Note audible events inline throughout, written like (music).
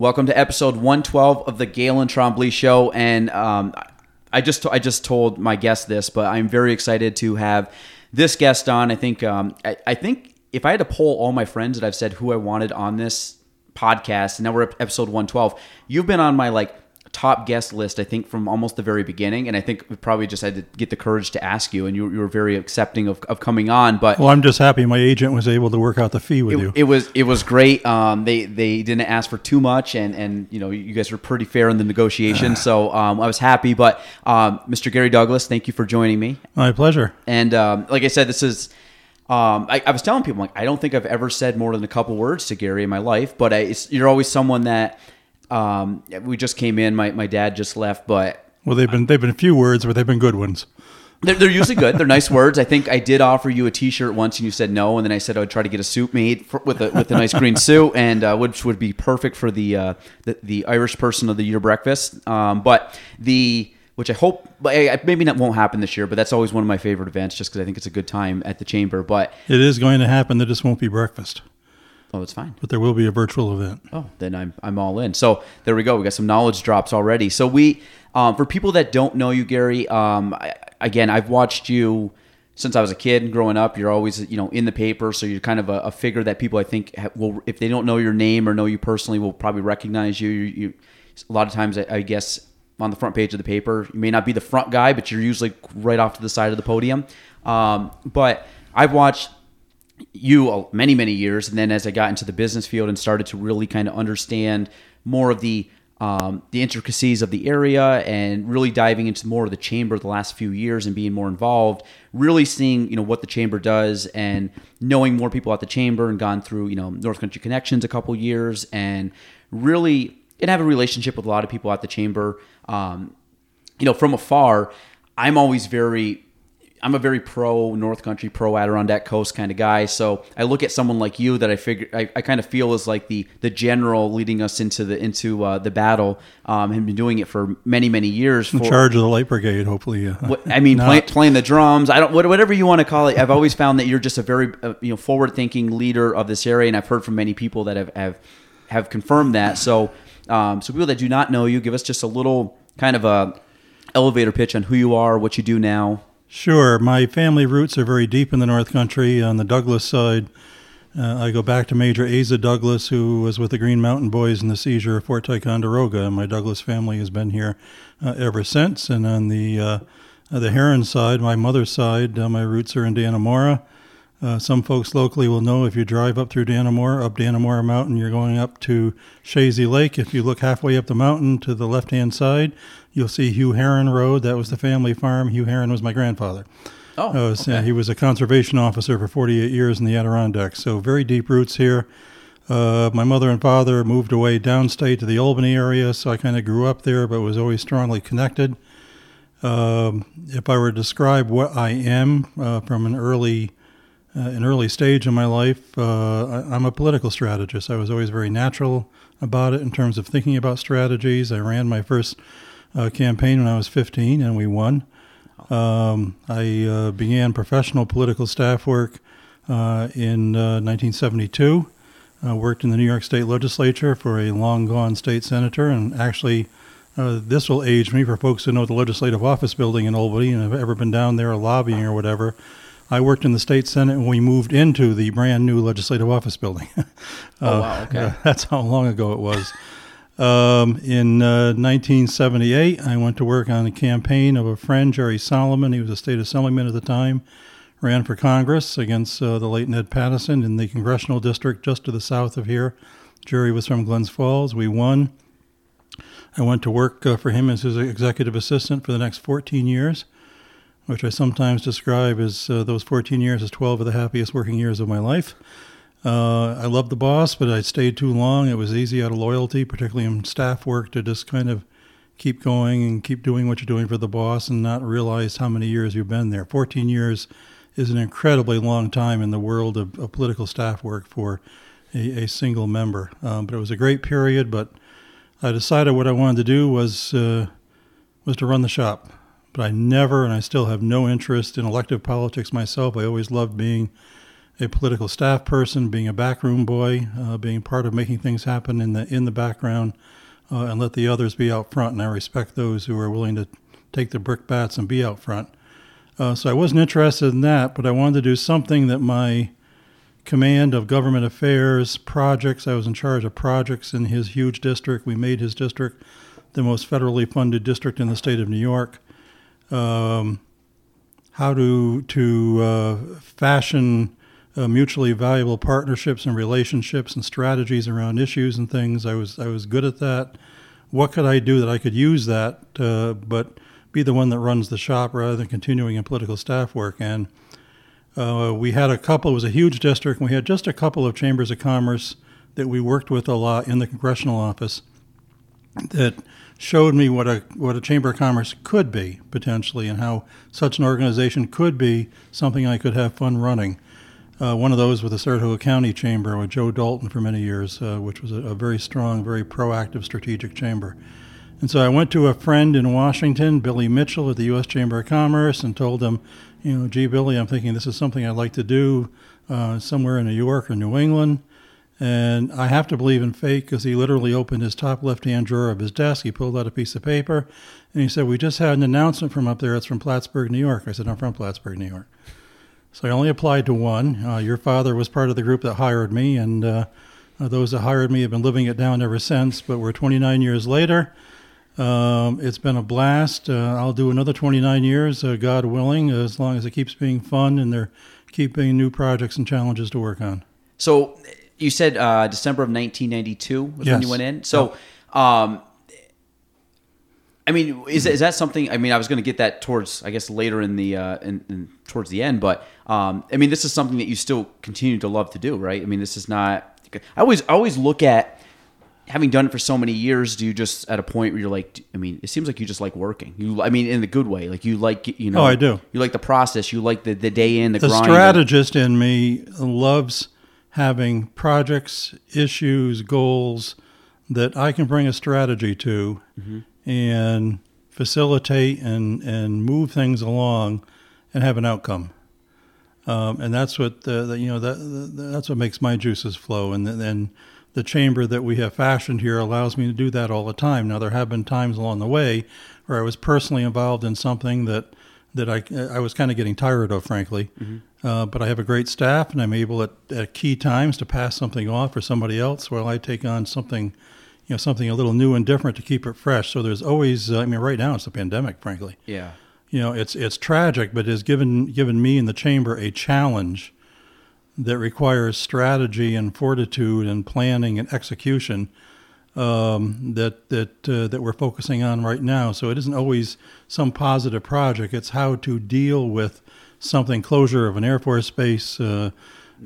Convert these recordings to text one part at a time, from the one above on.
Welcome to episode 112 of the Gaelan Trombley Show, and um, I just I just told my guest this, but I'm very excited to have this guest on. I think um, I, I think if I had to poll all my friends that I've said who I wanted on this podcast, and now we're at episode 112, you've been on my like top guest list, I think, from almost the very beginning. And I think we probably just had to get the courage to ask you, and you, you were very accepting of, of coming on. But Well, I'm just happy my agent was able to work out the fee with it, you. it was it was great. Um, they they didn't ask for too much, and and you know you guys were pretty fair in the negotiation, (sighs) so um, I was happy. But um, Mr. Garry Douglas, thank you for joining me. My pleasure. And um, like I said, this is. Um, I, I was telling people like I don't think I've ever said more than a couple words to Garry in my life, but I, it's, you're always someone that um, we just came in. My, my dad just left, but Well, they've been they've been a few words, but they've been good ones. they're, they're usually good. They're nice words. I think I did offer you a T-shirt once, and you said no. And then I said I would try to get a suit made for, with a with a nice green suit, and uh, which would be perfect for the, uh, the the Irish person of the year breakfast. Um, but the which I hope maybe that won't happen this year, but that's always one of my favorite events, just because I think it's a good time at the chamber. But It is going to happen. That just won't be breakfast, oh, it's fine. but there will be a virtual event. Oh, then I'm I'm all in. So there we go. We got some knowledge drops already. So we, um, for people that don't know you, Garry, um, I, again, I've watched you since I was a kid and growing up. You're always you know in the paper, so you're kind of a, a figure that people I think will, if they don't know your name or know you personally, will probably recognize you. You, you a lot of times, I, I guess. On the front page of the paper, you may not be the front guy, but you're usually right off to the side of the podium. Um, but I've watched you uh, many many years. And then as i got into the business field and started to really kind of understand more of the um, the intricacies of the area and really diving into more of the chamber the last few years and being more involved really seeing you know what the chamber does and knowing more people at the chamber and gone through you know north country connections a couple years and really and have a relationship with a lot of people at the chamber. Um, you know, from afar, I'm always very, I'm a very pro North Country, pro Adirondack Coast kind of guy. So I look at someone like you that I figure, I, I kind of feel is like the the general leading us into the into uh, the battle, um, and been doing it for many many years. In charge of the light brigade, hopefully. Uh, I mean, (laughs) play, playing the drums. I don't whatever you want to call it. I've always found that you're just a very uh, you know forward thinking leader of this area, and I've heard from many people that have have, have confirmed that. So, um, so people that do not know you, give us just a little kind of a elevator pitch on who you are, what you do now. Sure. My family roots are very deep in the North Country. On the Douglas side, uh, I go back to Major Asa Douglas, who was with the Green Mountain Boys in the seizure of Fort Ticonderoga. And my Douglas family has been here uh, ever since. And on the uh, the Heron side, my mother's side, uh, my roots are in Dannemora. Uh, some folks locally will know if you drive up through Dannemora, up Dannemora Mountain, you're going up to Chazy Lake. If you look halfway up the mountain to the left hand side, you'll see Hugh Heron Road. That was the family farm. Hugh Heron was my grandfather. Oh, Uh, so he was a conservation officer for 48 years in the Adirondacks. So very deep roots here. Uh, my mother and father moved away downstate to the Albany area, so I kind of grew up there, but was always strongly connected. Um, if I were to describe what I am uh, from an early uh, an early stage in my life, uh, I'm a political strategist. I was always very natural about it in terms of thinking about strategies. I ran my first uh, campaign when I was 15, and we won. Um, I uh, began professional political staff work uh, in uh, 1972. Uh, worked in the New York State Legislature for a long gone state senator, and actually, uh, this will age me for folks who know the Legislative Office Building in Albany and have ever been down there lobbying or whatever. I worked in the state senate when we moved into the brand new Legislative Office Building. (laughs) Oh, wow, okay. Uh, (laughs) that's how long ago it was. Um, in uh, 1978, I went to work on the campaign of a friend, Jerry Solomon. He was a state assemblyman at the time. Ran for Congress against uh, the late Ned Pattison in the congressional district just to the south of here. Jerry was from Glens Falls. We won. I went to work uh, for him as his executive assistant for the next 14 years. which I sometimes describe as uh, those 14 years as 12 of the happiest working years of my life. Uh, I loved the boss, but I stayed too long. It was easy out of loyalty, particularly in staff work, to just kind of keep going and keep doing what you're doing for the boss and not realize how many years you've been there. 14 years is an incredibly long time in the world of, of political staff work for a, a single member. Um, but it was a great period. But I decided what I wanted to do was uh, was to run the shop. But I never, and I still have no interest in elective politics myself. I always loved being a political staff person, being a backroom boy, uh, being part of making things happen in the in the background, uh, and let the others be out front. And I respect those who are willing to take the brickbats and be out front. Uh, so I wasn't interested in that, but I wanted to do something that my command of government affairs, projects. I was in charge of projects in his huge district. We made his district the most federally funded district in the state of New York. Um, how to to uh, fashion uh, mutually valuable partnerships and relationships and strategies around issues and things. I was I was good at that. What could I do that I could use that, uh, but be the one that runs the shop rather than continuing in political staff work? And uh, we had a couple. It was a huge district. and We had just a couple of chambers of commerce that we worked with a lot in the congressional office that showed me what a what a chamber of commerce could be potentially, and how such an organization could be something I could have fun running. Uh, one of those with the Saratoga County Chamber with Joe Dalton for many years, uh, which was a, a, very strong, very proactive, strategic chamber. And so I went to a friend in Washington, Billy Mitchell at the U.S. Chamber of Commerce, and told him, you know, gee, Billy, I'm thinking this is something I'd like to do uh, somewhere in New York or New England. And I have to believe in fate because he literally opened his top left hand drawer of his desk. He pulled out a piece of paper and he said, We just had an announcement from up there. It's from Plattsburgh, New York. I said, I'm from Plattsburgh, New York. So I only applied to one. Uh, your father was part of the group that hired me, and uh, uh those that hired me have been living it down ever since. But we're 29 years later. Um, it's been a blast. Uh, I'll do another 29 years, uh, God willing, as long as it keeps being fun and they're keeping new projects and challenges to work on. So you said uh, December of 1992 was yes. when you went in. So, um, I mean, is is that something? I mean, I was going to get that towards, I guess, later in the uh, in, in, towards the end, but um, I mean, this is something that you still continue to love to do, right? I mean, this is not. I always I always look at having done it for so many years. Do you just at a point where you're like, I mean, it seems like you just like working. You, I mean, in the good way, like you like you know. Oh, I do. You like the process. You like the the day in the. The strategist in me loves having projects, issues, goals that I can bring a strategy to mm-hmm. and facilitate and, and move things along and have an outcome. Um, and that's what the, the, you know that that's what makes my juices flow. And then the chamber that we have fashioned here allows me to do that all the time. Now there have been times along the way where I was personally involved in something that that I I was kind of getting tired of, frankly. Mm-hmm. Uh, but I have a great staff, and I'm able at, at key times to pass something off for somebody else while I take on something, you know, something a little new and different to keep it fresh. So there's always, uh, I mean, right now it's a pandemic, frankly. Yeah. You know, it's it's tragic, but it has given given me in the chamber a challenge that requires strategy and fortitude and planning and execution um, that that uh, that we're focusing on right now. So it isn't always some positive project. It's how to deal with something closure of an Air Force base, uh,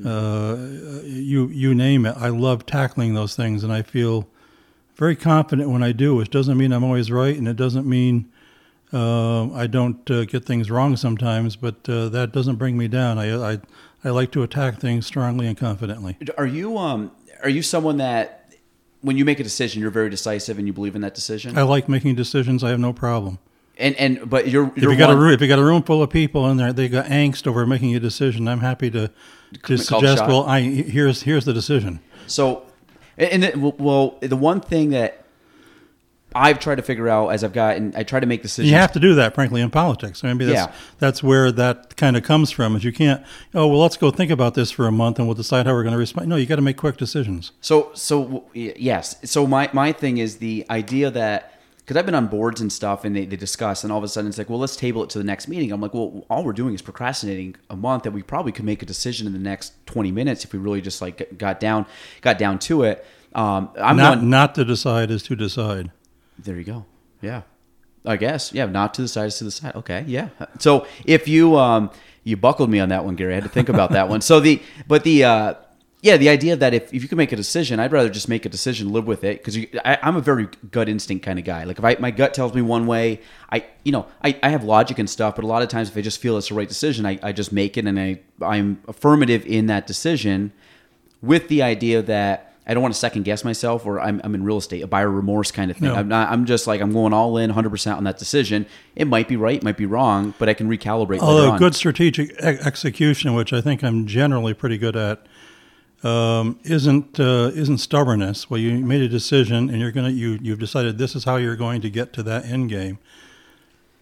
uh, you you name it. I love tackling those things, and I feel very confident when I do. Which doesn't mean I'm always right, and it doesn't mean uh, I don't uh, get things wrong sometimes. But uh, that doesn't bring me down. I, I I like to attack things strongly and confidently. Are you um are you someone that when you make a decision, you're very decisive and you believe in that decision? I like making decisions. I have no problem. And and but you're, you're if you got one, a room, if you got a room full of people in there, they got angst over making a decision. I'm happy to to suggest. Well, I here's here's the decision. So, and the, well, the one thing that I've tried to figure out as I've gotten, I try to make decisions. You have to do that, frankly, in politics. I mean, that's, yeah. that's where that kind of comes from. Is you can't, oh, well, let's go think about this for a month and we'll decide how we're going to respond. No, you got to make quick decisions. So, so yes. So my my thing is the idea that because I've been on boards and stuff and they, they discuss and all of a sudden it's like, well, let's table it to the next meeting. I'm like, well, all we're doing is procrastinating a month that we probably could make a decision in the next 20 minutes if we really just like got down, got down to it. Um, I'm not, not to decide is to decide. There you go. Yeah. I guess. Yeah, not to the side, to the side. Okay, yeah. So if you um you buckled me on that one, Garry. I had to think about that one. So the but the uh yeah, the idea that if, if you can make a decision, I'd rather just make a decision, live with it, because I'm a very gut instinct kind of guy. Like if I, my gut tells me one way, I you know I, I have logic and stuff, but a lot of times if I just feel it's the right decision, I, I just make it and I I'm affirmative in that decision, with the idea that I don't want to second guess myself, or I'm, I'm in real estate, a buyer remorse kind of thing. No. I'm not. I'm just like I'm going all in, 100 percent on that decision. It might be right, might be wrong, but I can recalibrate. Although good strategic execution, which I think I'm generally pretty good at, um, isn't uh, isn't stubbornness. Well, you made a decision, and you're gonna you you've decided this is how you're going to get to that end game.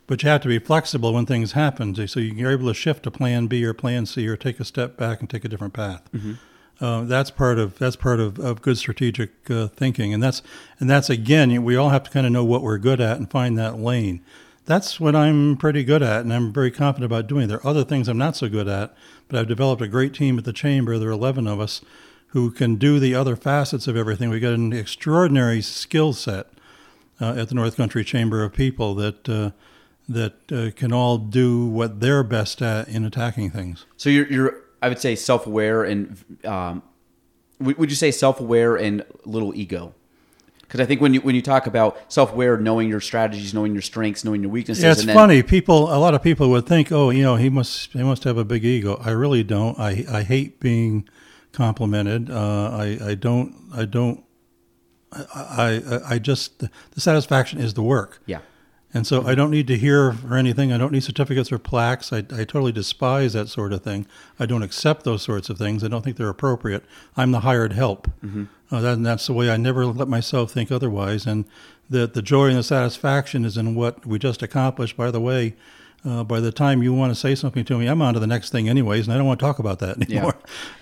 But you have to be flexible when things happen, so you're able to shift to Plan B or Plan C, or take a step back and take a different path. Mm-hmm. Uh, that's part of that's part of, of good strategic uh, thinking, and that's and that's again we all have to kind of know what we're good at and find that lane. That's what I'm pretty good at, and I'm very confident about doing. There are other things I'm not so good at, but I've developed a great team at the chamber. There are 11 of us who can do the other facets of everything. We've got an extraordinary skill set uh, at the North Country Chamber of people that uh, that uh, can all do what they're best at in attacking things. So you're you're I would say self aware and um, would you say self aware and little ego? Because I think when you when you talk about self aware, knowing your strategies, knowing your strengths, knowing your weaknesses. Yeah, it's then, funny. People, a lot of people would think, oh, you know, he must he must have a big ego. I really don't. I I hate being complimented. Uh, I I don't I don't. I, I I just the satisfaction is the work. Yeah. And so I don't need to hear or anything. I don't need certificates or plaques. I, I totally despise that sort of thing. I don't accept those sorts of things. I don't think they're appropriate. I'm the hired help. Mm-hmm. Uh, that, and that's the way I never let myself think otherwise. And that the joy and the satisfaction is in what we just accomplished. By the way, uh, by the time you want to say something to me, I'm on to the next thing anyways, and I don't want to talk about that anymore.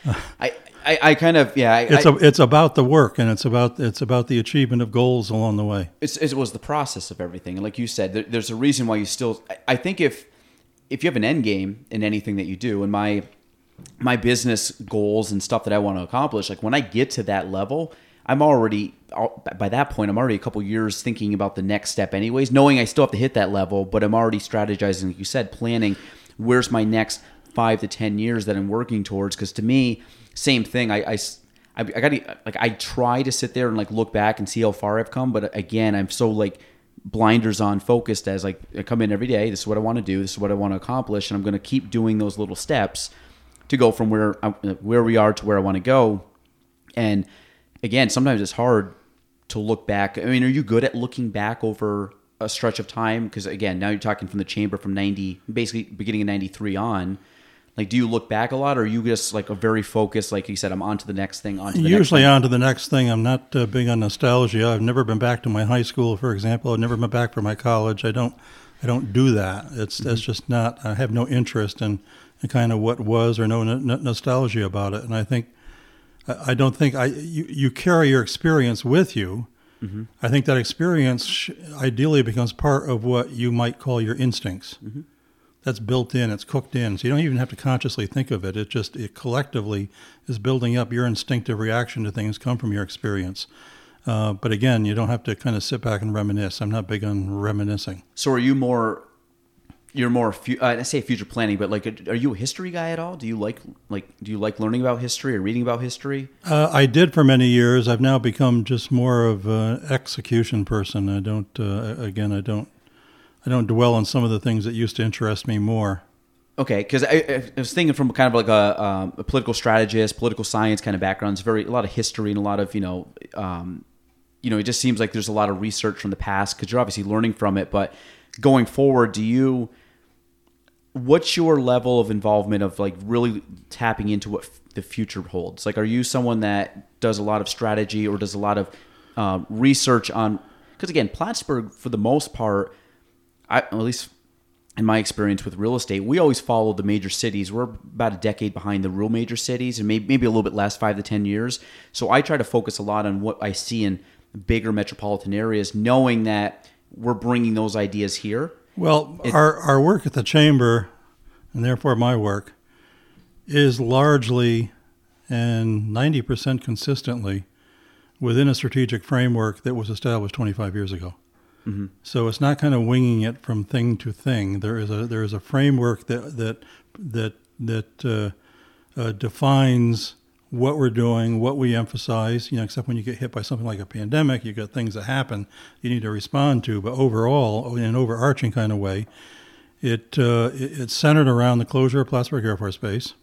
Yeah. (laughs) I, I, I kind of yeah. I, it's a, it's about the work and it's about it's about the achievement of goals along the way. it was the process of everything, and like you said, there, there's a reason why you still. I, I think if if you have an end game in anything that you do, and my my business goals and stuff that I want to accomplish, like when I get to that level, I'm already by that point I'm already a couple years thinking about the next step anyways, knowing I still have to hit that level, but I'm already strategizing like you said, planning where's my next 5 to 10 years that I'm working towards because to me same thing. I, I, I, got to like I try to sit there and like look back and see how far I've come, but uh, again, I'm so like blinders on focused as like I come in every day. This is what I want to do. This is what I want to accomplish, and I'm going to keep doing those little steps to go from where uh, where we are to where I want to go. And again, sometimes it's hard to look back. I mean, are you good at looking back over a stretch of time? Because again, now you're talking from the chamber from 90, basically beginning of 93 on. Like, do you look back a lot, or are you just like a very focused? Like you said, I'm on to the next thing. On to the usually on to the next thing. I'm not uh, big on nostalgia. I've never been back to my high school, for example. I've never been back for my college. I don't. I don't do that. It's mm-hmm. that's just not. I have no interest in, in kind of what was or no n- nostalgia about it. And I think I, I don't think I you, you carry your experience with you. Mm-hmm. I think that experience ideally becomes part of what you might call your instincts. Mm-hmm that's built in, it's cooked in. So you don't even have to consciously think of it. It just it collectively is building up your instinctive reaction to things come from your experience. Uh, but again, you don't have to kind of sit back and reminisce. I'm not big on reminiscing. So are you more? You're more. uh, I say future planning, but like, are you a history guy at all? Do you like like do you like learning about history or reading about history? Uh, I did for many years. I've now become just more of an execution person. I don't. Uh, again, I don't I don't dwell on some of the things that used to interest me more. Okay, because I, I, was thinking from kind of like a, um, a, political strategist, political science kind of background. It's very a lot of history and a lot of you know, um, you know, it just seems like there's a lot of research from the past because you're obviously learning from it. But going forward, do you? What's your level of involvement of like really tapping into what f- the future holds? Like, are you someone that does a lot of strategy or does a lot of uh, research on? Because again, Plattsburgh, for the most part I, at least in my experience with real estate, we always follow the major cities. We're about a decade behind the real major cities, and maybe, maybe a little bit less, five to ten years. So I try to focus a lot on what I see in bigger metropolitan areas, knowing that we're bringing those ideas here. Well, it, our our work at the chamber, and therefore my work, is largely and ninety percent consistently within a strategic framework that was established twenty five years ago. So it's not kind of winging it from thing to thing. There is a there is a framework that that that that uh, uh, defines what we're doing, what we emphasize. You know, except when you get hit by something like a pandemic, you got things that happen you need to respond to. But overall, in an overarching kind of way, it, uh, it it's centered around the closure of Plattsburgh Air Force Base.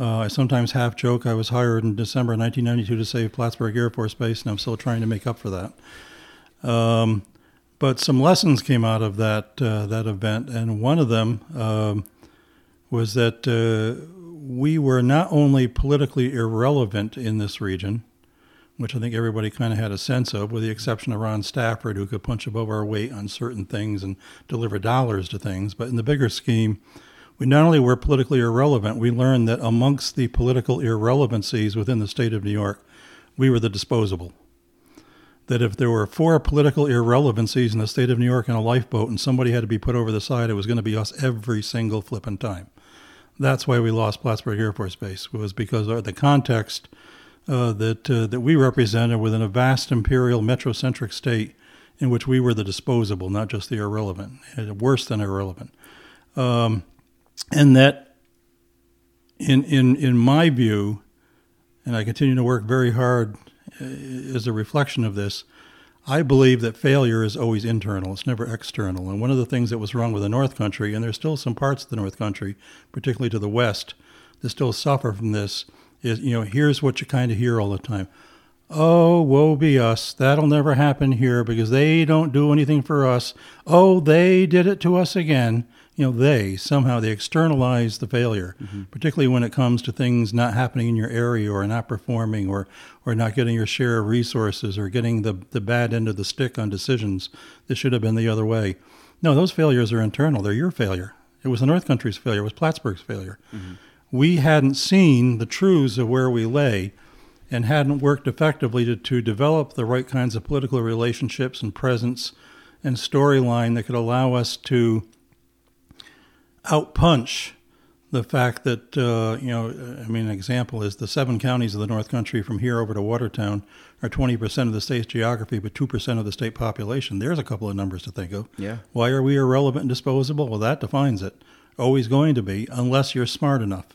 Uh, I sometimes half joke I was hired in December 1992 to save Plattsburgh Air Force Base, and I'm still trying to make up for that. Um, but some lessons came out of that uh, that event, and one of them um, was that uh, we were not only politically irrelevant in this region, which I think everybody kind of had a sense of, with the exception of Ron Stafford, who could punch above our weight on certain things and deliver dollars to things. But in the bigger scheme, we not only were politically irrelevant, we learned that amongst the political irrelevancies within the state of New York, we were the disposable. That if there were four political irrelevancies in the state of New York in a lifeboat and somebody had to be put over the side, it was going to be us every single flipping time. That's why we lost Plattsburgh Air Force Base, was because of the context uh, that, uh, that we represented within a vast imperial metrocentric state in which we were the disposable, not just the irrelevant, worse than irrelevant. Um, and that in in in my view and I continue to work very hard uh, as a reflection of this I believe that failure is always internal it's never external and one of the things that was wrong with the north country and there's still some parts of the north country particularly to the west that still suffer from this is you know here's what you kind of hear all the time Oh, woe be us. That'll never happen here because they don't do anything for us. Oh, they did it to us again you know, they somehow they externalize the failure, mm-hmm. particularly when it comes to things not happening in your area or not performing or or not getting your share of resources or getting the the bad end of the stick on decisions that should have been the other way. No, those failures are internal. They're your failure. It was the North Country's failure. It was Plattsburgh's failure. Mm-hmm. We hadn't seen the truths of where we lay and hadn't worked effectively to, to develop the right kinds of political relationships and presence and storyline that could allow us to outpunch the fact that uh, you know, I mean, an example is the seven counties of the North Country from here over to Watertown are 20% of the state's geography, but 2% of the state population. There's a couple of numbers to think of. Yeah. Why are we irrelevant and disposable? Well, that defines it. Always going to be, unless you're smart enough.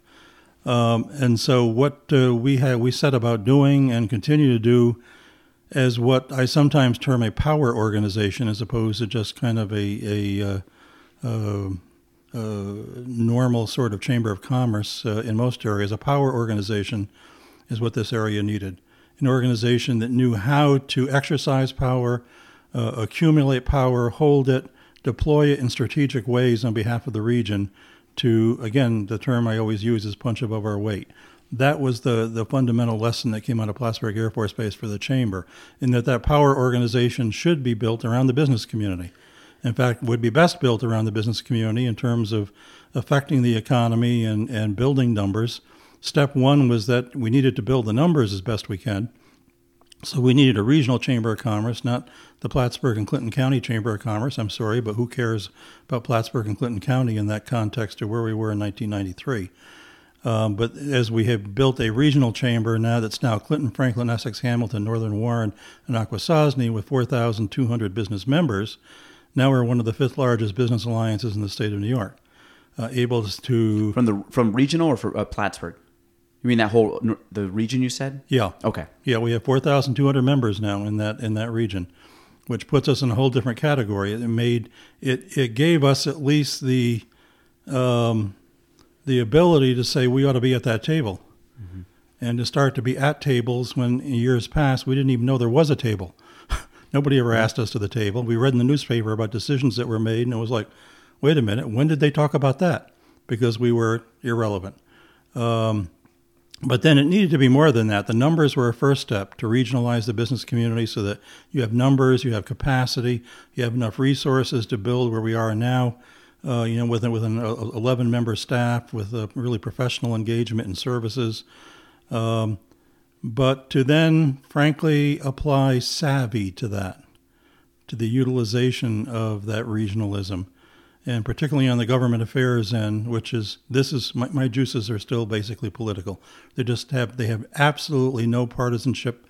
Um, and so, what uh, we have we set about doing and continue to do, as what I sometimes term a power organization, as opposed to just kind of a a uh, uh normal sort of chamber of commerce uh, in most areas. A power organization is what this area needed. An organization that knew how to exercise power, uh, accumulate power, hold it, deploy it in strategic ways on behalf of the region to, again, the term I always use is punch above our weight. That was the, the fundamental lesson that came out of Plattsburgh Air Force Base for the Chamber, in that that power organization should be built around the business community in fact, would be best built around the business community in terms of affecting the economy and, and building numbers. Step one was that we needed to build the numbers as best we can. So we needed a regional chamber of commerce, not the Plattsburgh and Clinton County Chamber of Commerce. I'm sorry, but who cares about Plattsburgh and Clinton County in that context of where we were in 1993? Um, but as we have built a regional chamber now that's now Clinton, Franklin, Essex, Hamilton, Northern Warren, and Akwesasne with 4,200 business members, now we're one of the fifth largest business alliances in the state of New York, uh, able to from the from regional or for uh, Plattsburgh. You mean that whole the region you said? Yeah. Okay. Yeah, we have four thousand two hundred members now in that in that region, which puts us in a whole different category. It made it it gave us at least the um, the ability to say we ought to be at that table, mm-hmm. and to start to be at tables when in years past we didn't even know there was a table. Nobody ever asked us to the table. We read in the newspaper about decisions that were made, and it was like, wait a minute, when did they talk about that? Because we were irrelevant. Um, but then it needed to be more than that. The numbers were a first step to regionalize the business community so that you have numbers, you have capacity, you have enough resources to build where we are now. Uh, you know, with, with an 11 member staff with a really professional engagement and services. Um, but to then, frankly, apply savvy to that, to the utilization of that regionalism, and particularly on the government affairs end, which is this is my, my juices are still basically political. They just have they have absolutely no partisanship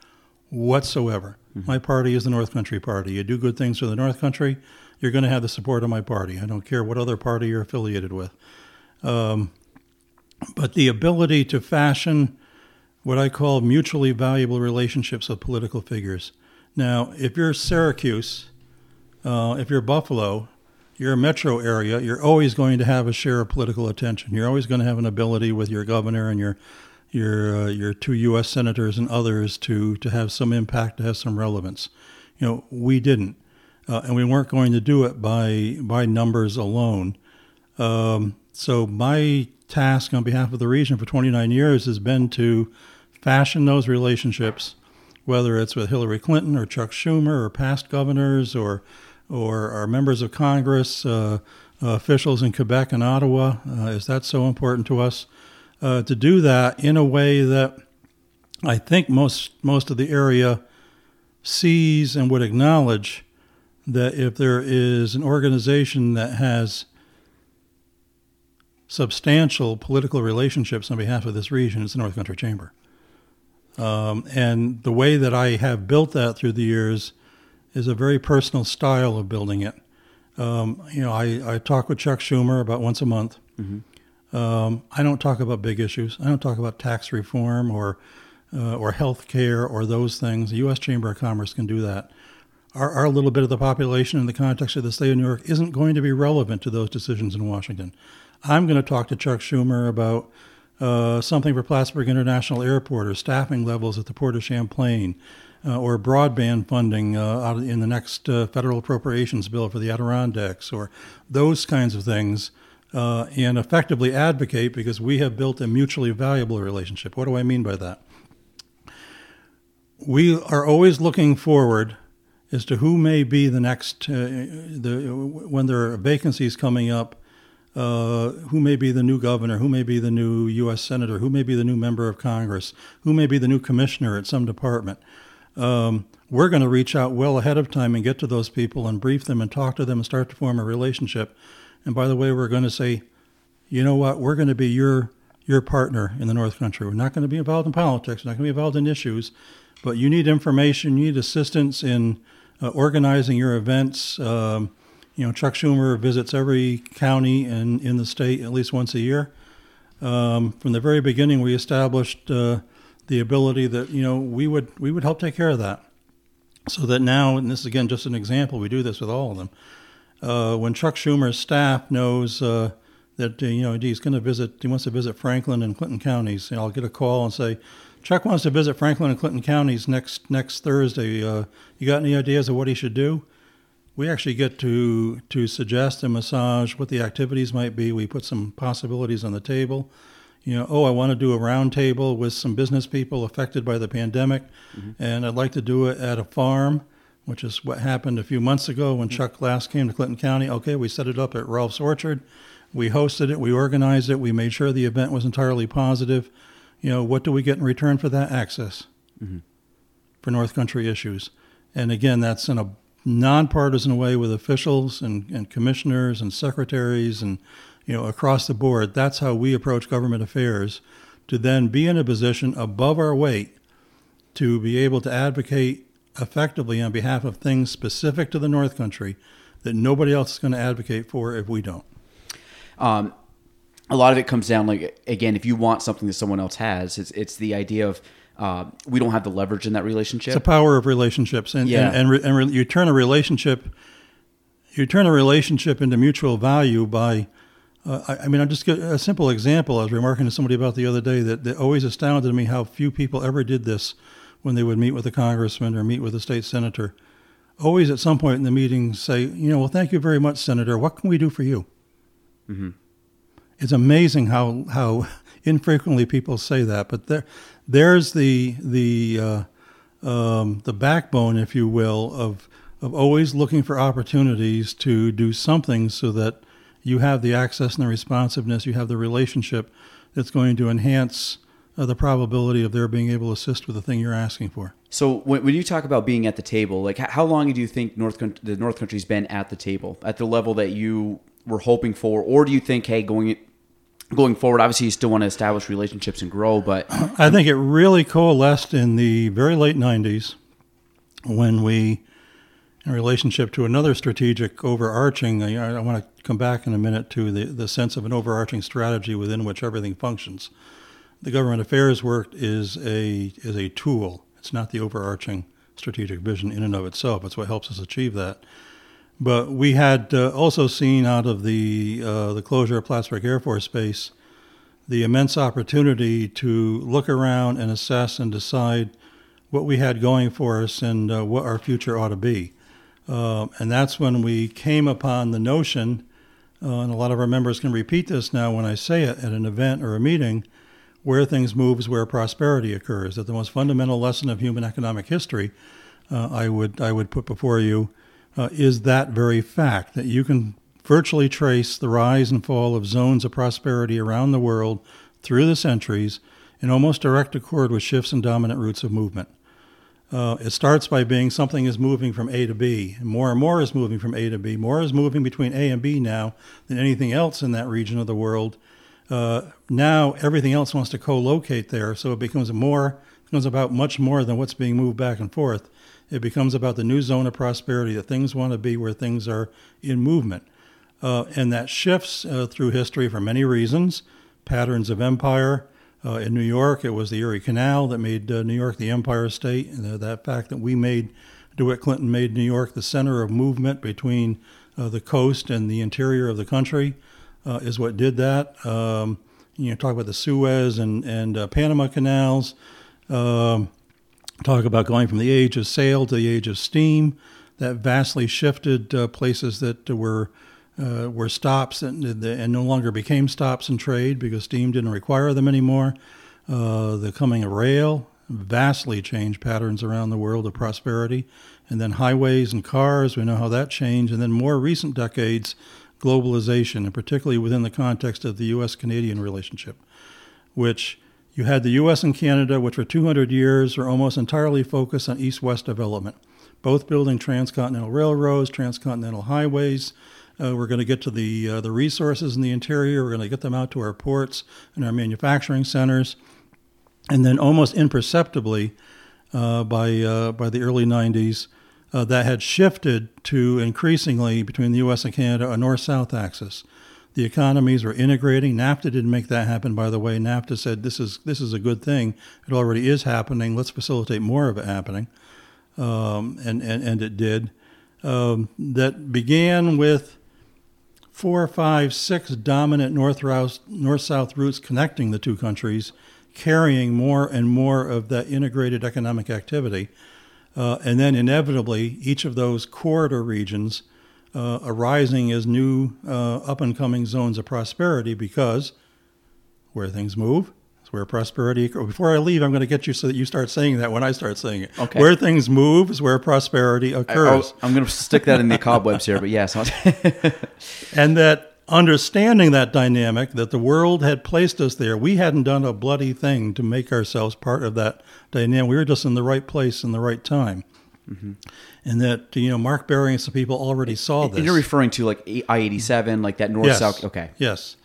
whatsoever. My party is the North Country Party. You do good things for the North Country, you're going to have the support of my party. I don't care what other party you're affiliated with. Um, but the ability to fashion what I call mutually valuable relationships with political figures. Now, if you're Syracuse, uh, if you're Buffalo, you're a metro area, you're always going to have a share of political attention. You're always going to have an ability with your governor and your your uh, your two U.S. senators and others to to have some impact, to have some relevance. You know, we didn't, uh, and we weren't going to do it by by numbers alone. Um, so my task on behalf of the region for 29 years has been to fashion those relationships, whether it's with Hillary Clinton or Chuck Schumer or past governors or or our members of Congress, uh, uh, officials in Quebec and Ottawa. Uh, is that so important to us? Uh, to do that in a way that I think most most of the area sees and would acknowledge that if there is an organization that has substantial political relationships on behalf of this region, it's the North Country Chamber. Um, and the way that I have built that through the years is a very personal style of building it. Um, you know, I, I talk with Chuck Schumer about once a month. Mm-hmm. Um, I don't talk about big issues. I don't talk about tax reform or uh, or health care or those things. The U.S. Chamber of Commerce can do that. Our, our little bit of the population in the context of the state of New York isn't going to be relevant to those decisions in Washington. I'm going to talk to Chuck Schumer about uh, something for Plattsburgh International Airport or staffing levels at the Port of Champlain uh, or broadband funding uh, in the next uh, federal appropriations bill for the Adirondacks or those kinds of things. And effectively advocate because we have built a mutually valuable relationship. What do I mean by that? We are always looking forward as to who may be the next, the, when there are vacancies coming up, uh, who may be the new governor, who may be the new U.S. senator, who may be the new member of Congress, who may be the new commissioner at some department. Um, we're going to reach out well ahead of time and get to those people and brief them and talk to them and start to form a relationship. And by the way, we're going to say, you know what, we're going to be your your partner in the North Country. We're not going to be involved in politics. We're not going to be involved in issues, but you need information. You need assistance in uh, organizing your events. Um, you know, Chuck Schumer visits every county in, in the state at least once a year. Um, from the very beginning, we established uh, the ability that you know we would we would help take care of that, so that now, and this is again just an example, we do this with all of them. Uh, when Chuck Schumer's staff knows uh, that uh, you know he's going to visit, he wants to visit Franklin and Clinton counties, and I'll get a call and say, Chuck wants to visit Franklin and Clinton counties next next Thursday. Uh, you got any ideas of what he should do? We actually get to to suggest and massage what the activities might be. We put some possibilities on the table. You know, oh, I want to do a roundtable with some business people affected by the pandemic, mm-hmm. and I'd like to do it at a farm, which is what happened a few months ago when mm-hmm. Chuck last came to Clinton County. Okay, we set it up at Rulf's Orchard. We hosted it, we organized it, we made sure the event was entirely positive. You know, what do we get in return for that access mm-hmm. for North Country issues? And again, that's in a nonpartisan way with officials and, and commissioners and secretaries and you know across the board. That's how we approach government affairs to then be in a position above our weight to be able to advocate effectively on behalf of things specific to the North Country that nobody else is going to advocate for if we don't. Um, a lot of it comes down like again, if you want something that someone else has, it's it's the idea of uh, we don't have the leverage in that relationship. It's the power of relationships, and yeah. and, and, re, and re, you turn a relationship, you turn a relationship into mutual value by. Uh, I, I, mean, I'll just a simple example. I was remarking to somebody about the other day that, that always astounded me how few people ever did this when they would meet with a congressman or meet with a state senator. Always at some point in the meeting say, you know, well, thank you very much, Senator. What can we do for you? Mm-hmm. It's amazing how how infrequently people say that, but there there's the the uh, um, the backbone, if you will, of of always looking for opportunities to do something so that you have the access and the responsiveness, you have the relationship that's going to enhance uh, the probability of their being able to assist with the thing you're asking for. So when, when you talk about being at the table, like how long do you think North the North Country's been at the table at the level that you were hoping for, or do you think, hey, going going forward, obviously you still want to establish relationships and grow, but (clears throat) I think it really coalesced in the very late '90s when we, in relationship to another strategic overarching, I, I want to come back in a minute to the, the sense of an overarching strategy within which everything functions. The government affairs work is a is a tool. It's not the overarching strategic vision in and of itself. It's what helps us achieve that. But we had uh, also seen out of the uh, the closure of Plattsburgh Air Force Base the immense opportunity to look around and assess and decide what we had going for us and uh, what our future ought to be. Uh, and that's when we came upon the notion, uh, and a lot of our members can repeat this now when I say it at an event or a meeting, where things move is where prosperity occurs. That the most fundamental lesson of human economic history, uh, I would I would put before you, uh, is that very fact that you can virtually trace the rise and fall of zones of prosperity around the world through the centuries in almost direct accord with shifts in dominant routes of movement. Uh, it starts by being something is moving from A to B. And more and more is moving from A to B. More is moving between A and B now than anything else in that region of the world. Uh, now everything else wants to co-locate there, so it becomes more becomes about much more than what's being moved back and forth. It becomes about the new zone of prosperity that things want to be where things are in movement. Uh, and that shifts uh, through history for many reasons. Patterns of empire. Uh, in New York, it was the Erie Canal that made uh, New York the empire state. And uh, that fact that we made, DeWitt Clinton made New York the center of movement between uh, the coast and the interior of the country is what did that. Um, you know, talk about the Suez and, and Panama canals. Um, talk about going from the age of sail to the age of steam. That vastly shifted places that were uh, were stops and, and, no longer became stops in trade because steam didn't require them anymore. Uh, the coming of rail vastly changed patterns around the world of prosperity. And then highways and cars, we know how that changed. And then more recent decades, globalization, and particularly within the context of the U.S. Canadian relationship, which you had the U.S. and Canada, which for 200 years were almost entirely focused on east west development, both building transcontinental railroads, transcontinental highways, uh, we're going to get to the uh, the resources in the interior. We're going to get them out to our ports and our manufacturing centers, and then almost imperceptibly, uh, by uh, by the early '90s, uh, that had shifted to increasingly between the U.S. and Canada a north-south axis. The economies were integrating. NAFTA didn't make that happen, by the way. NAFTA said this is this is a good thing. It already is happening. Let's facilitate more of it happening, um, and, and and it did. Um, that began with four, five, six dominant north south routes connecting the two countries, carrying more and more of that integrated economic activity. Uh, and then inevitably, each of those corridor regions uh, arising as new uh, up and coming zones of prosperity because where things move, is where prosperity. Occurs. Before I leave, I'm going to get you so that you start saying that when I start saying it. Okay. Where things move is where prosperity occurs. I, am going to stick that in the cobwebs here, but yes. (laughs) and that understanding that dynamic, that the world had placed us there, we hadn't done a bloody thing to make ourselves part of that dynamic. We were just in the right place in the right time. Mm-hmm. And that you know, Mark Berry and some people already saw this. And you're referring to like I eighty seven, like that north south. Okay. Yes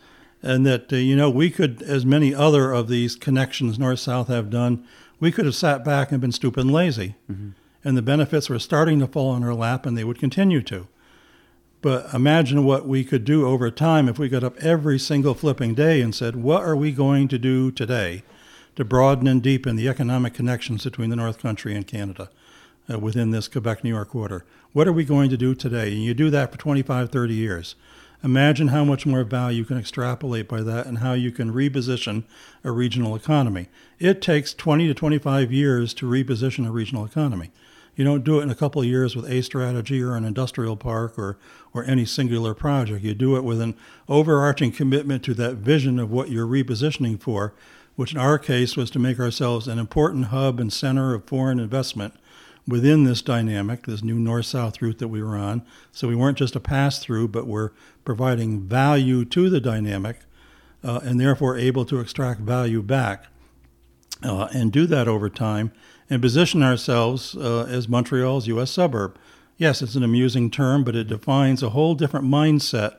and that uh, you know we could, as many other of these connections north south have done, we could have sat back and been stupid and lazy, mm-hmm. and the benefits were starting to fall on our lap, and they would continue to. But imagine what we could do over time if we got up every single flipping day and said, "What are we going to do today to broaden and deepen the economic connections between the North Country and Canada?" Uh, within this Quebec New York border. What are we going to do today? And you do that for 25, 30 years. Imagine how much more value you can extrapolate by that and how you can reposition a regional economy. It takes 20 to 25 years to reposition a regional economy. You don't do it in a couple of years with a strategy or an industrial park or, or any singular project. You do it with an overarching commitment to that vision of what you're repositioning for, which in our case was to make ourselves an important hub and center of foreign investment within this dynamic, this new north south route that we were on. So we weren't just a pass through, but we're providing value to the dynamic uh, and therefore able to extract value back uh, and do that over time and position ourselves uh, as Montreal's U.S. suburb. Yes, it's an amusing term, but it defines a whole different mindset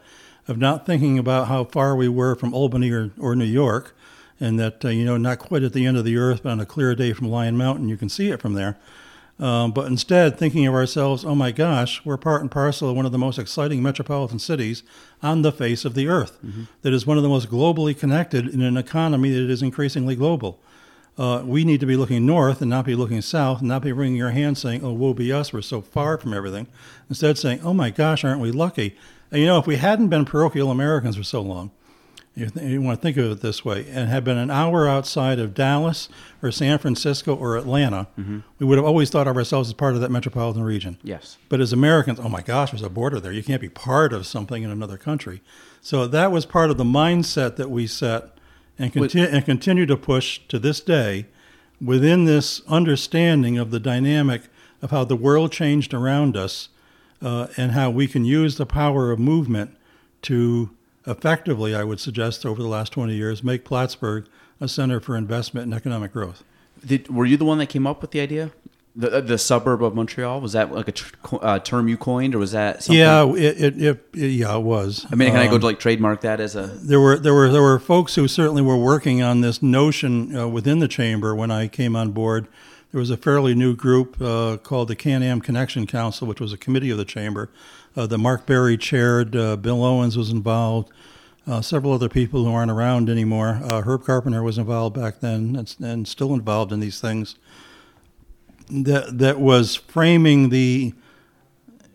of not thinking about how far we were from Albany or, or New York, and that, uh, you know, not quite at the end of the earth, but on a clear day from Lyon Mountain, you can see it from there Um, but instead, thinking of ourselves, oh my gosh, we're part and parcel of one of the most exciting metropolitan cities on the face of the earth, that is one of the most globally connected in an economy that is increasingly global. Uh, we need to be looking north and not be looking south, and not be wringing our hands saying, oh, woe be us, we're so far from everything. Instead, saying, oh my gosh, aren't we lucky? And you know, if we hadn't been parochial Americans for so long, you, th- you want to think of it this way, and had been an hour outside of Dallas or San Francisco or Atlanta, we would have always thought of ourselves as part of that metropolitan region. Yes. But as Americans, oh my gosh, there's a border there. You can't be part of something in another country. So that was part of the mindset that we set and, conti- and continue to push to this day within this understanding of the dynamic of how the world changed around us uh, and how we can use the power of movement to effectively, I would suggest, over the last 20 years, make Plattsburgh a center for investment and economic growth. Did, were you the one that came up with the idea? The, the suburb of Montreal was that like a tr- uh, term you coined, or was that something? Yeah, it, it, it, yeah, it was. I mean, can I go Um, to like trademark that as a? there were there were there were folks who certainly were working on this notion uh, within the chamber when I came on board. There was a fairly new group uh, called the Can-Am Connection Council, which was a committee of the chamber uh, that Mark Berry chaired. Uh, Bill Owens was involved. Uh, several other people who aren't around anymore. Uh, Herb Carpenter was involved back then and, and still involved in these things. That that was framing the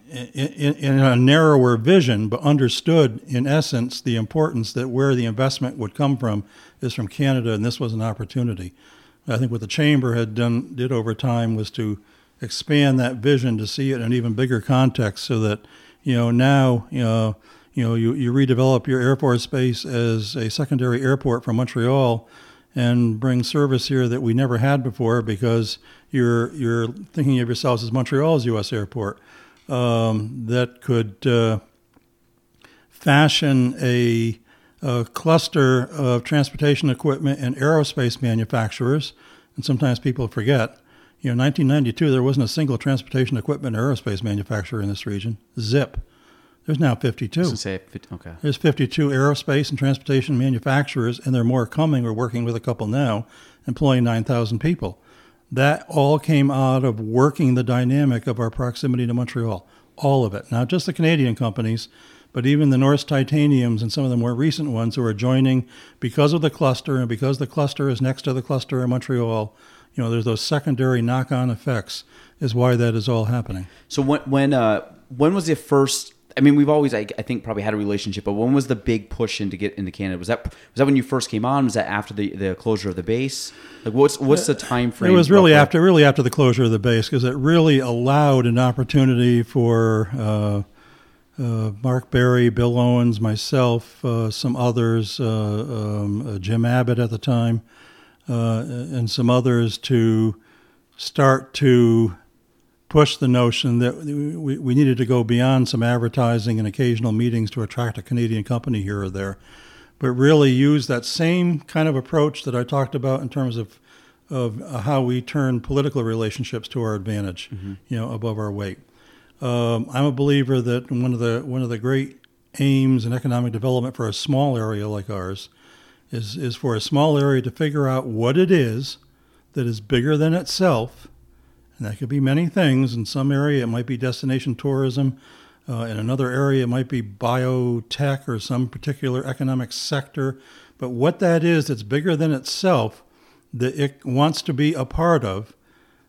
in, in, in a narrower vision, but understood in essence the importance that where the investment would come from is from Canada, and this was an opportunity. I think what the chamber had done did over time was to expand that vision to see it in an even bigger context, so that you know now you know you know you, you redevelop your Air Force base as a secondary airport for Montreal and bring service here that we never had before because you're you're thinking of yourselves as Montreal's U.S. airport um, that could uh, fashion a, a cluster of transportation equipment and aerospace manufacturers. And sometimes people forget, you know, 1992 there wasn't a single transportation equipment or aerospace manufacturer in this region. Zip. There's now 52. Say okay. There's 52 aerospace and transportation manufacturers, and there are more coming. We're working with a couple now, employing 9,000 people. That all came out of working the dynamic of our proximity to Montreal. All of it. Not just the Canadian companies, but even the Norsk Titaniums and some of the more recent ones who are joining because of the cluster and because the cluster is next to the cluster in Montreal. You know, there's those secondary knock on effects, is why that is all happening. So when when uh when was the first? I mean, we've always I, I think probably had a relationship, but when was the big push in to get into Canada? Was that was that when you first came on? Was that after the, the closure of the base? Like what's what's the time frame? It was really roughly? after really after the closure of the base because it really allowed an opportunity for uh, uh, Mark Berry, Bill Owens, myself, uh, some others, uh, um, uh, Jim Abbott at the time, uh, and some others to start to push the notion that we, we needed to go beyond some advertising and occasional meetings to attract a Canadian company here or there, but really use that same kind of approach that I talked about in terms of of how we turn political relationships to our advantage, you know, above our weight. Um, I'm a believer that one of the one of the great aims in economic development for a small area like ours is is for a small area to figure out what it is that is bigger than itself, and that could be many things. In some area, it might be destination tourism. Uh, in another area, it might be biotech or some particular economic sector. But what that is that's bigger than itself, that it wants to be a part of,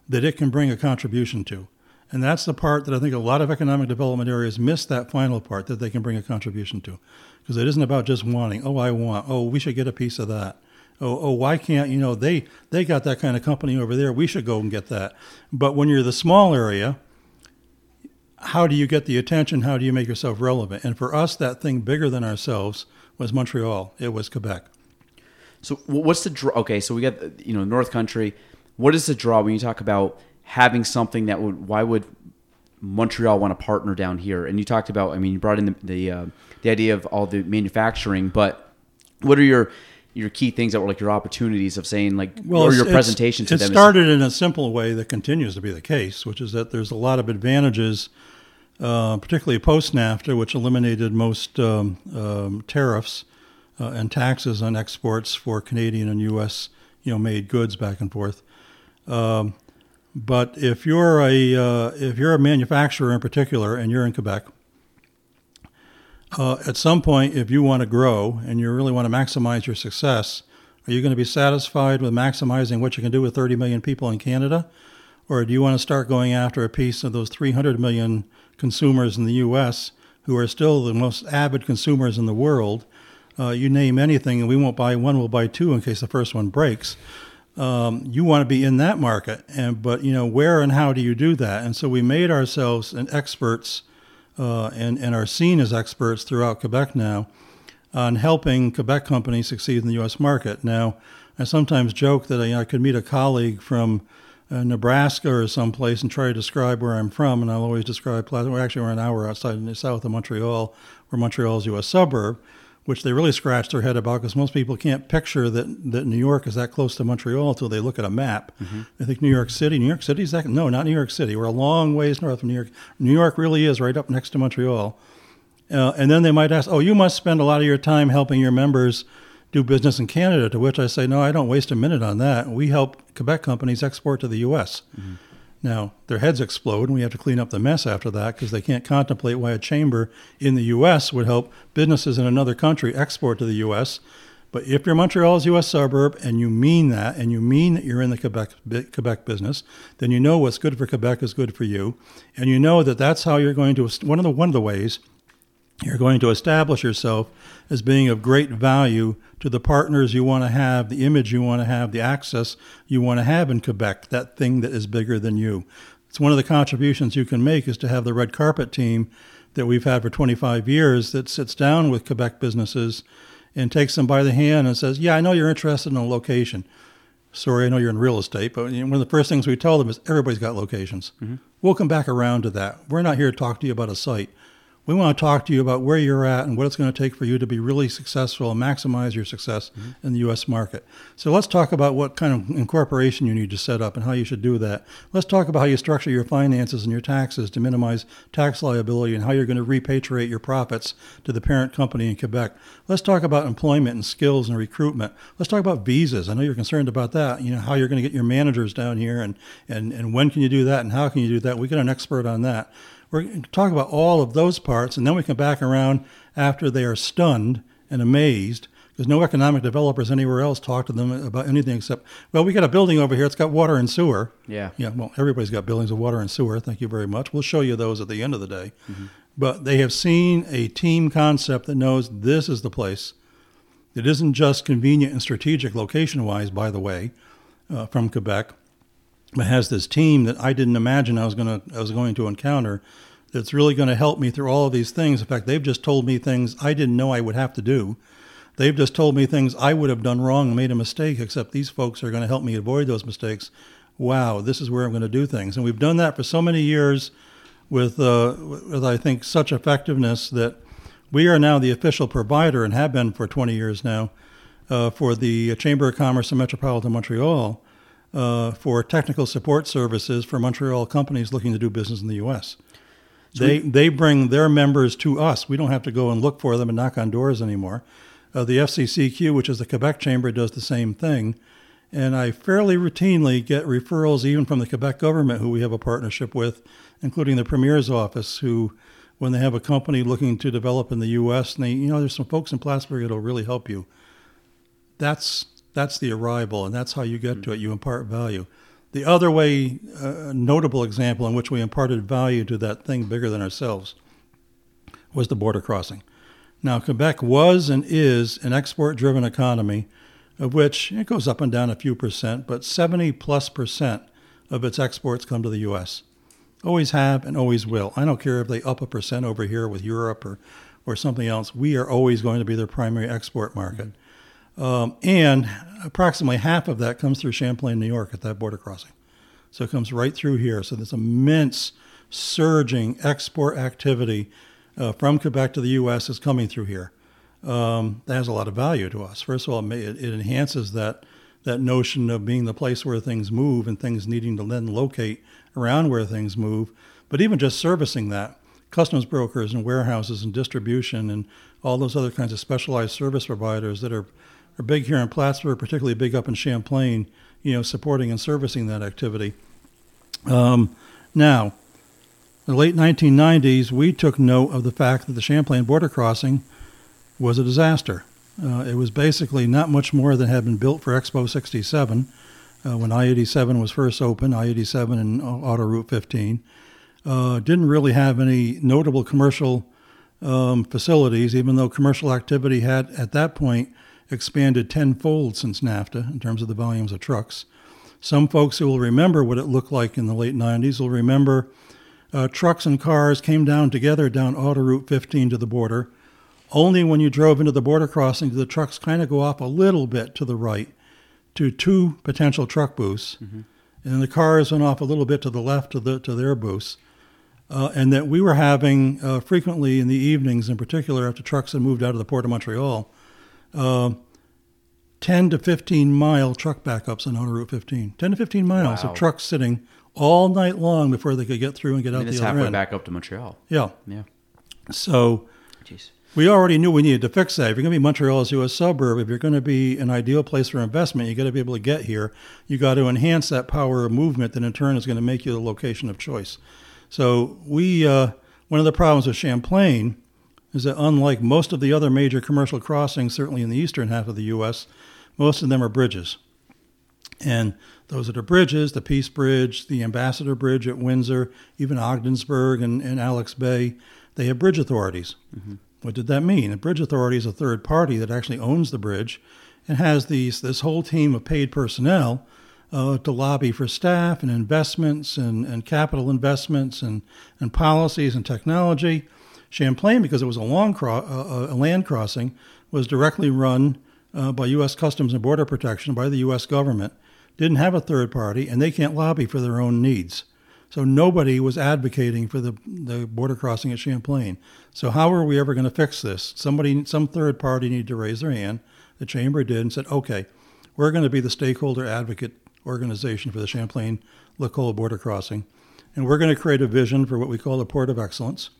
that it can bring a contribution to. And that's the part that I think a lot of economic development areas miss that final part that they can bring a contribution to. Because it isn't about just wanting, oh, I want, oh, we should get a piece of that. Oh, oh, why can't, you know, they, they got that kind of company over there. We should go and get that. But when you're the small area, how do you get the attention? How do you make yourself relevant? And for us, that thing bigger than ourselves was Montreal. It was Quebec. So what's the draw? Okay, so we got you know North Country. What is the draw when you talk about having something that would? Why would Montreal want to partner down here? And you talked about. I mean, you brought in the the, uh, the idea of all the manufacturing, but what are your your key things that were like your opportunities of saying like or your presentation to it them? is- started in a simple way that continues to be the case, which is that there's a lot of advantages, uh, particularly post NAFTA, which eliminated most um, um, tariffs uh, and taxes on exports for Canadian and U.S. you know made goods back and forth. Um, But if you're a uh, if you're a manufacturer in particular and you're in Quebec, uh, at some point, if you want to grow and you really want to maximize your success, are you going to be satisfied with maximizing what you can do with 30 million people in Canada? Or do you want to start going after a piece of those 300 million consumers in the US who are still the most avid consumers in the world? Uh, you name anything, and we won't buy one, we'll buy two in case the first one breaks. Um, you want to be in that market, and but you know where and how do you do that? And so we made ourselves an experts uh, and and are seen as experts throughout Quebec now on helping Quebec companies succeed in the U.S. market. Now, I sometimes joke that I, I could meet a colleague from uh, Nebraska or someplace and try to describe where I'm from, and I'll always describe Plaza. We're actually we're an hour outside in the south of Montreal, where Montreal is a U.S. suburb, which they really scratch their head about because most people can't picture that, that New York is that close to Montreal until they look at a map. Mm-hmm. They think New York City. New York City is that? No, not New York City. We're a long ways north of New York. New York really is right up next to Montreal. Uh, and then they might ask, "Oh, you must spend a lot of your time helping your members." do business in Canada, to which I say, no, I don't waste a minute on that. We help Quebec companies export to the U.S. Mm-hmm. Now, their heads explode, and we have to clean up the mess after that because they can't contemplate why a chamber in the U.S. would help businesses in another country export to the U.S. But if you're Montreal's U.S. suburb and you mean that, and you mean that you're in the Quebec Quebec business, then you know what's good for Quebec is good for you, and you know that that's how you're going to one of the one of the ways you're going to establish yourself as being of great value to the partners you want to have, the image you want to have, the access you want to have in Quebec, that thing that is bigger than you. It's one of the contributions you can make is to have the red carpet team that we've had for 25 years that sits down with Quebec businesses and takes them by the hand and says, Yeah, I know you're interested in a location. Sorry, I know you're in real estate, but one of the first things we tell them is everybody's got locations. Mm-hmm. We'll come back around to that. We're not here to talk to you about a site we want to talk to you about where you're at and what it's going to take for you to be really successful and maximize your success mm-hmm. in the U.S. market. So let's talk about what kind of incorporation you need to set up and how you should do that. Let's talk about how you structure your finances and your taxes to minimize tax liability and how you're going to repatriate your profits to the parent company in Quebec. Let's talk about employment and skills and recruitment. Let's talk about visas. I know you're concerned about that. You know how you're going to get your managers down here and and and when can you do that and how can you do that? We got an expert on that. We're going to talk about all of those parts, and then we come back around after they are stunned and amazed because no economic developers anywhere else talk to them about anything except, well, we got a building over here. It's got water and sewer. Yeah. Yeah. Well, everybody's got buildings of water and sewer. Thank you very much. We'll show you those at the end of the day. Mm-hmm. But they have seen a team concept that knows this is the place. It isn't just convenient and strategic location wise, by the way, uh, from Quebec, but has this team that I didn't imagine I was going to I was going to encounter. That's really going to help me through all of these things. In fact, they've just told me things I didn't know I would have to do. They've just told me things I would have done wrong and made a mistake. Except these folks are going to help me avoid those mistakes. Wow, this is where I'm going to do things, and we've done that for so many years, with uh, with I think such effectiveness that we are now the official provider and have been for 20 years now uh, for the Chamber of Commerce of Metropolitan Montreal uh, for technical support services for Montreal companies looking to do business in the U.S. So they we, they bring their members to us. We don't have to go and look for them and knock on doors anymore. Uh, the FCCQ, which is the Quebec Chamber, does the same thing. And I fairly routinely get referrals even from the Quebec government, who we have a partnership with, including the Premier's office, who, when they have a company looking to develop in the U.S., and they, you know, there's some folks in Plattsburgh that'll really help you. That's that's the arrival, and that's how you get to it. You impart value. The other way, a uh, notable example in which we imparted value to that thing bigger than ourselves was the border crossing. Now, Quebec was and is an export driven economy, of which it goes up and down a few percent, but 70 plus percent of its exports come to the U.S. Always have and always will. I don't care if they up a percent over here with Europe or, or something else. We are always going to be their primary export market. Um, and approximately half of that comes through Champlain, New York, at that border crossing. So it comes right through here. So this immense surging export activity uh, from Quebec to the U.S. is coming through here. Um, that has a lot of value to us. First of all, it, it enhances that that notion of being the place where things move and things needing to then locate around where things move. But even just servicing that, customs brokers and warehouses and distribution and all those other kinds of specialized service providers that are are big here in Plattsburgh, particularly big up in Champlain, you know, supporting and servicing that activity. Um, now, in the late 1990s, we took note of the fact that the Champlain border crossing was a disaster. Uh, it was basically not much more than had been built for Expo 67 uh, when I 87 was first opened, I 87 and Auto Route 15. Uh, didn't really have any notable commercial um, facilities, even though commercial activity had at that point expanded tenfold since NAFTA in terms of the volumes of trucks. Some folks who will remember what it looked like in the late 90s will remember uh, trucks and cars came down together down Auto Route 15 to the border. Only when you drove into the border crossing did the trucks kind of go off a little bit to the right to two potential truck booths, mm-hmm. and the cars went off a little bit to the left to, the, to their booths. Uh, and that we were having uh, frequently in the evenings, in particular after trucks had moved out of the port of Montreal, uh, 10 to 15 mile truck backups on Auto Route 15. 10 to 15 miles wow. of trucks sitting all night long before they could get through and get out I mean, the other halfway end. back up to Montreal. Yeah. Yeah. So Jeez. we already knew we needed to fix that. If you're going to be Montreal as a U.S. suburb, if you're going to be an ideal place for investment, you got to be able to get here. You got to enhance that power of movement that in turn is going to make you the location of choice. So we, uh, one of the problems with Champlain is that unlike most of the other major commercial crossings, certainly in the eastern half of the U.S., most of them are bridges. And those that are the bridges, the Peace Bridge, the Ambassador Bridge at Windsor, even Ogdensburg and, and Alex Bay, they have bridge authorities. Mm-hmm. What did that mean? A bridge authority is a third party that actually owns the bridge and has these this whole team of paid personnel uh, to lobby for staff and investments and, and capital investments and, and policies and technology. Champlain, because it was a long cro- a land crossing, was directly run uh, by U.S. Customs and Border Protection by the U.S. government didn't have a third party, and they can't lobby for their own needs. So nobody was advocating for the, the border crossing at Champlain. So how are we ever going to fix this? Somebody, some third party needed to raise their hand. The chamber did and said, okay, we're going to be the stakeholder advocate organization for the Champlain Lacolle border crossing. And we're going to create a vision for what we call the port of excellence.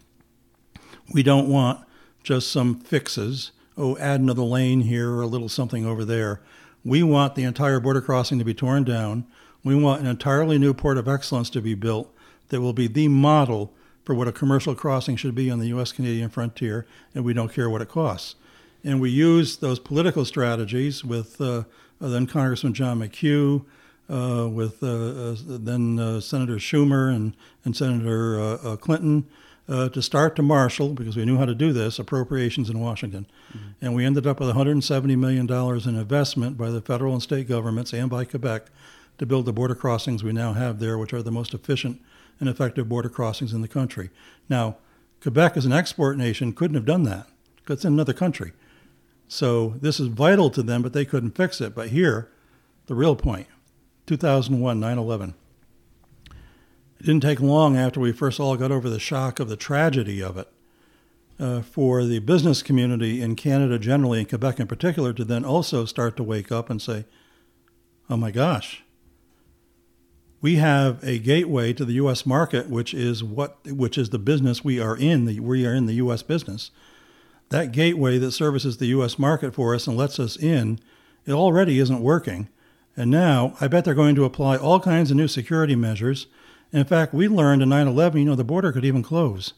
We don't want just some fixes. Oh, add another lane here or a little something over there. We want the entire border crossing to be torn down. We want an entirely new port of excellence to be built that will be the model for what a commercial crossing should be on the U.S. Canadian frontier, and we don't care what it costs. And we use those political strategies with uh, then Congressman John McHugh, uh, with uh, uh then uh, Senator Schumer and, and Senator uh, Clinton, uh, to start to marshal, because we knew how to do this, appropriations in Washington. Mm-hmm. And we ended up with $170 million in investment by the federal and state governments and by Quebec to build the border crossings we now have there, which are the most efficient and effective border crossings in the country. Now, Quebec, as an export nation, couldn't have done that because it's in another country. So this is vital to them, but they couldn't fix it. But here, the real point 2001, 9 11. It didn't take long after we first all got over the shock of the tragedy of it uh, for the business community in Canada generally, and Quebec in particular, to then also start to wake up and say, oh my gosh, we have a gateway to the U.S. market, which is what, which is the business we are in. The, we are in the U.S. business. That gateway that services the U.S. market for us and lets us in, it already isn't working. And now I bet they're going to apply all kinds of new security measures in fact, we learned in 9 11, you know, the border could even close.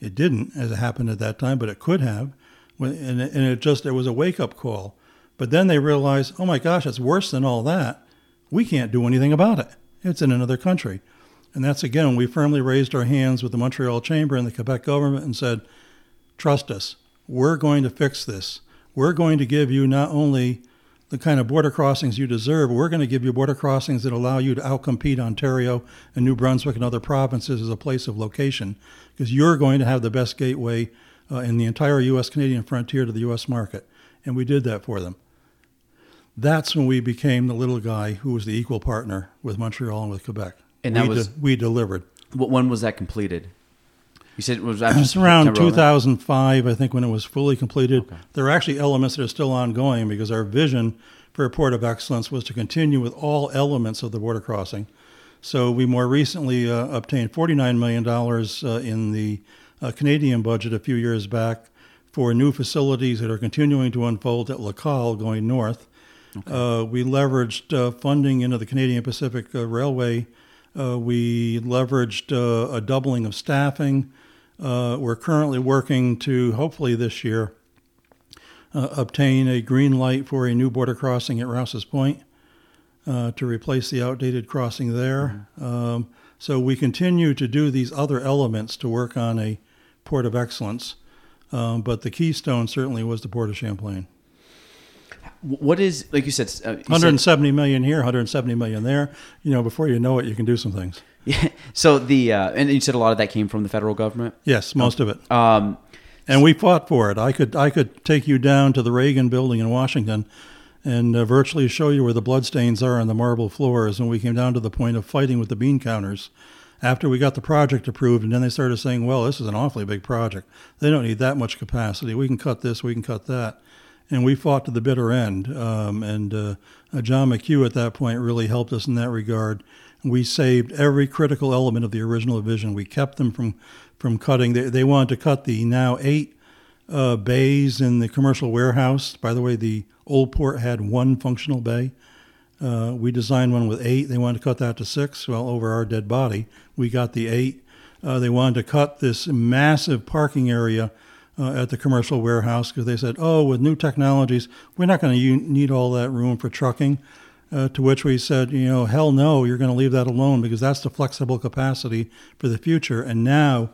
It didn't, as it happened at that time, but it could have. And it just, it was a wake up call. But then they realized, oh my gosh, it's worse than all that. We can't do anything about it. It's in another country. And that's again, when we firmly raised our hands with the Montreal Chamber and the Quebec government and said, trust us, we're going to fix this. We're going to give you not only the kind of border crossings you deserve. We're going to give you border crossings that allow you to outcompete Ontario and New Brunswick and other provinces as a place of location because you're going to have the best gateway uh, in the entire U.S. Canadian frontier to the U.S. market. And we did that for them. That's when we became the little guy who was the equal partner with Montreal and with Quebec. And that we was de- we delivered. When was that completed? You said it was after it's around 2005, I think, when it was fully completed. Okay. There are actually elements that are still ongoing because our vision for a port of excellence was to continue with all elements of the border crossing. So we more recently uh, obtained $49 million uh, in the uh, Canadian budget a few years back for new facilities that are continuing to unfold at Lacolle going north. Okay. Uh, we leveraged uh, funding into the Canadian Pacific uh, Railway Uh, we leveraged uh, a doubling of staffing. Uh, we're currently working to hopefully this year uh, obtain a green light for a new border crossing at Rouse's Point uh, to replace the outdated crossing there. Um, so we continue to do these other elements to work on a port of excellence. Um, but the keystone certainly was the port of Champlain. What is like you said? Uh, you said 170 million here, 170 million there. You know, before you know it, you can do some things. Yeah. (laughs) So the uh, and you said a lot of that came from the federal government. Yes, most of it. Um, And we fought for it. I could I could take you down to the Reagan Building in Washington, and uh, virtually show you where the bloodstains are on the marble floors. And we came down to the point of fighting with the bean counters. After we got the project approved, and then they started saying, "Well, this is an awfully big project. They don't need that much capacity. We can cut this. We can cut that." And we fought to the bitter end. Um, and uh, uh, John McHugh at that point really helped us in that regard. We saved every critical element of the original vision. We kept them from from cutting. They, they wanted to cut the now eight uh, bays in the commercial warehouse. By the way, the old port had one functional bay. Uh, we designed one with eight. They wanted to cut that to six. Well, over our dead body, we got the eight. Uh, they wanted to cut this massive parking area uh, at the commercial warehouse because they said, oh, with new technologies, we're not going to u- need all that room for trucking. Uh, to which we said, you know, hell no, you're going to leave that alone because that's the flexible capacity for the future. And now,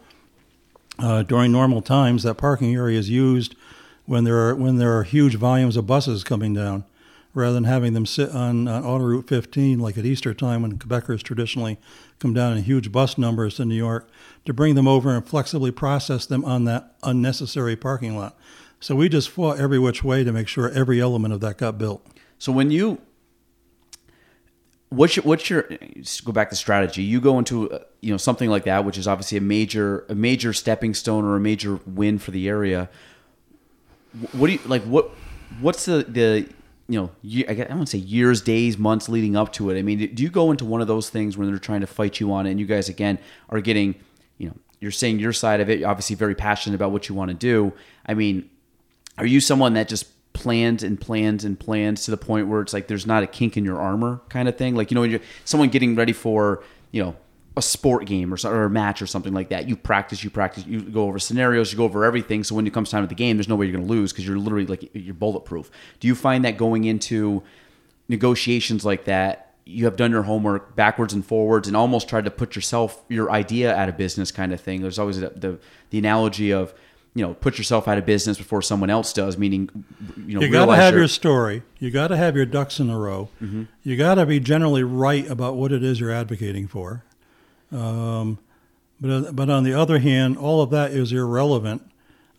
uh, during normal times, that parking area is used when there are when there are huge volumes of buses coming down, rather than having them sit on, on Auto Route 15 like at Easter time when Quebecers traditionally come down in huge bus numbers to New York, to bring them over and flexibly process them on that unnecessary parking lot. So we just fought every which way to make sure every element of that got built. So when you what's your what's your go back to strategy? You go into uh, you know something like that, which is obviously a major a major stepping stone or a major win for the area. What do you like? What what's the the you know I gue- I don't want to say years, days, months leading up to it. I mean, do you go into one of those things when they're trying to fight you on it, and you guys again are getting you know you're saying your side of it, obviously very passionate about what you want to do. I mean, are you someone that just plans and plans and plans to the point where it's like there's not a kink in your armor kind of thing. Like you know when you're someone getting ready for you know a sport game or, or a match or something like that you practice you practice you go over scenarios you go over everything. So when it comes time to the game there's no way you're going to lose because you're literally like you're bulletproof. Do you find that going into negotiations like that you have done your homework backwards and forwards and almost tried to put yourself your idea out of business kind of thing? There's always the the, the analogy of you know put yourself out of business before someone else does meaning you know You got to have your story. You got to have your ducks in a row. You got to be generally right about what it is you're advocating for. Um, but but on the other hand, all of that is irrelevant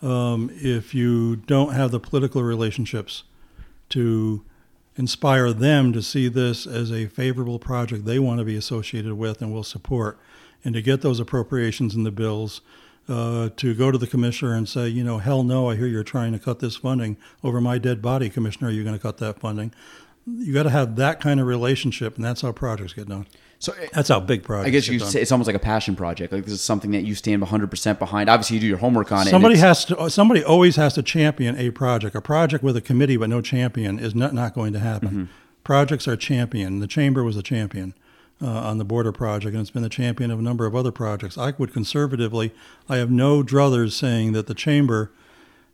um, if you don't have the political relationships to inspire them to see this as a favorable project they want to be associated with and will support, and to get those appropriations in the bills. Uh, to go to the commissioner and say, you know, hell no, I hear you're trying to cut this funding over my dead body, commissioner. Are You're going to cut that funding. You got to have that kind of relationship, and that's how projects get done. so That's how big projects. I guess get you say it's almost like a passion project. Like this is something that you stand 100% behind. Obviously, you do your homework on it. Somebody has to. Somebody always has to champion a project. A project with a committee but no champion is not not going to happen. Mm-hmm. Projects are championed. The chamber was a champion uh, on the border project, and it's been the champion of a number of other projects. I would conservatively, I have no druthers saying that the chamber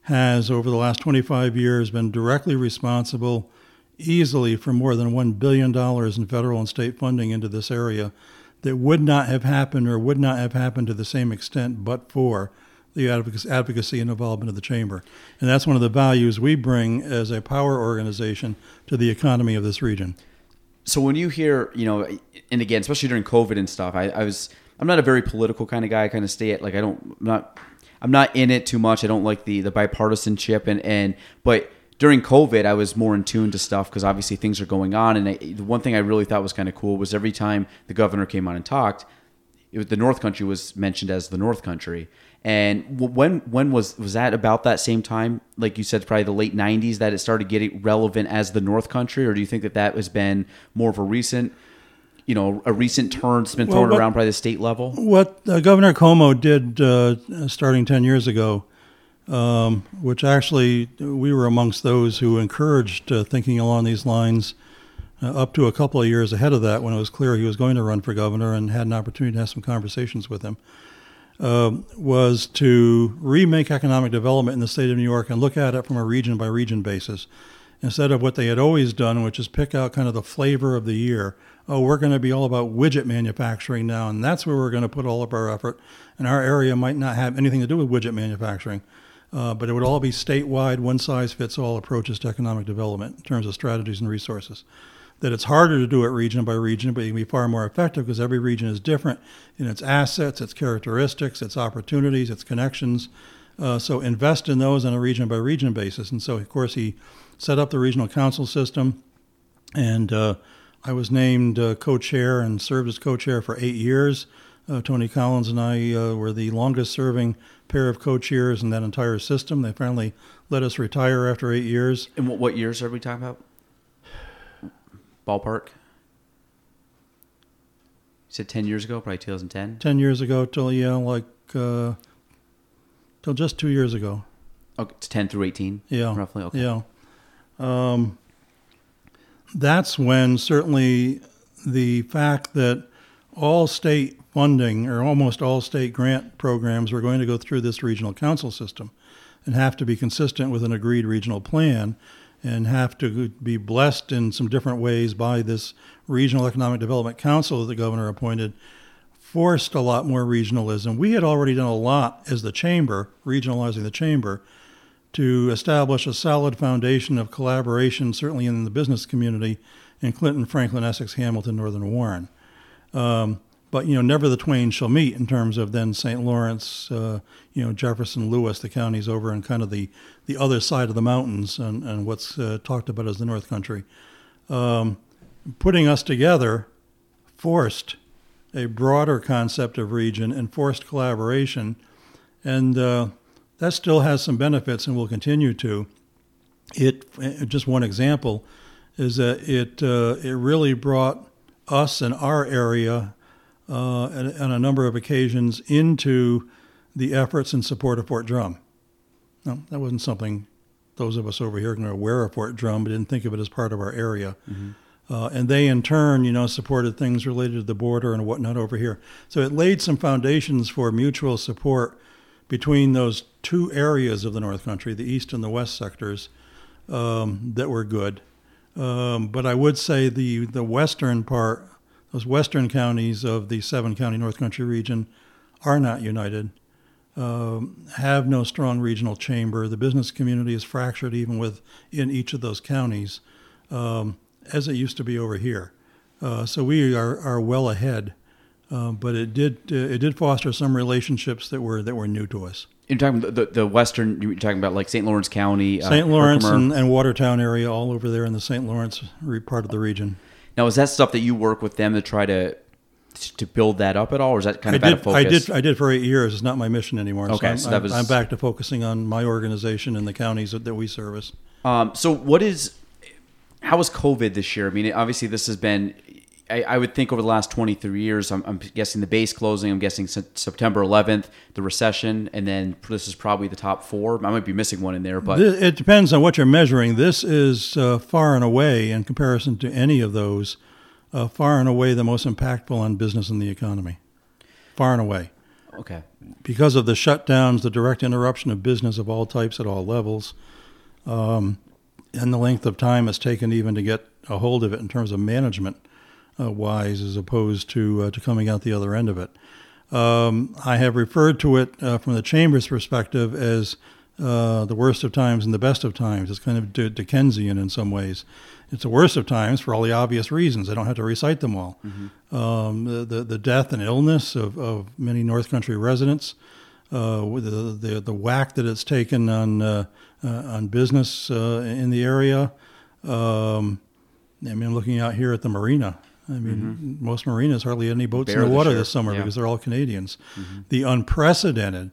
has, over the last 25 years, been directly responsible, easily for more than one billion dollars in federal and state funding into this area that would not have happened or would not have happened to the same extent but for the advocacy and involvement of the chamber. And that's one of the values we bring as a power organization to the economy of this region. So when you hear, you know, and again, especially during COVID and stuff, I, I was, I'm not a very political kind of guy. I kind of stay at like I don't, I'm not, I'm not in it too much. I don't like the the bipartisanship and and but during COVID, I was more in tune to stuff because obviously things are going on. And I, the one thing I really thought was kind of cool was every time the governor came on and talked, it the North Country was mentioned as the North Country. And when when was was that about that same time? Like you said, probably the late '90s that it started getting relevant as the North Country, or do you think that that has been more of a recent, you know, a recent turn that's been Well, thrown what- around by the state level? What uh, Governor Cuomo did uh, starting 10 years ago, um, which actually we were amongst those who encouraged uh, thinking along these lines uh, up to a couple of years ahead of that when it was clear he was going to run for governor and had an opportunity to have some conversations with him, uh, was to remake economic development in the state of New York and look at it from a region by region basis instead of what they had always done, which is pick out kind of the flavor of the year. Oh, we're going to be all about widget manufacturing now, and that's where we're going to put all of our effort. And our area might not have anything to do with widget manufacturing, uh, but it would all be statewide, one size fits all approaches to economic development in terms of strategies and resources. That it's harder to do it region by region, but you can be far more effective because every region is different in its assets, its characteristics, its opportunities, its connections. Uh, so invest in those on a region by region basis. And so, of course, he set up the regional council system, and uh, I was named uh, co-chair and served as co-chair for eight years. Uh, Tony Collins and I uh, were the longest-serving pair of co-chairs in that entire system. They finally let us retire after eight years. And what, what years are we talking about? Ballpark. You said ten years ago, probably 2010. Ten years ago, till yeah, like uh, till just two years ago. Okay, it's 10 through 18. Yeah, roughly. Okay. Yeah. Um, that's when certainly the fact that all state funding or almost all state grant programs were going to go through this regional council system and have to be consistent with an agreed regional plan and have to be blessed in some different ways by this regional economic development council that the governor appointed forced a lot more regionalism. We had already done a lot as the chamber, regionalizing the chamber, to establish a solid foundation of collaboration, certainly in the business community, in Clinton, Franklin, Essex, Hamilton, Northern Warren. Um, but you know, never the twain shall meet in terms of then St. Lawrence, uh, you know, Jefferson, Lewis, the counties over in kind of the, the other side of the mountains and, and what's uh, talked about as the North Country. Um, putting us together forced a broader concept of region and forced collaboration, and uh, that still has some benefits and will continue to. It just one example is that it uh, it really brought us and our area uh, on a number of occasions into the efforts in support of Fort Drum. Now, that wasn't something those of us over here were aware of Fort Drum, but didn't think of it as part of our area. Mm-hmm. Uh, and they, in turn, you know, supported things related to the border and whatnot over here. So it laid some foundations for mutual support between those two areas of the North Country, the east and the west sectors, um, that were good. Um, but I would say the the western part, those western counties of the seven county North Country region, are not united. Um, have no strong regional chamber. The business community is fractured even within each of those counties, um, as it used to be over here. Uh, so we are, are well ahead uh, but it did uh, it did foster some relationships that were that were new to us. You're talking about the, the western. You're talking about like St. Lawrence County, uh, St. Lawrence and, and, Watertown area, all over there in the St. Lawrence part of the region. Now, is that stuff that you work with them to try to to build that up at all, or is that kind of I did, focus? I did. I did for eight years. It's not my mission anymore. Okay, so, I'm, so that was. I'm back to focusing on my organization and the counties that, that we service. Um, so, what is? How was COVID this year? I mean, obviously, this has been I, I, would think over the last 23 years, I'm, I'm, guessing the base closing, I'm guessing September 11th, the recession, and then this is probably the top four. I might be missing one in there, but it depends on what you're measuring. This is uh, far and away, in comparison to any of those, uh, far and away the most impactful on business and the economy. Far and away. Okay. Because of the shutdowns, the direct interruption of business of all types at all levels, um, and the length of time it's taken even to get a hold of it in terms of management uh, wise as opposed to uh, to coming out the other end of it. Um, I have referred to it uh, from the chamber's perspective as uh, the worst of times and the best of times. It's kind of Dickensian in some ways. It's the worst of times for all the obvious reasons. I don't have to recite them all. Mm-hmm. Um, the, the, the death and illness of, of many North Country residents, uh, the, the the whack that it's taken on uh, on business in the area. Um, I mean, looking out here at the marina, I mean, mm-hmm. most marinas hardly any boats Bear in the water the this summer yeah. because they're all Canadians. Mm-hmm. The unprecedented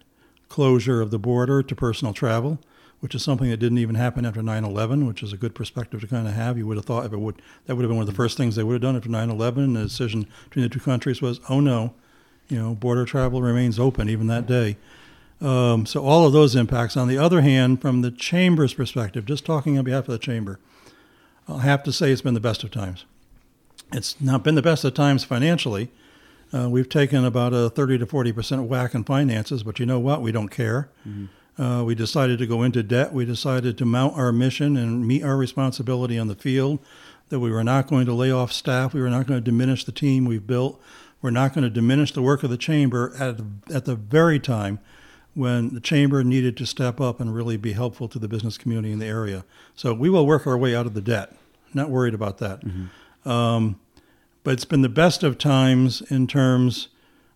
closure of the border to personal travel, which is something that didn't even happen after 9/11, which is a good perspective to kind of have. You would have thought if it would that would have been one of the first things they would have done after 9/11. The decision between the two countries was, oh no, you know, border travel remains open even that day. Um, so all of those impacts. On the other hand, from the chamber's perspective, just talking on behalf of the chamber, I'll have to say it's been the best of times It's not been the best of times financially. Uh, we've taken about a 30 to 40 percent whack in finances, but you know what? We don't care. Mm-hmm. Uh, we decided to go into debt. We decided to mount our mission and meet our responsibility on the field. That we were not going to lay off staff. We were not going to diminish the team we've built. We're not going to diminish the work of the chamber at at the very time when the chamber needed to step up and really be helpful to the business community in the area. So we will work our way out of the debt. Not worried about that. Mm-hmm. Um, but it's been the best of times in terms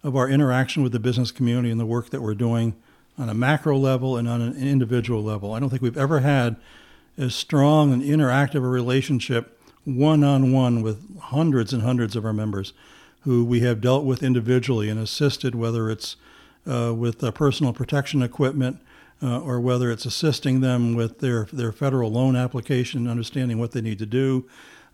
of our interaction with the business community and the work that we're doing on a macro level and on an individual level. I don't think we've ever had as strong and interactive a relationship one on one with hundreds and hundreds of our members who we have dealt with individually and assisted, whether it's uh, with uh, personal protection equipment uh, or whether it's assisting them with their, their federal loan application, understanding what they need to do,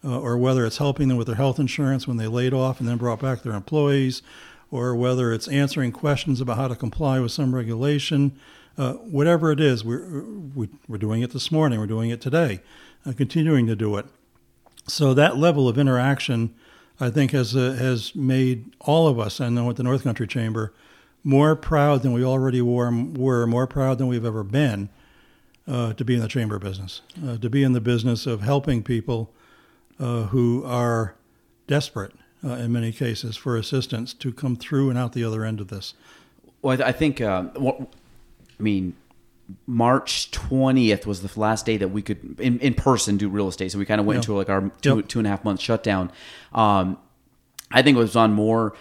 uh, or whether it's helping them with their health insurance when they laid off and then brought back their employees, or whether it's answering questions about how to comply with some regulation. Uh, whatever it is, we're, we, are we are doing it this morning, we're doing it today, uh, continuing to do it. So that level of interaction, I think, has, uh, has made all of us, I know at the North Country Chamber, more proud than we already were, were more proud than we've ever been uh, to be in the chamber business, uh, to be in the business of helping people uh, who are desperate uh, in many cases for assistance to come through and out the other end of this. Well, I think, uh, what, I mean, March 20th was the last day that we could in, in person do real estate. So we kind of went into like our two, yep. two and a half month shutdown. Um, I think it was on more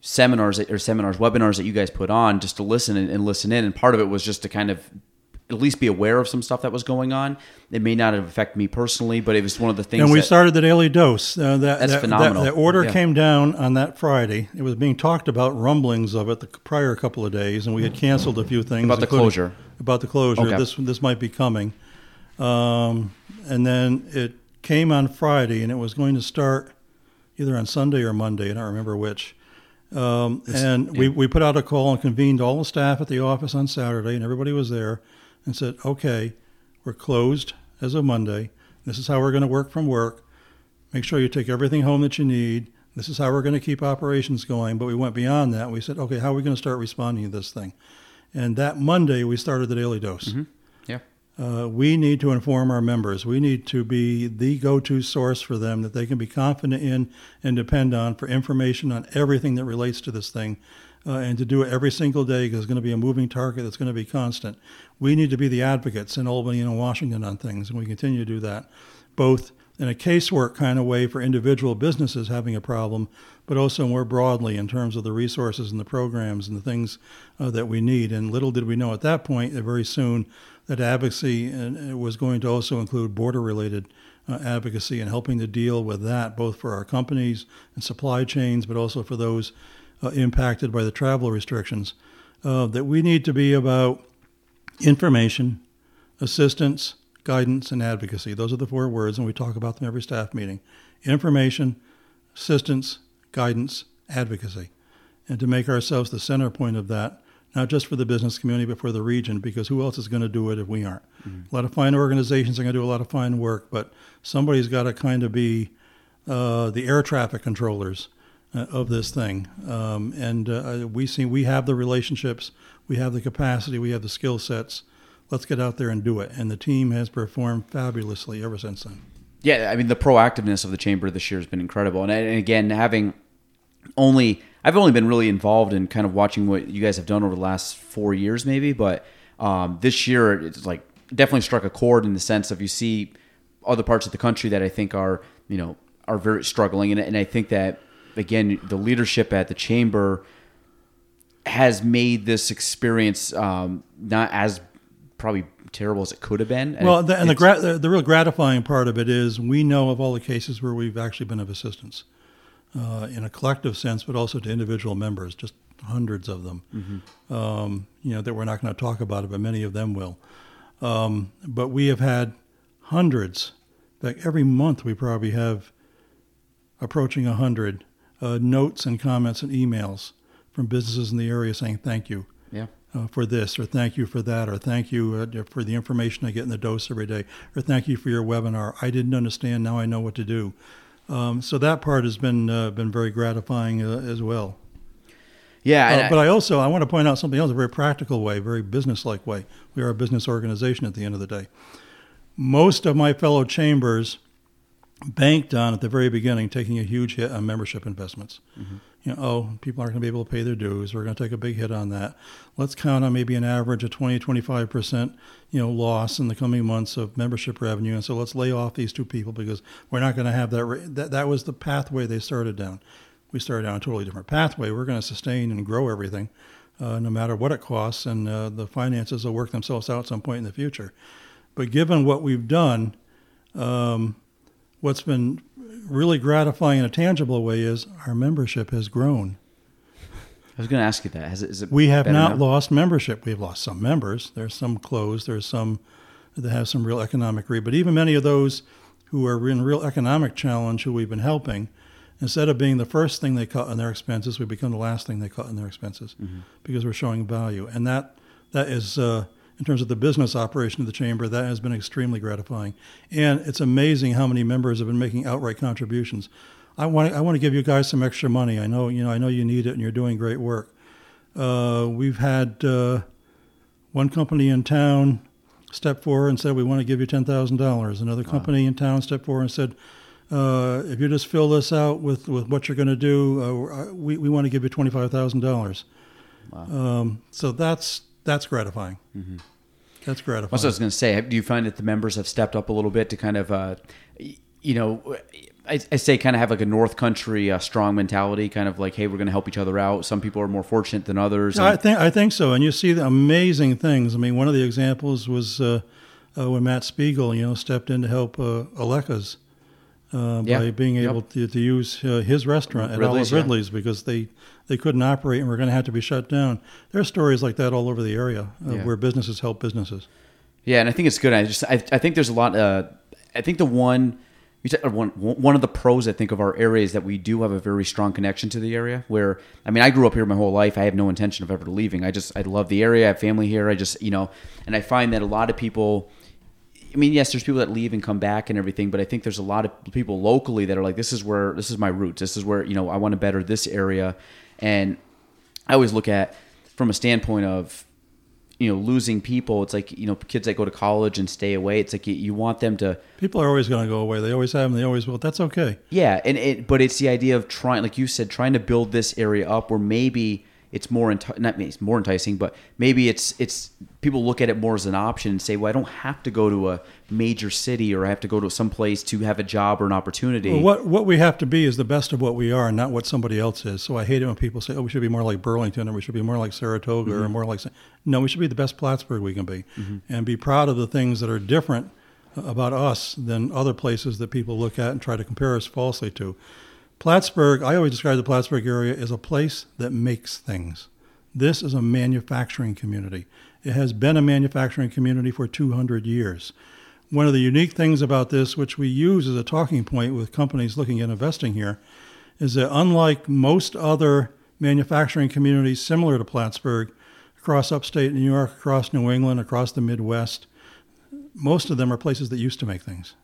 seminars or seminars, webinars that you guys put on just to listen and, and listen in. And part of it was just to kind of at least be aware of some stuff that was going on. It may not have affected me personally, but it was one of the things. And we that, started the daily dose. Uh, that, that's that, phenomenal. That, order yeah. came down on that Friday. It was being talked about rumblings of it the prior couple of days, and we had canceled a few things about the closure. About the closure. Okay. This this might be coming, um, and then it came on Friday, and it was going to start either on Sunday or Monday. I don't remember which. Um, and yeah. we, we put out a call and convened all the staff at the office on Saturday, and everybody was there and said, okay, we're closed as of Monday. This is how we're going to work from work. Make sure you take everything home that you need. This is how we're going to keep operations going. But we went beyond that. We said, okay, how are we going to start responding to this thing? And that Monday, we started the daily dose. Mm-hmm. Yeah. Uh, we need to inform our members. We need to be the go to source for them that they can be confident in and depend on for information on everything that relates to this thing. Uh, and to do it every single day because it's going to be a moving target that's going to be constant. We need to be the advocates in Albany and Washington on things, and we continue to do that, both in a casework kind of way for individual businesses having a problem, but also more broadly in terms of the resources and the programs and the things uh, that we need. And little did we know at that point that very soon that advocacy uh, was going to also include border related uh, advocacy and helping to deal with that, both for our companies and supply chains, but also for those uh, impacted by the travel restrictions. Uh, that we need to be about information, assistance, guidance, and advocacy. Those are the four words, and we talk about them every staff meeting information, assistance, guidance, advocacy. And to make ourselves the center point of that not just for the business community, but for the region, because who else is going to do it if we aren't? Mm-hmm. A lot of fine organizations are going to do a lot of fine work, but somebody's got to kind of be uh, the air traffic controllers uh, of this thing. Um, and uh, we see we have the relationships, we have the capacity, we have the skill sets. Let's get out there and do it. And the team has performed fabulously ever since then. Yeah, I mean the proactiveness of the chamber this year has been incredible, and, and again having only I've only been really involved in kind of watching what you guys have done over the last four years, maybe. But um, this year, it's like definitely struck a chord in the sense of you see other parts of the country that I think are you know are very struggling, and, and I think that again the leadership at the chamber has made this experience um, not as probably terrible as it could have been. And well, the, and the, gra- the, the real gratifying part of it is we know of all the cases where we've actually been of assistance uh, in a collective sense, but also to individual members, just hundreds of them. Mm-hmm. Um, you know, that we're not going to talk about it, but many of them will. Um, but we have had hundreds. Like every month, we probably have approaching a hundred uh, notes and comments and emails from businesses in the area saying thank you. Yeah. Uh, for this, or thank you for that, or thank you uh, for the information I get in the dose every day, or thank you for your webinar. I didn't understand, now I know what to do. Um, so that part has been uh, been very gratifying uh, as well. Yeah, Uh, but I also I want to point out something else, a very practical way, very business-like way. We are a business organization at the end of the day. Most of my fellow chambers banked on at the very beginning taking a huge hit on membership investments. You know, oh, people aren't going to be able to pay their dues. We're going to take a big hit on that. Let's count on maybe an average of 20, 25 percent, you know, loss in the coming months of membership revenue. And so let's lay off these two people because we're not going to have that. That that was the pathway they started down. We started down a totally different pathway. We're going to sustain and grow everything, uh, no matter what it costs, and uh, the finances will work themselves out at some point in the future. But given what we've done, um, what's been really gratifying in a tangible way is our membership has grown. I was going to ask you that. Has it, is it We have not now? lost membership. We've lost some members. There's some closed. There's some that have some real economic re. But even many of those who are in real economic challenge, who we've been helping, instead of being the first thing they cut in their expenses, we become the last thing they cut in their expenses because we're showing value. And that that is, uh, in terms of the business operation of the chamber, that has been extremely gratifying. And it's amazing how many members have been making outright contributions. I want I want to give you guys some extra money. I know you know I know you need it, and you're doing great work. Uh, we've had uh, one company in town step forward and said we want to give you ten thousand dollars. Another company in town stepped forward and said, uh, if you just fill this out with, with what you're going to do, uh, we, we want to give you twenty five thousand dollars. Um, so that's that's gratifying. That's gratifying. That's what I was going to say. Do you find that the members have stepped up a little bit to kind of, uh, you know, I, I say kind of have like a North Country uh, strong mentality, kind of like, hey, we're going to help each other out. Some people are more fortunate than others. I and- think I think so, and you see the amazing things. I mean, one of the examples was uh, uh, when Matt Spiegel, you know, stepped in to help uh, Alekas uh, Yeah. by being Yep. able to, to use uh, his restaurant at Ridley's, Olive yeah. Ridley's because they they couldn't operate and were going to have to be shut down. There are stories like that all over the area uh, Yeah. where businesses help businesses. Yeah, and I think it's good. I just I, I think there's a lot. Uh, I think the one you said one one of the pros I think of our area is that we do have a very strong connection to the area. Where I mean, I grew up here my whole life. I have no intention of ever leaving. I just I love the area. I have family here. I just you know, and I find that a lot of people. I mean, yes, there's people that leave and come back and everything, but I think there's a lot of people locally that are like, this is where this is my roots. This is where you know I want to better this area, and I always look at from a standpoint of you know losing people. It's like you know kids that go to college and stay away. It's like you, you want them to People are always going to go away. They always have, and they always will. That's okay. yeah, and it but it's the idea of trying, like you said, trying to build this area up where maybe it's more enti- not maybe it's more enticing, but maybe it's it's people look at it more as an option and say, well, I don't have to go to a major city or I have to go to some place to have a job or an opportunity. Well, what what we have to be is the best of what we are, not what somebody else is. So I hate it when people say, "Oh, we should be more like Burlington, or we should be more like Saratoga, or mm-hmm. more like." No, we should be the best Plattsburgh we can be, mm-hmm. and be proud of the things that are different uh, about us than other places that people look at and try to compare us falsely to. Plattsburgh, I always describe the Plattsburgh area as a place that makes things. This is a manufacturing community. It has been a manufacturing community for 200 years. One of the unique things about this, which we use as a talking point with companies looking at investing here, is that unlike most other manufacturing communities similar to Plattsburgh, across upstate New York, across New England, across the Midwest, most of them are places that used to make things.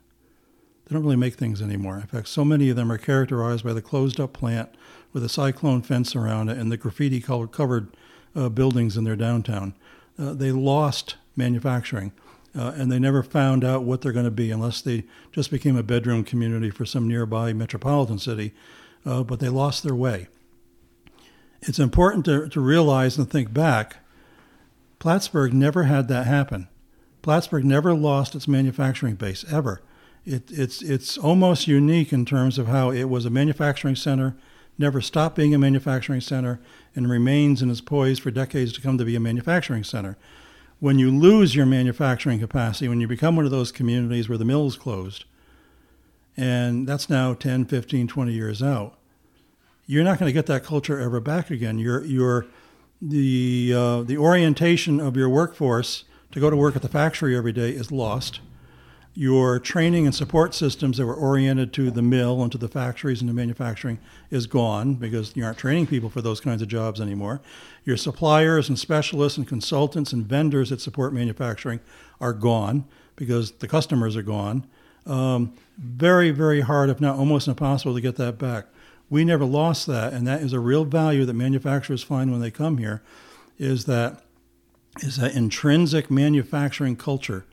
They don't really make things anymore. In fact, so many of them are characterized by the closed up plant with a cyclone fence around it and the graffiti covered uh, buildings in their downtown. Uh, they lost manufacturing uh, and they never found out what they're going to be unless they just became a bedroom community for some nearby metropolitan city. Uh, but they lost their way. It's important to, to realize and think back Plattsburgh never had that happen. Plattsburgh never lost its manufacturing base ever. It, it's it's almost unique in terms of how it was a manufacturing center, never stopped being a manufacturing center, and remains and is poised for decades to come to be a manufacturing center. When you lose your manufacturing capacity, when you become one of those communities where the mill's closed, and that's now 10, 15, 20 years out, you're not going to get that culture ever back again. Your your the uh, the orientation of your workforce to go to work at the factory every day is lost. Your training and support systems that were oriented to the mill and to the factories and the manufacturing is gone because you aren't training people for those kinds of jobs anymore. Your suppliers and specialists and consultants and vendors that support manufacturing are gone because the customers are gone. Um, very, very hard, if not almost impossible, to get that back. We never lost that, and that is a real value that manufacturers find when they come here. Is that is that intrinsic manufacturing culture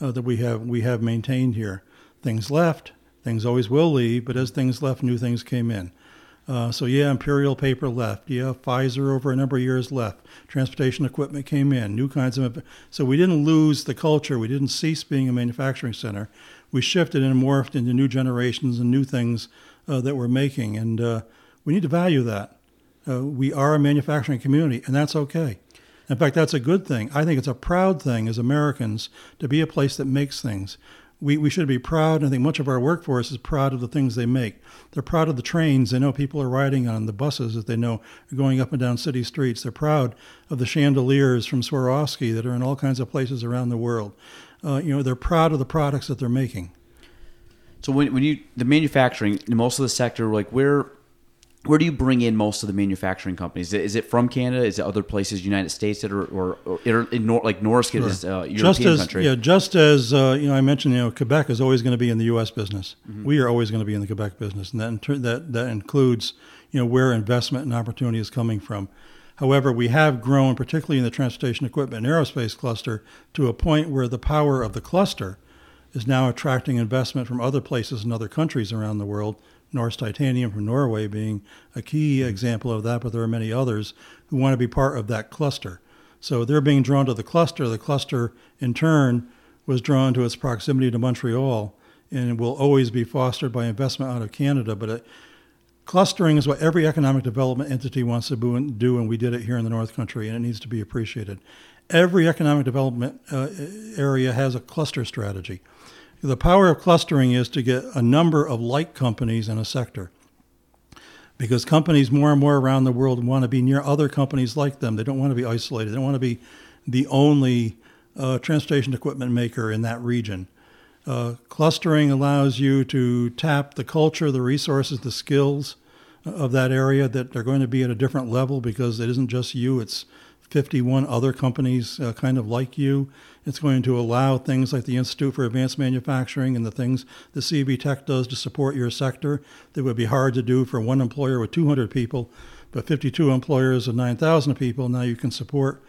uh, that we have we have maintained here. Things left, things always will leave, but as things left, new things came in. Uh, so yeah, Imperial Paper left. Yeah, Pfizer over a number of years left. Transportation equipment came in. New kinds of. So we didn't lose the culture. We didn't cease being a manufacturing center. We shifted and morphed into new generations and new things uh, that we're making, and uh, we need to value that. Uh, we are a manufacturing community, and that's okay. In fact, that's a good thing. I think it's a proud thing as Americans to be a place that makes things. We, we should be proud, and I think much of our workforce is proud of the things they make. They're proud of the trains they know people are riding on, the buses that they know are going up and down city streets. They're proud of the chandeliers from Swarovski that are in all kinds of places around the world. Uh, you know, they're proud of the products that they're making. So when, when you the manufacturing, most of the sector, like where where do you bring in most of the manufacturing companies? Is it from Canada? Is it other places, United States, that are or, or in Nor, like Norskin sure. is a European just as, country? Yeah, just as uh, you know, I mentioned, you know, Quebec is always going to be in the U.S. business. Mm-hmm. We are always going to be in the Quebec business, and that that that includes you know where investment and opportunity is coming from. However, we have grown, particularly in the transportation equipment and aerospace cluster, to a point where the power of the cluster is now attracting investment from other places and other countries around the world Norsk Titanium from Norway being a key example of that, but there are many others who want to be part of that cluster. So they're being drawn to the cluster. The cluster, in turn, was drawn to its proximity to Montreal and will always be fostered by investment out of Canada. But it, clustering is what every economic development entity wants to do, and we did it here in the North Country, and it needs to be appreciated. Every economic development uh, area has a cluster strategy. The power of clustering is to get a number of like companies in a sector. Because companies more and more around the world want to be near other companies like them. They don't want to be isolated. They don't want to be the only uh, transportation equipment maker in that region. Uh, clustering allows you to tap the culture, the resources, the skills of that area that are going to be at a different level because it isn't just you, it's 51 other companies uh, kind of like you. It's going to allow things like the Institute for Advanced Manufacturing and the things the CV-TEC does to support your sector that would be hard to do for one employer with 200 people, but 52 employers with 9,000 people. Now you can support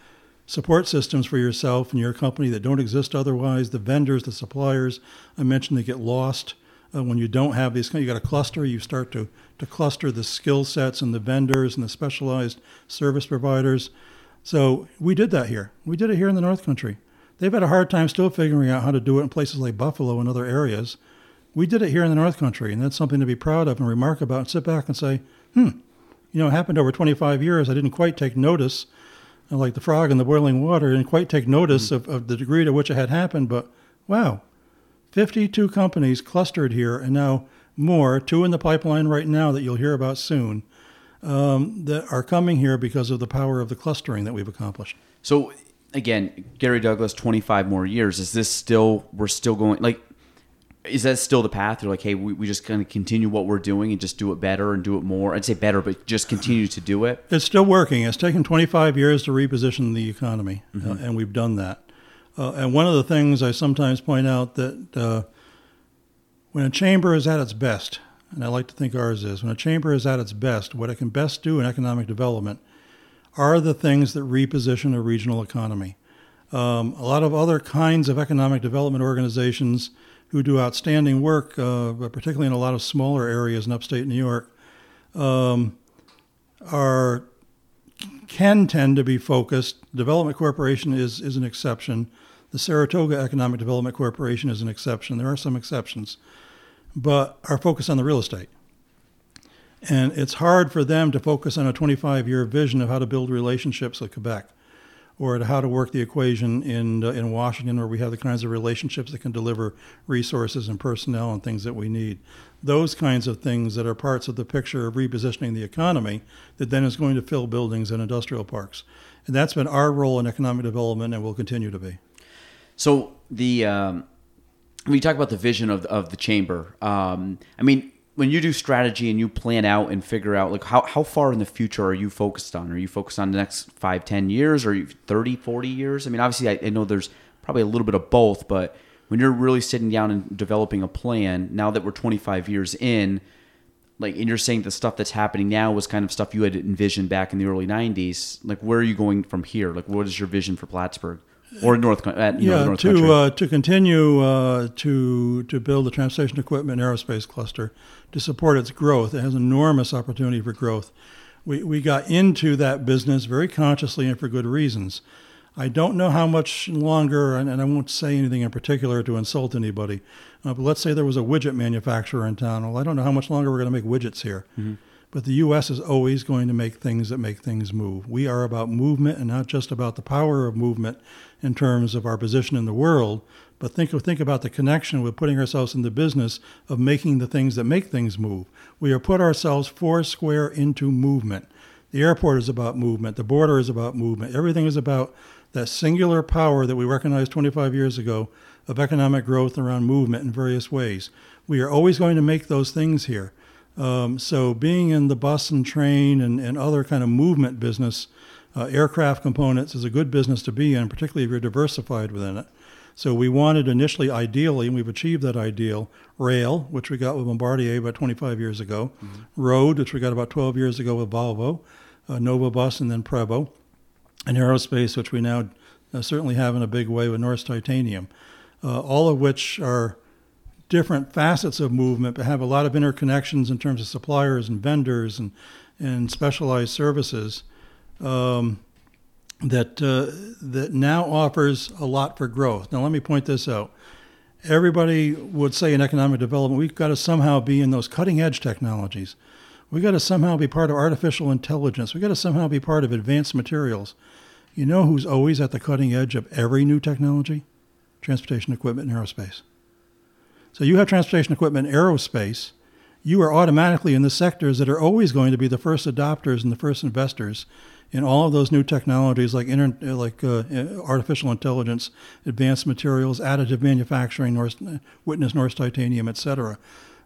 support systems for yourself and your company that don't exist otherwise. The vendors, the suppliers, I mentioned they get lost. Uh, when you don't have these, you got a cluster. You start to to cluster the skill sets and the vendors and the specialized service providers. So we did that here. We did it here in the North Country. They've had a hard time still figuring out how to do it in places like Buffalo and other areas. We did it here in the North Country, and that's something to be proud of and remark about and sit back and say, hmm, you know, it happened over 25 years. I didn't quite take notice, like the frog in the boiling water, I didn't quite take notice mm-hmm. of, of the degree to which it had happened, but wow, 52 companies clustered here, and now more, two in the pipeline right now that you'll hear about soon um, that are coming here because of the power of the clustering that we've accomplished. So again, Garry Douglas, 25 more years. Is this still, we're still going, like, is that still the path? You're like, hey, we, we just kind of continue what we're doing and just do it better and do it more. I'd say better, but just continue to do it. It's still working. It's taken 25 years to reposition the economy, mm-hmm. uh, and we've done that. Uh, and one of the things I sometimes point out that uh, when a chamber is at its best, and I like to think ours is, when a chamber is at its best, what it can best do in economic development are the things that reposition a regional economy. Um, a lot of other kinds of economic development organizations who do outstanding work, uh, particularly in a lot of smaller areas in upstate New York, um, are can tend to be focused. Development Corporation is is an exception. The Saratoga Economic Development Corporation is an exception. There are some exceptions but are focused on the real estate. And it's hard for them to focus on a 25 year vision of how to build relationships with Quebec or to how to work the equation in, uh, in Washington where we have the kinds of relationships that can deliver resources and personnel and things that we need. Those kinds of things that are parts of the picture of repositioning the economy that then is going to fill buildings and industrial parks. And that's been our role in economic development and will continue to be. So the. Um when you talk about the vision of, of the chamber, um, I mean, when you do strategy and you plan out and figure out like how, how far in the future are you focused on? Are you focused on the next five, 10 years or 30, 40 years? I mean, obviously I, I know there's probably a little bit of both, but when you're really sitting down and developing a plan, now that we're 25 years in, like, and you're saying the stuff that's happening now was kind of stuff you had envisioned back in the early 90s. Like, where are you going from here? Like, what is your vision for Plattsburgh or North? At, yeah, know, North to uh, to continue uh, to to build the transportation equipment aerospace cluster to support its growth. It has enormous opportunity for growth. We we got into that business very consciously and for good reasons. I don't know how much longer, and, and I won't say anything in particular to insult anybody, uh, but let's say there was a widget manufacturer in town. Well, I don't know how much longer we're going to make widgets here. Mm-hmm. But the U.S. is always going to make things that make things move. We are about movement and not just about the power of movement in terms of our position in the world, but think, think about the connection with putting ourselves in the business of making the things that make things move. We are put ourselves four square into movement. The airport is about movement. The border is about movement. Everything is about that singular power that we recognized 25 years ago of economic growth around movement in various ways. We are always going to make those things here. Um, so being in the bus and train and, and other kind of movement business, uh, aircraft components is a good business to be in, particularly if you're diversified within it. So we wanted initially, ideally, and we've achieved that ideal, rail, which we got with Bombardier about 25 years ago, mm-hmm. road, which we got about 12 years ago with Volvo, uh, Nova Bus, and then Prevost, and aerospace, which we now uh, certainly have in a big way with Norsk Titanium, uh, all of which are different facets of movement, but have a lot of interconnections in terms of suppliers and vendors and, and specialized services. Um, that uh, that now offers a lot for growth. Now, let me point this out. Everybody would say in economic development, we've got to somehow be in those cutting edge technologies. We've got to somehow be part of artificial intelligence. We've got to somehow be part of advanced materials. You know who's always at the cutting edge of every new technology? Transportation equipment and aerospace. So you have transportation equipment and aerospace. You are automatically in the sectors that are always going to be the first adopters and the first investors in all of those new technologies like inter, like uh, artificial intelligence, advanced materials, additive manufacturing, witness Norsk titanium, etc.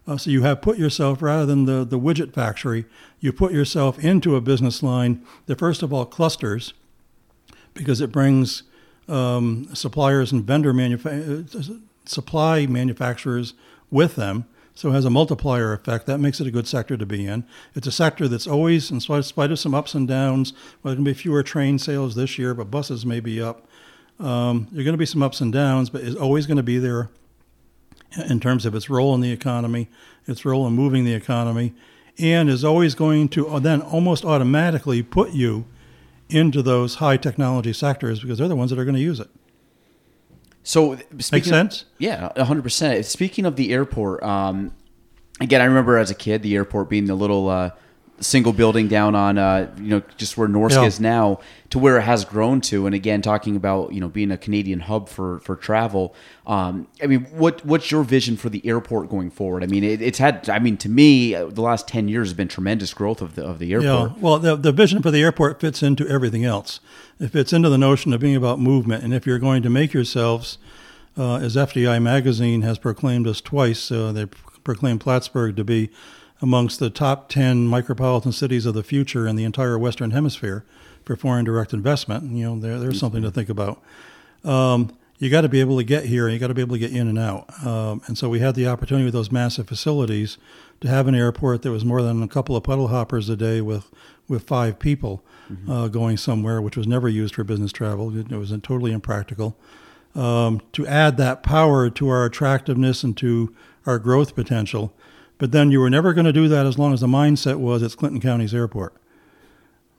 Uh, so you have put yourself rather than the, the widget factory, you put yourself into a business line that first of all clusters because it brings um, suppliers and vendor manufa- uh, supply manufacturers with them so it has a multiplier effect. That makes it a good sector to be in. It's a sector that's always, in spite of some ups and downs, well, there's going to be fewer train sales this year, but buses may be up. Um, there are going to be some ups and downs, but it's always going to be there in terms of its role in the economy, its role in moving the economy, and is always going to then almost automatically put you into those high technology sectors because they're the ones that are going to use it. So makes sense. Of, yeah, hundred percent. Speaking of the airport, um, again, I remember as a kid the airport being the little uh, single building down on uh, you know just where Norsk yeah. is now to where it has grown to. And again, talking about you know being a Canadian hub for for travel. Um, I mean, what what's your vision for the airport going forward? I mean, it, it's had. I mean, to me, uh, the last ten years has been tremendous growth of the of the airport. Yeah. Well, the the vision for the airport fits into everything else. It fits into the notion of being about movement, and if you're going to make yourselves uh, as FDI magazine has proclaimed us twice, uh, they proclaimed Plattsburgh to be amongst the top 10 micropolitan cities of the future in the entire Western Hemisphere for foreign direct investment. You know, there, there's something to think about. Um, you got to be able to get here and you got to be able to get in and out. Um, and so we had the opportunity with those massive facilities to have an airport that was more than a couple of puddle hoppers a day with, with five people mm-hmm. uh, going somewhere, which was never used for business travel. It, it was totally impractical. Um, to add that power to our attractiveness and to our growth potential, but then you were never going to do that as long as the mindset was it's Clinton County's airport.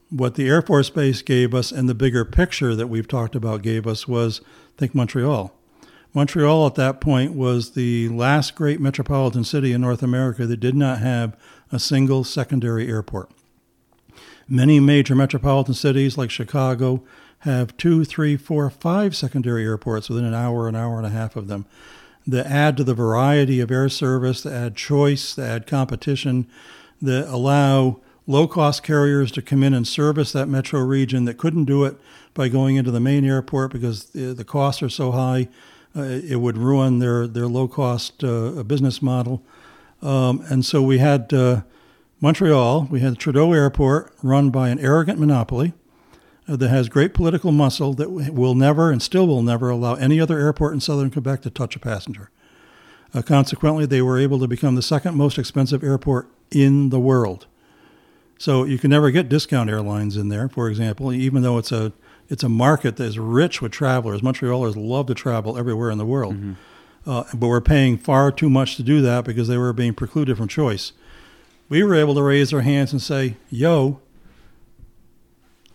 What the Air Force Base gave us and the bigger picture that we've talked about gave us was think Montreal. Montreal at that point was the last great metropolitan city in North America that did not have a single secondary airport. Many major metropolitan cities like Chicago have two, three, four, five secondary airports within an hour, an hour and a half of them that add to the variety of air service, that add choice, that add competition, that allow low cost carriers to come in and service that metro region that couldn't do it by going into the main airport because the, the costs are so high. Uh, it would ruin their, their low cost uh, business model. Um, and so we had uh, Montreal, we had Trudeau Airport run by an arrogant monopoly that has great political muscle that will never and still will never allow any other airport in southern Quebec to touch a passenger. Uh, consequently, they were able to become the second most expensive airport in the world. So you can never get discount airlines in there, for example, even though it's a it's a market that is rich with travelers. Montrealers love to travel everywhere in the world, mm-hmm. uh, but we're paying far too much to do that because they were being precluded from choice. We were able to raise our hands and say, "Yo,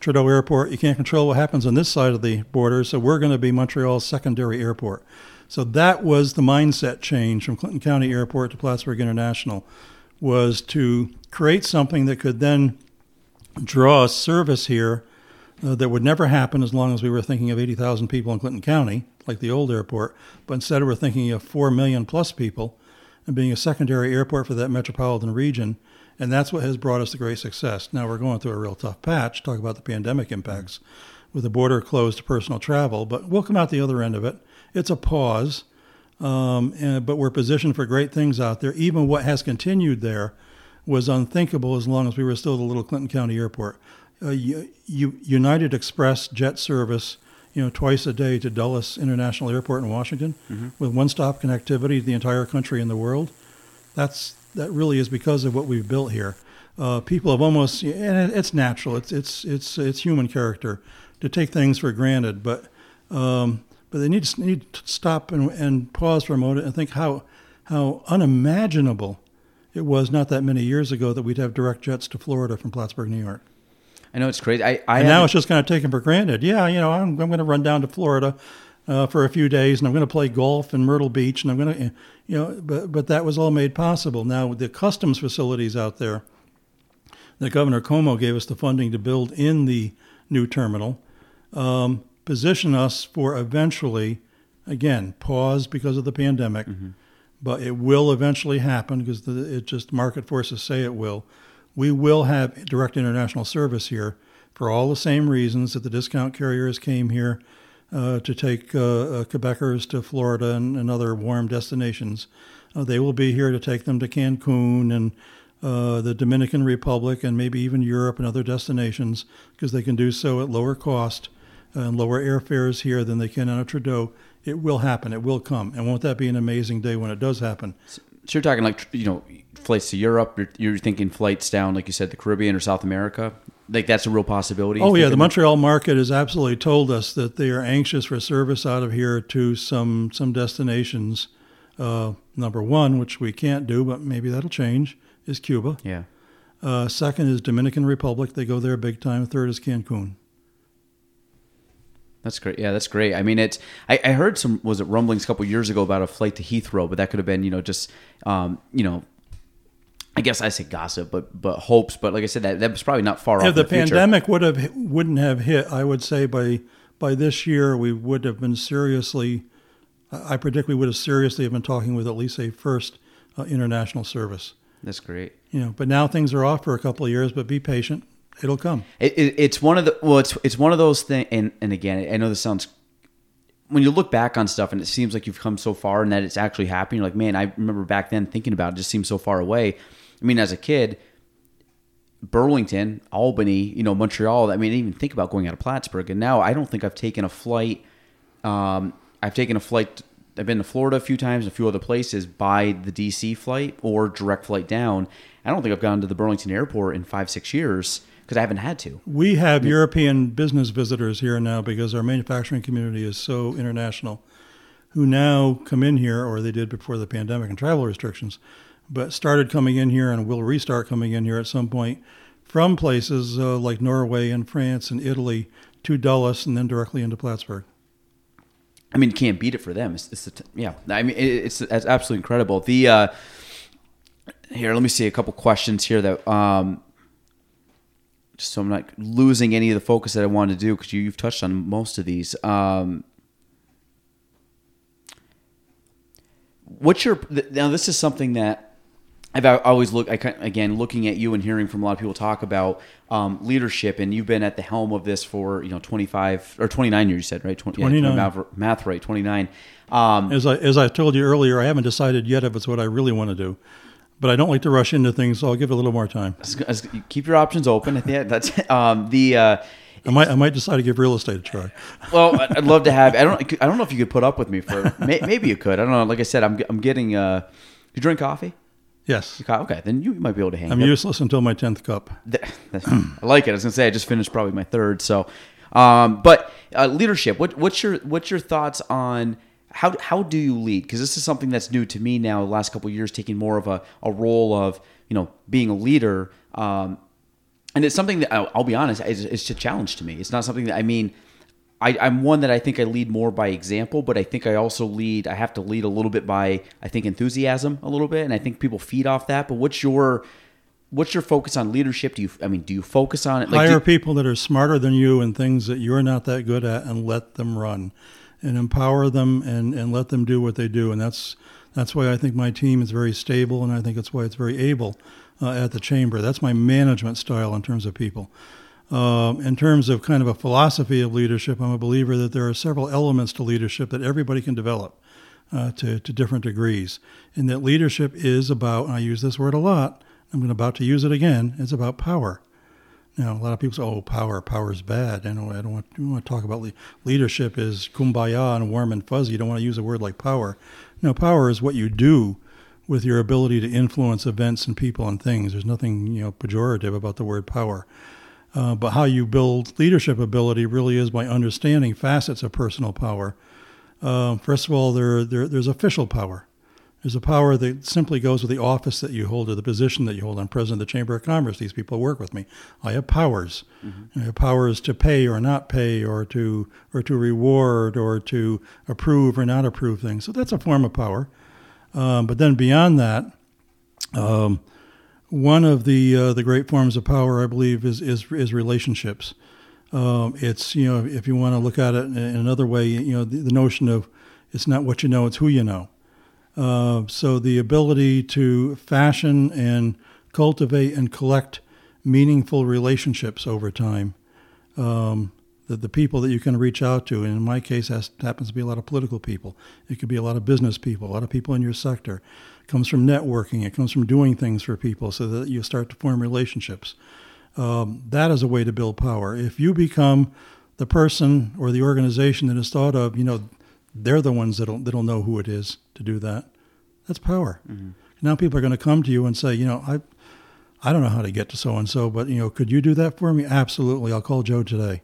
Trudeau Airport, you can't control what happens on this side of the border, so we're going to be Montreal's secondary airport." So that was the mindset change from Clinton County Airport to Plattsburgh International, was to create something that could then draw a service here uh, that would never happen as long as we were thinking of 80,000 people in Clinton County, like the old airport, but instead we're thinking of 4 million plus people and being a secondary airport for that metropolitan region. And that's what has brought us to great success. Now we're going through a real tough patch, talk about the pandemic impacts with the border closed to personal travel, but we'll come out the other end of it it's a pause, um, and, but we're positioned for great things out there. Even what has continued there was unthinkable as long as we were still the little Clinton County Airport. Uh, United Express jet service, you know, twice a day to Dulles International Airport in Washington, mm-hmm. with one-stop connectivity to the entire country and the world. That's that really is because of what we've built here. Uh, people have almost, and it's natural. It's it's it's it's human character to take things for granted, but um, but they need to, need to stop and, and pause for a moment and think how how unimaginable it was not that many years ago that we'd have direct jets to Florida from Plattsburgh, New York. I know it's crazy. I, I and now it's just kind of taken for granted. Yeah, you know, I'm, I'm going to run down to Florida uh, for a few days, and I'm going to play golf in Myrtle Beach, and I'm going to, you know, but but that was all made possible. Now the customs facilities out there, that Governor Cuomo gave us the funding to build in the new terminal. Um, position us for eventually, again, pause because of the pandemic, mm-hmm. but it will eventually happen because the, it just market forces say it will. We will have direct international service here for all the same reasons that the discount carriers came here to take uh, uh, Quebecers to Florida and, and other warm destinations. Uh, they will be here to take them to Cancun and uh, the Dominican Republic and maybe even Europe and other destinations because they can do so at lower cost and lower airfares here than they can on a Trudeau, it will happen. It will come. And won't that be an amazing day when it does happen? So you're talking like, you know, flights to Europe. You're, you're thinking flights down, like you said, the Caribbean or South America. Like that's a real possibility. Oh yeah, the Montreal market has absolutely told us that they are anxious for service out of here to some some destinations. Uh, number one, which we can't do, but maybe that'll change, is Cuba. Yeah. Uh, second is Dominican Republic. They go there big time. Third is Cancun. That's great. Yeah, that's great. I mean, it's. I, I heard some was it rumblings a couple years ago about a flight to Heathrow, but that could have been you know just um, you know. I guess I say gossip, but but hopes. But like I said, that that was probably not far if off. the, the pandemic would have wouldn't have hit, I would say by by this year we would have been seriously. I predict we would have seriously have been talking with at least a first uh, international service. That's great. You know, but now things are off for a couple of years. But be patient it'll come. It, it, it's one of the well, it's it's one of those things. And and again, I know this sounds when you look back on stuff and it seems like you've come so far and that it's actually happening. You're like, man, I remember back then thinking about it, it just seems so far away. I mean, as a kid, Burlington, Albany, you know, Montreal. I mean, I didn't even think about going out of Plattsburgh. And now I don't think I've taken a flight. Um, I've taken a flight. I've been to Florida a few times, a few other places by the DC flight or direct flight down. I don't think I've gone to the Burlington airport in five, six years because I haven't had to. We have yeah. European business visitors here now because our manufacturing community is so international, who now come in here, or they did before the pandemic and travel restrictions, but started coming in here and will restart coming in here at some point from places uh, like Norway and France and Italy to Dulles and then directly into Plattsburgh. I mean, can't beat it for them. It's, it's yeah. I mean, it's, it's absolutely incredible. The uh, here, let me see a couple questions here that um, so I'm not losing any of the focus that I wanted to do because you, have touched on most of these. Um, what's your now? This is something that I've always looked. I again looking at you and hearing from a lot of people talk about um, leadership, and you've been at the helm of this for you know 25 or 29 years. You said right? 20, 29. Yeah, math, math right? 29. Um, as I as I told you earlier, I haven't decided yet if it's what I really want to do but I don't like to rush into things, so I'll give it a little more time. Keep your options open. Yeah, that's um, the. Uh, I might I might decide to give real estate a try. (laughs) well, I'd love to have. I don't. I don't know if you could put up with me for. Maybe you could. I don't know. Like I said, I'm. I'm getting. Uh, you drink coffee? Yes, Okay, then you might be able to hang. Out. I'm useless until my tenth cup. I like it. I was gonna say I just finished probably my third. So, um, but uh, leadership. What, what's your what's your thoughts on how how do you lead? Because this is something that's new to me now. The last couple of years, taking more of a, a role of you know being a leader, um, and it's something that I'll, I'll be honest, it's, is a challenge to me. It's not something that I mean. I, I'm one that I think I lead more by example, but I think I also lead. I have to lead a little bit by I think enthusiasm a little bit, and I think people feed off that. But what's your what's your focus on leadership? Do you I mean do you focus on it? Like, Hire do- people that are smarter than you in things that you're not that good at, and let them run, and empower them, and and let them do what they do. And that's that's why I think my team is very stable, and I think it's why it's very able uh, at the chamber. That's my management style in terms of people. Um, in terms of kind of a philosophy of leadership, I'm a believer that there are several elements to leadership that everybody can develop uh, to, to different degrees. And that leadership is about, and I use this word a lot, I'm about to use it again, it's about power. Now, a lot of people say, oh, power, power's bad. I, know, I don't want, don't want to talk about le- leadership is kumbaya and warm and fuzzy. You don't want to use a word like power. No, power is what you do with your ability to influence events and people and things. There's nothing you know pejorative about the word power. Uh, but how you build leadership ability really is by understanding facets of personal power. Uh, first of all, there, there there's official power. There's a power that simply goes with the office that you hold or the position that you hold. I'm president of the Chamber of Commerce. These people work with me. I have powers. I have powers to pay or not pay, or to or to reward, or to approve or not approve things. So that's a form of power. Um, but then beyond that, um, one of the uh, the great forms of power, I believe, is is, is relationships. Um, it's you know if you want to look at it in another way, you know the, the notion of it's not what you know, it's who you know. Uh, so the ability to fashion and cultivate and collect meaningful relationships over time. Um, the, the people that you can reach out to, and in my case, has, happens to be a lot of political people. It could be a lot of business people, a lot of people in your sector. It comes from networking. It comes from doing things for people so that you start to form relationships. Um, that is a way to build power. If you become the person or the organization that is thought of, you know, they're the ones that'll that'll know who it is to do that. That's power. Now people are going to come to you and say, you know, I I don't know how to get to so and so, but you know, could you do that for me? Absolutely. I'll call Joe today.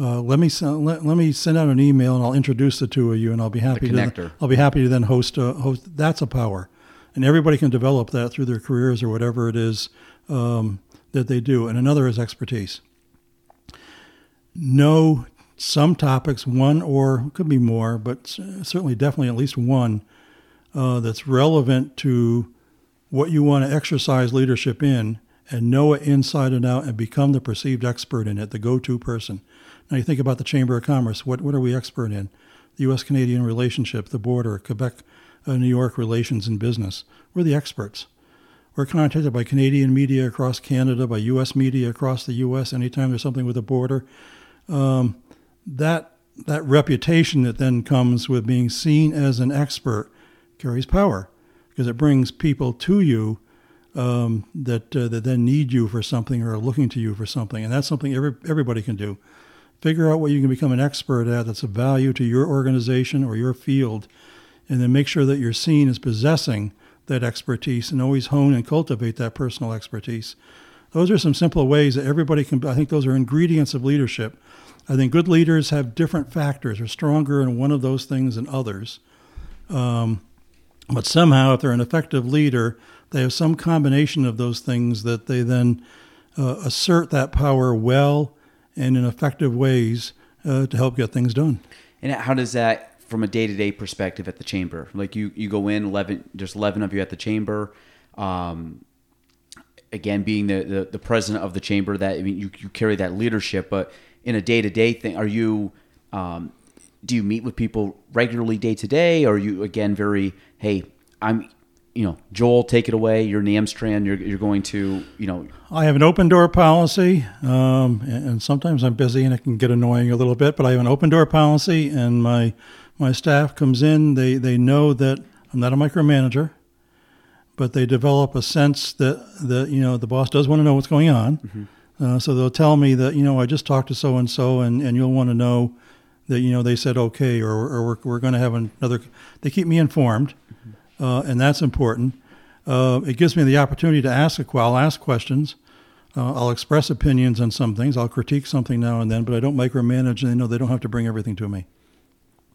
Uh, let me send, let, let me send out an email and I'll introduce the two of you and I'll be happy to. I'll be happy to then host a host. That's a power, and everybody can develop that through their careers or whatever it is um, that they do. And another is expertise. Know some topics, one or could be more, but certainly definitely at least one uh, that's relevant to what you want to exercise leadership in and know it inside and out and become the perceived expert in it, the go-to person. Now you think about the Chamber of Commerce. What what are we expert in? The U.S.-Canadian relationship, the border, Quebec, uh, New York relations and business. We're the experts. We're contacted by Canadian media across Canada, by U.S. media across the U.S. Anytime there's something with a border, um, that that reputation that then comes with being seen as an expert carries power because it brings people to you um, that uh, that then need you for something or are looking to you for something, and that's something every, everybody can do. Figure out what you can become an expert at that's of value to your organization or your field, and then make sure that you're seen as possessing that expertise, and always hone and cultivate that personal expertise. Those are some simple ways that everybody can. I think those are ingredients of leadership. I think good leaders have different factors, are stronger in one of those things than others. Um, but somehow, if they're an effective leader, they have some combination of those things that they then uh, assert that power well and in effective ways uh, to help get things done. And how does that, from a day to day perspective, at the chamber? Like you, you go in eleven. There's eleven of you at the chamber. Um, again, being the, the the president of the chamber, that I mean, you you carry that leadership. But in a day to day thing, are you? Um, do you meet with people regularly day to day? Or are you again very, hey, I'm, you know, Joel, take it away. You're Namstrand. You're you're going to, you know, I have an open door policy, um, and, and sometimes I'm busy and it can get annoying a little bit. But I have an open door policy, and my my staff comes in. They they know that I'm not a micromanager, but they develop a sense that that you know the boss does want to know what's going on. Uh, so they'll tell me that you know I just talked to so and so, and and you'll want to know that you know they said okay, or or we're, we're going to have another. They keep me informed, uh, and that's important. Uh, it gives me the opportunity to ask a I'll ask questions. Uh, I'll express opinions on some things. I'll critique something now and then, but I don't micromanage, and they know they don't have to bring everything to me.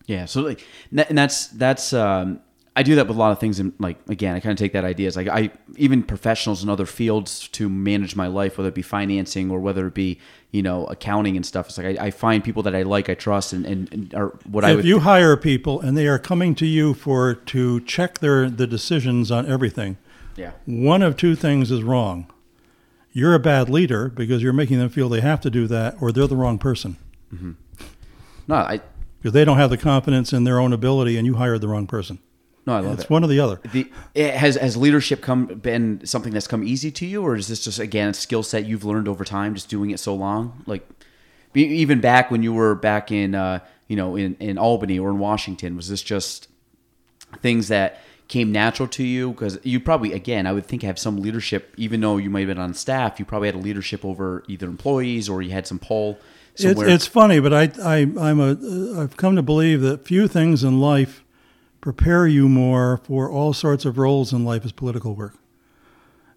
Yeah, so like, and that's that's um, I do that with a lot of things. And like again, I kind of take that idea as like I even professionals in other fields to manage my life, whether it be financing or whether it be you know accounting and stuff. It's like I, I find people that I like, I trust, and and, and are what if I would. If you hire people and they are coming to you for to check their the decisions on everything, yeah. one of two things is wrong. You're a bad leader because you're making them feel they have to do that, or they're the wrong person. Mm-hmm. No, I Because they don't have the confidence in their own ability, and you hired the wrong person. No, I love it. It's it. one or the other. The, it has has leadership come been something that's come easy to you, or is this just again a skill set you've learned over time, just doing it so long? Like be- even back when you were back in uh, you know in, in Albany or in Washington, was this just things that came natural to you? Because you probably again, I would think have some leadership, even though you might have been on staff, you probably had a leadership over either employees or you had some pull. It's, Somewhere. it's funny, but I, I, I'm a, I've come to believe that few things in life prepare you more for all sorts of roles in life as political work.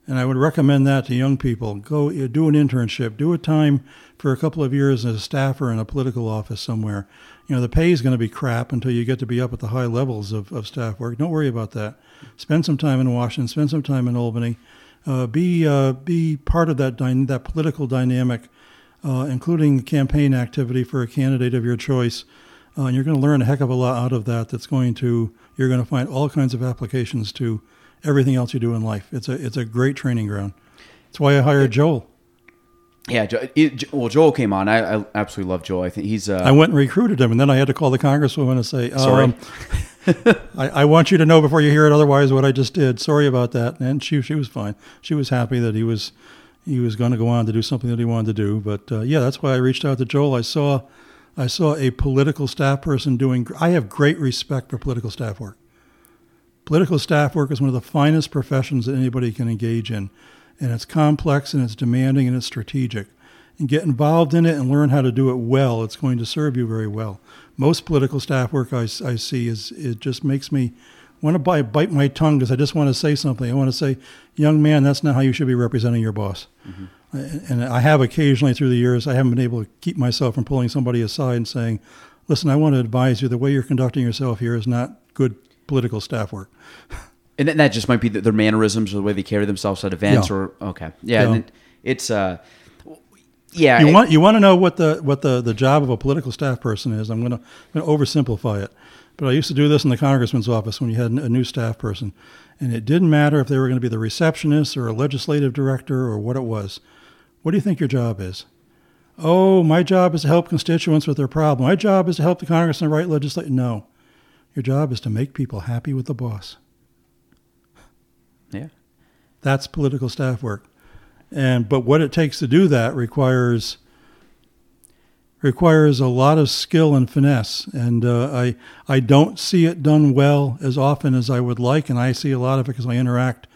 And I would recommend that to young people. Go do an internship, do a time for a couple of years as a staffer in a political office somewhere. You know, the pay is going to be crap until you get to be up at the high levels of, of staff work. Don't worry about that. Spend some time in Washington, spend some time in Albany. Uh, be, uh, be part of that, dy- that political dynamic uh, including campaign activity for a candidate of your choice. Uh, and you're going to learn a heck of a lot out of that. That's going to you're going to find all kinds of applications to everything else you do in life. It's a it's a great training ground. That's why I hired Joel. yeah, it, well, Joel came on. I, I absolutely love Joel. I think he's. Uh, I went and recruited him, and then I had to call the congresswoman and say, Sorry. um, (laughs) I, I want you to know before you hear it otherwise what I just did. Sorry about that." And she she was fine. She was happy that he was he was going to go on to do something that he wanted to do. But uh, yeah, that's why I reached out to Joel. I saw I saw a political staff person doing. I have great respect for political staff work. Political staff work is one of the finest professions that anybody can engage in, and it's complex and it's demanding and it's strategic. And get involved in it and learn how to do it well. It's going to serve you very well. Most political staff work I, I see is it just makes me want to bite, bite my tongue because I just want to say something. I want to say, young man, that's not how you should be representing your boss. And and I have occasionally through the years, I haven't been able to keep myself from pulling somebody aside and saying, listen, I want to advise you the way you're conducting yourself here is not good political staff work. (laughs) and that, just might be their mannerisms or the way they carry themselves at events. Yeah. Or okay, yeah, Yeah. it's uh, yeah. You it- want you want to know what the what the, the job of a political staff person is. I'm going to I'm going to oversimplify it, but I used to do this in the congressman's office when you had a new staff person, and it didn't matter if they were going to be the receptionist or a legislative director or what it was. What do you think your job is? Oh, my job is to help constituents with their problem. My job is to help the congressman write legislation. No, your job is to make people happy with the boss. yeah. That's political staff work. And but what it takes to do that requires requires a lot of skill and finesse. And uh, I I don't see it done well as often as I would like, and I see a lot of it because I interact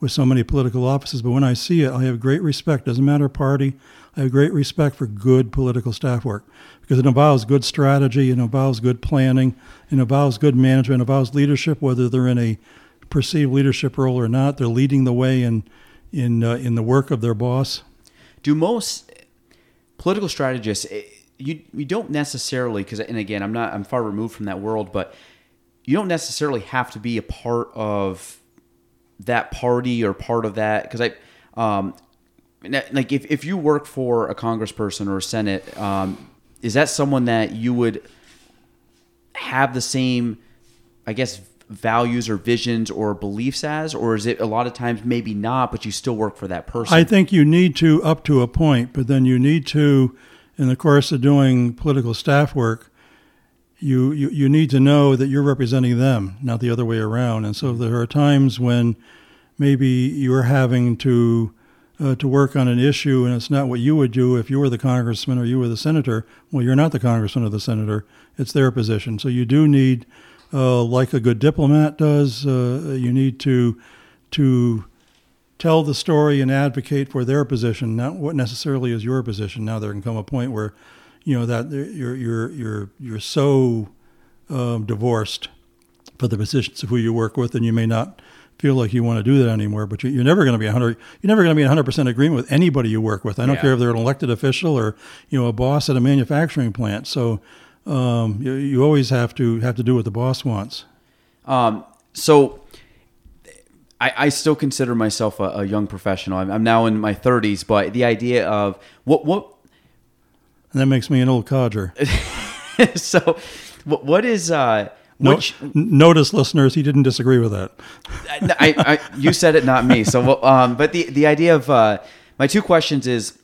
with so many political offices. But when I see it, I have great respect. Doesn't matter party. I have great respect for good political staff work because it involves good strategy, it involves good planning, it involves good management, it involves leadership, whether they're in a perceived leadership role or not. They're leading the way in in uh, in the work of their boss. Do most political strategists eh, you you don't necessarily because and again I'm not I'm far removed from that world, but you don't necessarily have to be a part of that party or part of that because I um like if, if you work for a congressperson or a senate um, is that someone that you would have the same i guess values or visions or beliefs as? Or is it a lot of times maybe not but you still work for that person? I think you need to up to a point, but then you need to, in the course of doing political staff work, you, you, you need to know that you're representing them, not the other way around. And so there are times when maybe you're having to uh, to work on an issue and it's not what you would do if you were the congressman or you were the senator. Well, you're not the congressman or the senator; it's their position. So you do need, uh, like a good diplomat does, uh, you need to to tell the story and advocate for their position, not what necessarily is your position. Now there can come a point where, you know, that you're you're you're you're so um, divorced for the positions of who you work with, and you may not feel like you want to do that anymore. But you, are never going to be 100. You're never going to be 100 percent agreement with anybody you work with. I don't yeah. care if they're an elected official or you know a boss at a manufacturing plant. So um, you, you, always have to have to do what the boss wants. Um, so. I, I, still consider myself a, a young professional. I'm, I'm, now in my 30s, but the idea of what what that makes me an old codger. (laughs) so, what, what is uh, which, no, notice, listeners, he didn't disagree with that. I, I, you said it, not me. So, um, but the the idea of uh, my two questions is,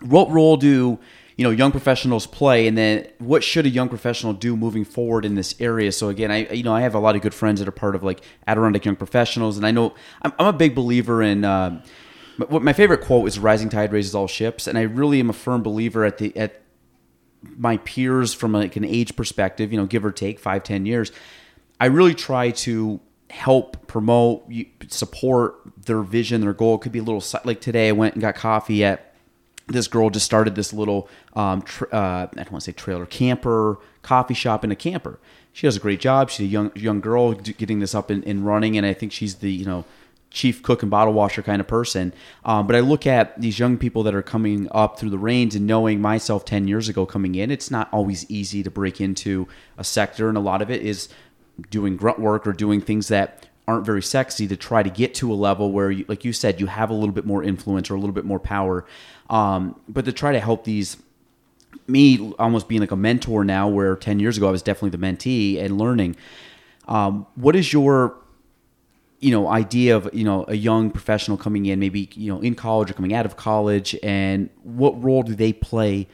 what role do you know young professionals play, and then what should a young professional do moving forward in this area? So again, I you know I have a lot of good friends that are part of like Adirondack Young Professionals, and I know I'm, I'm a big believer in. Uh, my favorite quote is "Rising tide raises all ships," and I really am a firm believer at the at my peers from like an age perspective, you know, give or take five, ten years, I really try to help promote, support their vision, their goal. It could be a little like today. I went and got coffee at this girl just started this little um, tra- uh, I don't want to say trailer camper coffee shop in a camper. She does a great job. She's a young young girl getting this up and, and running, and I think she's the you know chief cook and bottle washer kind of person. Um, but I look at these young people that are coming up through the reins and knowing myself 10 years ago coming in, it's not always easy to break into a sector. And a lot of it is doing grunt work or doing things that aren't very sexy to try to get to a level where, you, like you said, you have a little bit more influence or a little bit more power. Um, but to try to help these me almost being like a mentor now where 10 years ago i was definitely the mentee and learning um, what is your you know idea of you know a young professional coming in maybe you know in college or coming out of college and what role do they play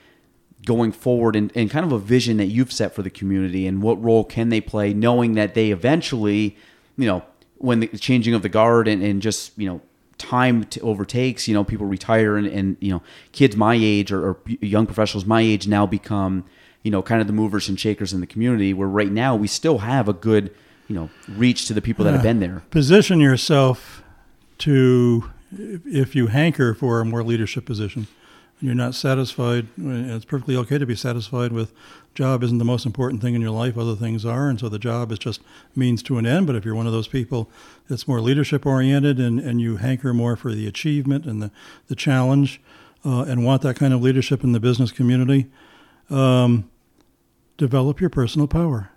going forward and, and kind of a vision that you've set for the community and what role can they play knowing that they eventually you know when the changing of the guard and, and just you know time overtakes you know people retire and, and you know kids my age or, or young professionals my age now become you know kind of the movers and shakers in the community where right now we still have a good you know reach to the people that have been there. Position yourself to if you hanker for a more leadership position. You're not satisfied. It's perfectly okay to be satisfied with job isn't the most important thing in your life. Other things are, and so the job is just means to an end. But if you're one of those people that's more leadership oriented and, and you hanker more for the achievement and the the challenge, uh, and want that kind of leadership in the business community, um, develop your personal power.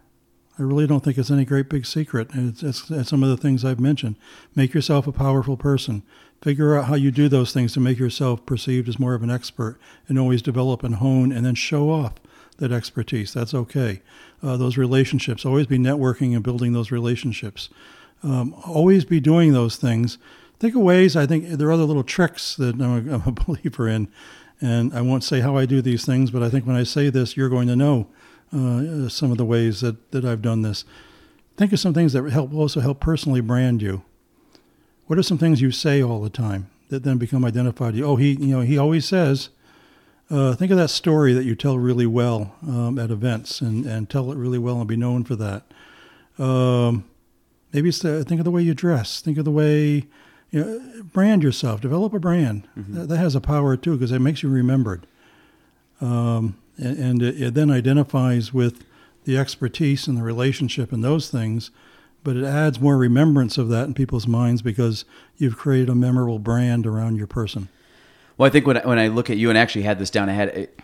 I really don't think it's any great big secret. It's, it's, it's, some of the things I've mentioned. Make yourself a powerful person. Figure out how you do those things to make yourself perceived as more of an expert, and always develop and hone, and then show off that expertise. That's okay. Uh, those relationships. Always be networking and building those relationships. Um, always be doing those things. Think of ways. I think there are other little tricks that I'm a, (laughs) I'm a believer in, and I won't say how I do these things, but I think when I say this, you're going to know uh, some of the ways that, that I've done this. Think of some things that help also help personally brand you. What are some things you say all the time that then become identified to you? Oh, he, you know, he always says. Uh, think of that story that you tell really well um, at events, and, and tell it really well and be known for that. Um, maybe it's the, think of the way you dress. Think of the way you know, brand yourself. Develop a brand. Mm-hmm. That, that, has a power too because it makes you remembered. Um, and, it, it then identifies with the expertise and the relationship and those things, but it adds more remembrance of that in people's minds because you've created a memorable brand around your person. Well, I think when I, when I look at you and actually had this down, I had it,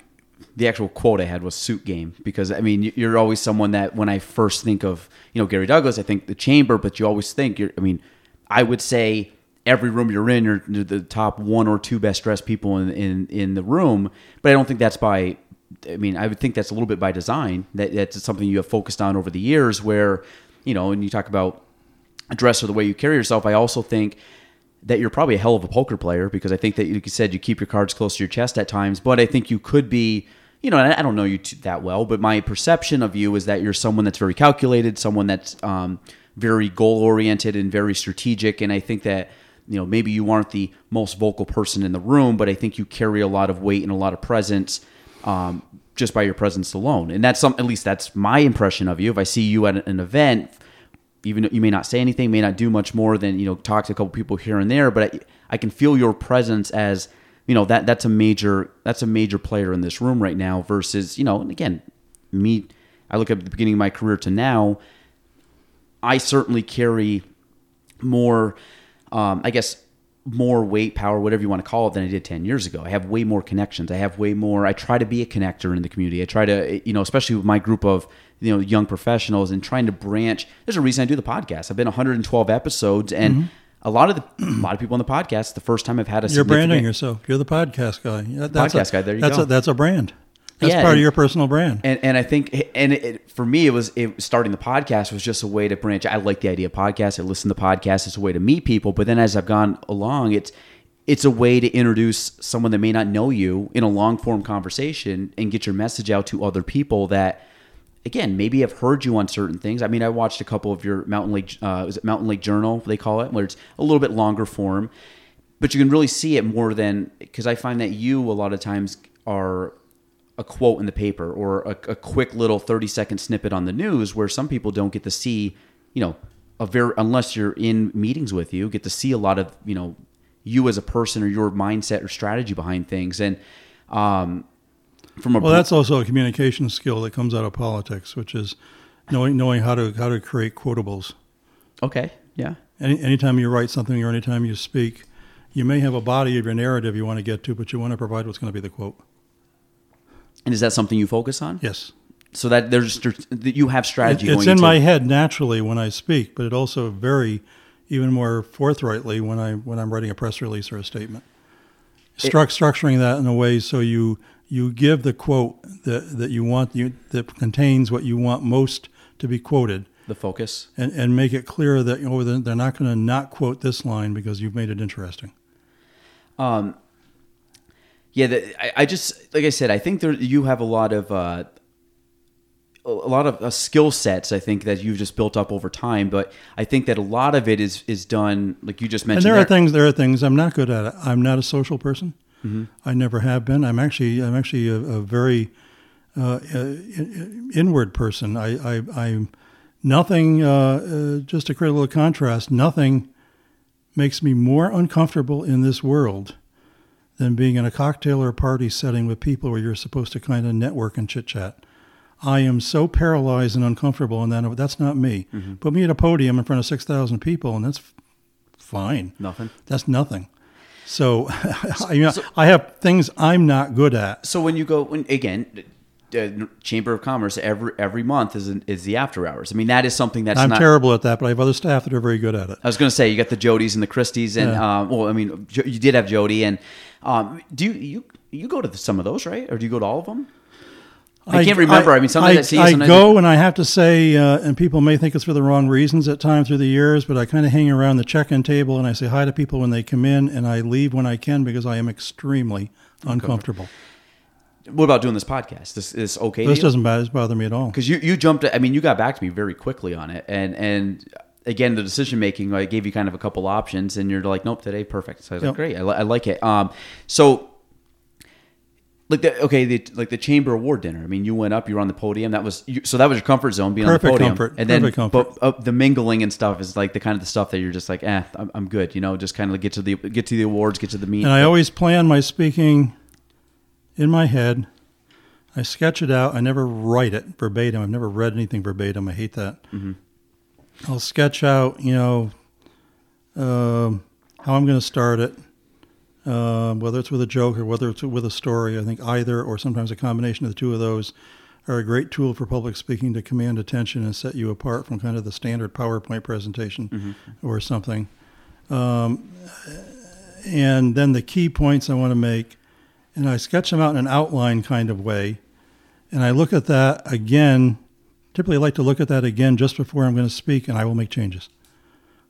the actual quote I had was suit game because I mean you're always someone that when I first think of you know Garry Douglas, I think the chamber, but you always think you're. I mean, I would say every room you're in, you're the top one or two best dressed people in in, in the room, but I don't think that's by I mean, I would think that's a little bit by design. That that's something you have focused on over the years. Where, you know, and you talk about dress or the way you carry yourself. I also think that you're probably a hell of a poker player because I think that, like you said, you keep your cards close to your chest at times. But I think you could be, you know, I don't know you that well, but my perception of you is that you're someone that's very calculated, someone that's um, very goal oriented and very strategic. And I think that you know maybe you aren't the most vocal person in the room, but I think you carry a lot of weight and a lot of presence um, just by your presence alone. And that's some, at least that's my impression of you. If I see you at an event, even you may not say anything, may not do much more than you know talk to a couple people here and there, but I, I can feel your presence as you know that that's a major that's a major player in this room right now. Versus you know, and again, me, I look at the beginning of my career to now. I certainly carry more, um, I guess, more weight, power, whatever you want to call it, than I did 10 years ago. I have way more connections. I have way more. I try to be a connector in the community. I try to, you know, especially with my group of, you know, young professionals and trying to branch. There's a reason I do the podcast. I've been 112 episodes and. Mm-hmm. A lot of the, a lot of people on the podcast. The first time I've had a you're branding yourself. You're the podcast guy. That's podcast a, guy. There you that's go. A, that's a brand. That's yeah, part and, of your personal brand. And and I think and it, for me it was it, starting the podcast was just a way to branch. I like the idea of podcasts. I listen to podcasts. It's a way to meet people. But then as I've gone along, it's it's a way to introduce someone that may not know you in a long form conversation and get your message out to other people that again maybe have heard you on certain things. I mean, I watched a couple of your Mountain Lake uh, is it Mountain Lake Journal they call it, where it's a little bit longer form, but you can really see it more than because I find that you a lot of times are a quote in the paper or a, a, quick little 30 second snippet on the news where some people don't get to see, you know, a very, unless you're in meetings with you, get to see a lot of, you know, you as a person or your mindset or strategy behind things. And, um, from a well, that's also a communication skill that comes out of politics, which is knowing knowing how to how to create quotables. Okay. Yeah. Any, anytime you write something or anytime you speak, you may have a body of your narrative you want to get to, but you want to provide what's going to be the quote. And is that something you focus on? Yes. So that there's that you have strategy. It, it's in my head naturally when I speak, but it also very, even more forthrightly when I when I'm writing a press release or a statement. Stru- structuring that in a way so you you give the quote that that you want you that contains what you want most to be quoted. The focus. And and make it clear that you know, they're not going to not quote this line because you've made it interesting. Um, yeah, the, I, I, just like I said, I think there you have a lot of uh, a lot of uh, skill sets. I think that you've just built up over time, but I think that a lot of it is is done like you just mentioned. And there, there. are things. There are things I'm not good at. I'm not a social person. Mm-hmm. I never have been. I'm actually I'm actually a, a very uh, uh inward person. I, I I'm nothing. Uh, uh, just to create a little contrast, nothing makes me more uncomfortable in this world than being in a cocktail or party setting with people where you're supposed to kind of network and chit chat. I am so paralyzed and uncomfortable, and that that's not me. Mm-hmm. Put me at a podium in front of six thousand people, and that's fine. Nothing. That's nothing. So, (laughs) I, you know, so, I have things I'm not good at. So when you go, when, again, uh, Chamber of Commerce every every month is is the after hours. I mean, that is something that's I'm not, terrible at that, but I have other staff that are very good at it. I was going to say you got the Jodies and the Christies, and yeah. um, well, I mean, you did have Jody, and um, do you, you you go to some of those, right, or do you go to all of them? I, I can't remember. I, I, mean, sometimes I, I see. I go, and I have to say, uh, and people may think it's for the wrong reasons at times through the years, but I kind of hang around the check-in table and I say hi to people when they come in, and I leave when I can because I am extremely uncomfortable. What about doing this podcast? This is okay. This doesn't bother me at all. Because you, you jumped. I mean, you got back to me very quickly on it, and and again, the decision making. I gave you kind of a couple options, and you're like, nope, today perfect. So I was yep. like, great, I, I like it. Um, so like the okay, the, like the chamber award dinner. I mean, you went up, you were on the podium. That was you, so that was your comfort zone, being Perfect on the podium. Comfort. And Perfect then, comfort. but uh, the mingling and stuff is like the kind of the stuff that you're just like, eh, I'm, I'm good. You know, just kind of like get to the get to the awards, get to the meet. And I always plan my speaking in my head I sketch it out. I never write it verbatim. I've never read anything verbatim. I hate that. Mm-hmm. I'll sketch out, you know, uh, how I'm going to start it, uh, whether it's with a joke or whether it's with a story. I think either or sometimes a combination of the two of those are a great tool for public speaking to command attention and set you apart from kind of the standard PowerPoint presentation mm-hmm. or something. Um, and then the key points I want to make and I sketch them out in an outline kind of way. And I look at that again. Typically, I like to look at that again just before I'm going to speak, and I will make changes.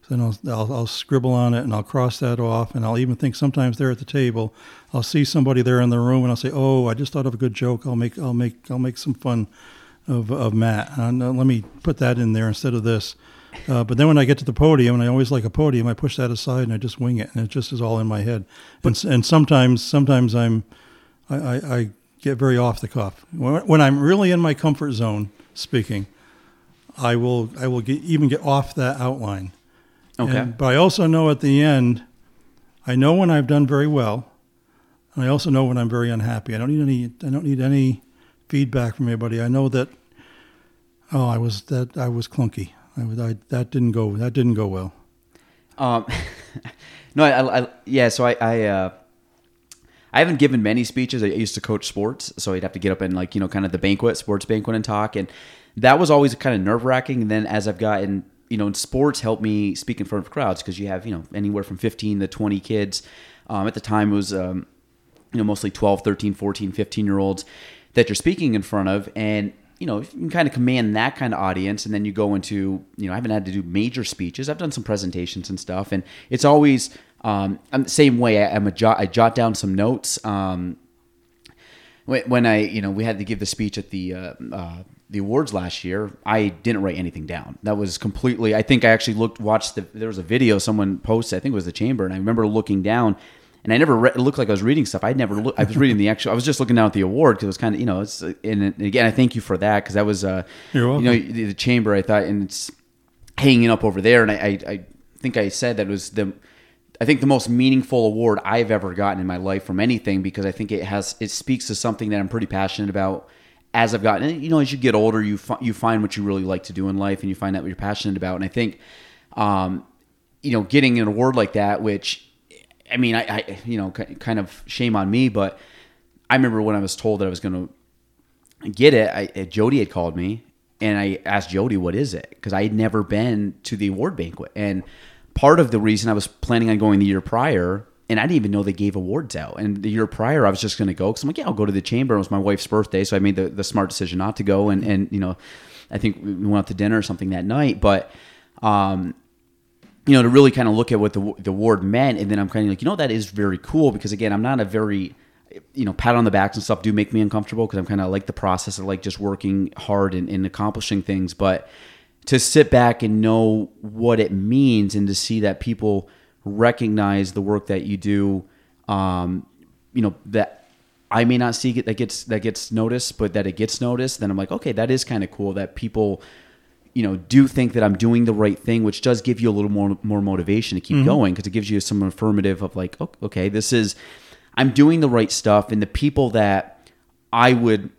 So then I'll, I'll, I'll, scribble on it and I'll cross that off. And I'll even think sometimes there at the table, I'll see somebody there in the room, and I'll say, "Oh, I just thought of a good joke. I'll make I'll make I'll make some fun of of Matt. And, uh, let me put that in there instead of this." Uh, but then when I get to the podium, and I always like a podium, I push that aside and I just wing it, and it just is all in my head. But, and, and sometimes, sometimes I'm, I, I, I, get very off the cuff. When, when I'm really in my comfort zone speaking, I will I will get, even get off that outline. Okay. And- but I also know at the end, I know when I've done very well, and I also know when I'm very unhappy. I don't need any I don't need any feedback from anybody. I know that oh I was that I was clunky. I was I, that didn't go that didn't go well. Um, (laughs) no, I, I, yeah. So I, I, uh, I haven't given many speeches. I used to coach sports, so I'd have to get up and like you know, kind of the banquet, sports banquet, and talk, and that was always kind of nerve wracking. And then as I've gotten, you know, in sports, helped me speak in front of crowds because you have you know anywhere from fifteen to twenty kids. Um, at the time, it was um, you know mostly 12 13 14 15 year olds that you're speaking in front of and you know you can kind of command that kind of audience and then you go into you know i haven't had to do major speeches i've done some presentations and stuff and it's always um, i'm the same way I, i'm a jot i jot down some notes um, when, when i you know we had to give the speech at the uh, uh, the awards last year i didn't write anything down that was completely i think i actually looked watched the there was a video someone posted i think it was the chamber and i remember looking down and I never re- looked like I was reading stuff. I never look, I was reading the actual. I was just looking down at the award because it was kind of you know. It's and, again, I thank you for that because that was uh, You're welcome. you know the, the chamber. I thought and it's hanging up over there, and I, I I think I said that it was the I think the most meaningful award I've ever gotten in my life from anything because I think it has it speaks to something that I'm pretty passionate about. As I've gotten, you know, as you get older, you fi- you find what you really like to do in life, and you find out what you're passionate about. And I think, um, you know, getting an award like that, which I mean, I, I you know, ki- kind of shame on me, but I remember when I was told that I was going to get it. I, uh, Jody had called me, and I asked Jody, "What is it?" Because I had never been to the award banquet, and part of the reason I was planning on going the year prior, and I didn't even know they gave awards out. And the year prior, I was just going to go because I'm like, "Yeah, I'll go to the chamber." It was my wife's birthday, so I made the, the smart decision not to go. And and you know, I think we went out to dinner or something that night, but. Um, you know, to really kind of look at what the the award meant, and then I'm kind of like, you know, that is very cool because again, I'm not a very, you know, pat on the backs and stuff do make me uncomfortable because I'm kind of like the process of like just working hard and, and accomplishing things, but to sit back and know what it means and to see that people recognize the work that you do, um, you know, that I may not see it that gets that gets noticed, but that it gets noticed, then I'm like, okay, that is kind of cool that people you know do think that I'm doing the right thing, which does give you a little more more motivation to keep going because it gives you some affirmative of like, okay, this is I'm doing the right stuff, and the people that I would,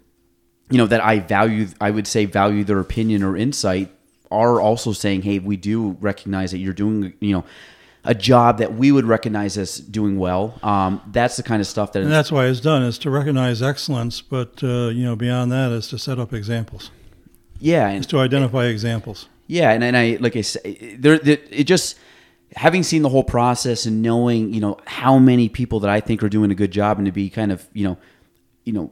you know, that I value, I would say value their opinion or insight are also saying, hey, we do recognize that you're doing, you know. A job that we would recognize as doing well. Um, that's the kind of stuff that And that's why it's done is to recognize excellence, but uh, you know beyond that is to set up examples, yeah, and is to identify examples. Yeah, and, and I like I say, there there- it just having seen the whole process and knowing you know how many people that I think are doing a good job and to be kind of you know you know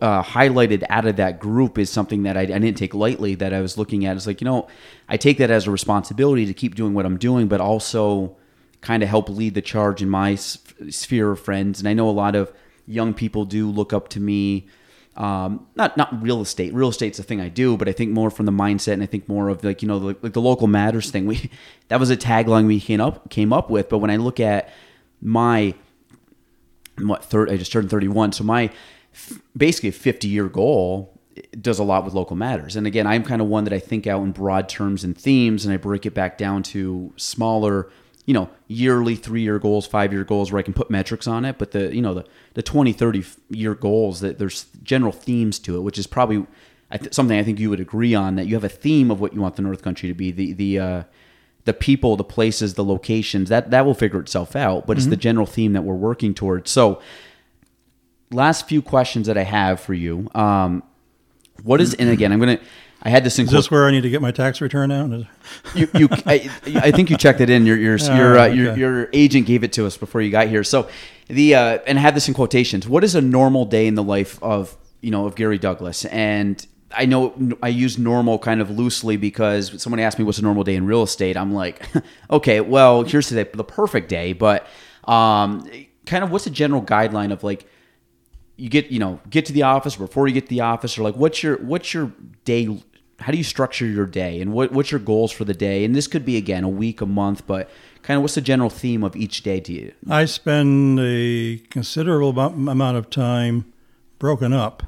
uh, highlighted out of that group is something that I, I didn't take lightly. That I was looking at It's like you know I take that as a responsibility to keep doing what I'm doing, but also kind of help lead the charge in my sphere of friends. And I know a lot of young people do look up to me um, not not real estate. Real estate's a thing I do, but I think more from the mindset, and I think more of like you know like, like the local matters thing. (laughs) We that was a tagline we came up came up with. But when I look at my what third, I just turned thirty one, so my f- basically a fifty year goal does a lot with local matters. And again, I'm kind of one that I think out in broad terms and themes, and I break it back down to smaller you know yearly three year goals five year goals where i can put metrics on it. But the you know the, the 20 30 year goals that there's general themes to it which is probably something i think you would agree on that you have a theme of what you want the north country to be the the uh the people the places the locations that that will figure itself out but it's the general theme that we're working towards. So last few questions that i have for you um what is and again i'm gonna i had this in Is this where I need to get my tax return out? You, you I, I think you checked it in. Your your Oh, (laughs) your, uh, your okay. your agent gave it to us before you got here. So the uh, and I had this in quotations. What is a normal day in the life of you know of Garry Douglas? And I know I use normal kind of loosely because somebody asked me what's a normal day in real estate. I'm like, (laughs) okay, well here's the the perfect day, but um, kind of what's a general guideline of like you get you know get to the office before you get to the office or like what's your what's your day how do you structure your day and what what's your goals for the day and this could be again a week a month but kind of what's the general theme of each day to you I spend a considerable amount of time broken up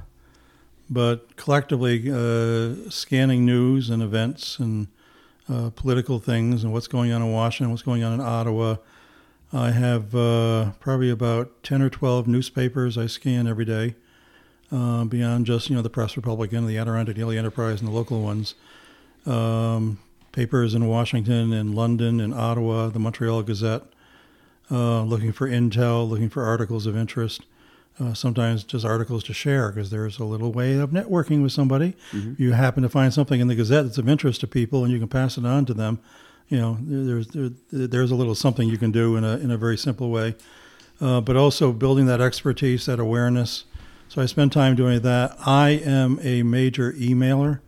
but collectively, uh, scanning news and events and uh, political things and what's going on in Washington, what's going on in Ottawa. I have uh, probably about 10 or 12 newspapers I scan every day, uh, beyond just, you know, the Press Republican, the Adirondack Daily Enterprise, and the local ones. Um, papers in Washington and London and Ottawa, the Montreal Gazette, uh, looking for intel, looking for articles of interest. Uh, sometimes just articles to share because there's a little way of networking with somebody. Mm-hmm. You happen to find something in the Gazette that's of interest to people, and you can pass it on to them. You know, there's there, there's a little something you can do in a in a very simple way, uh, but also building that expertise, that awareness. So I spend time doing that. I am a major emailer.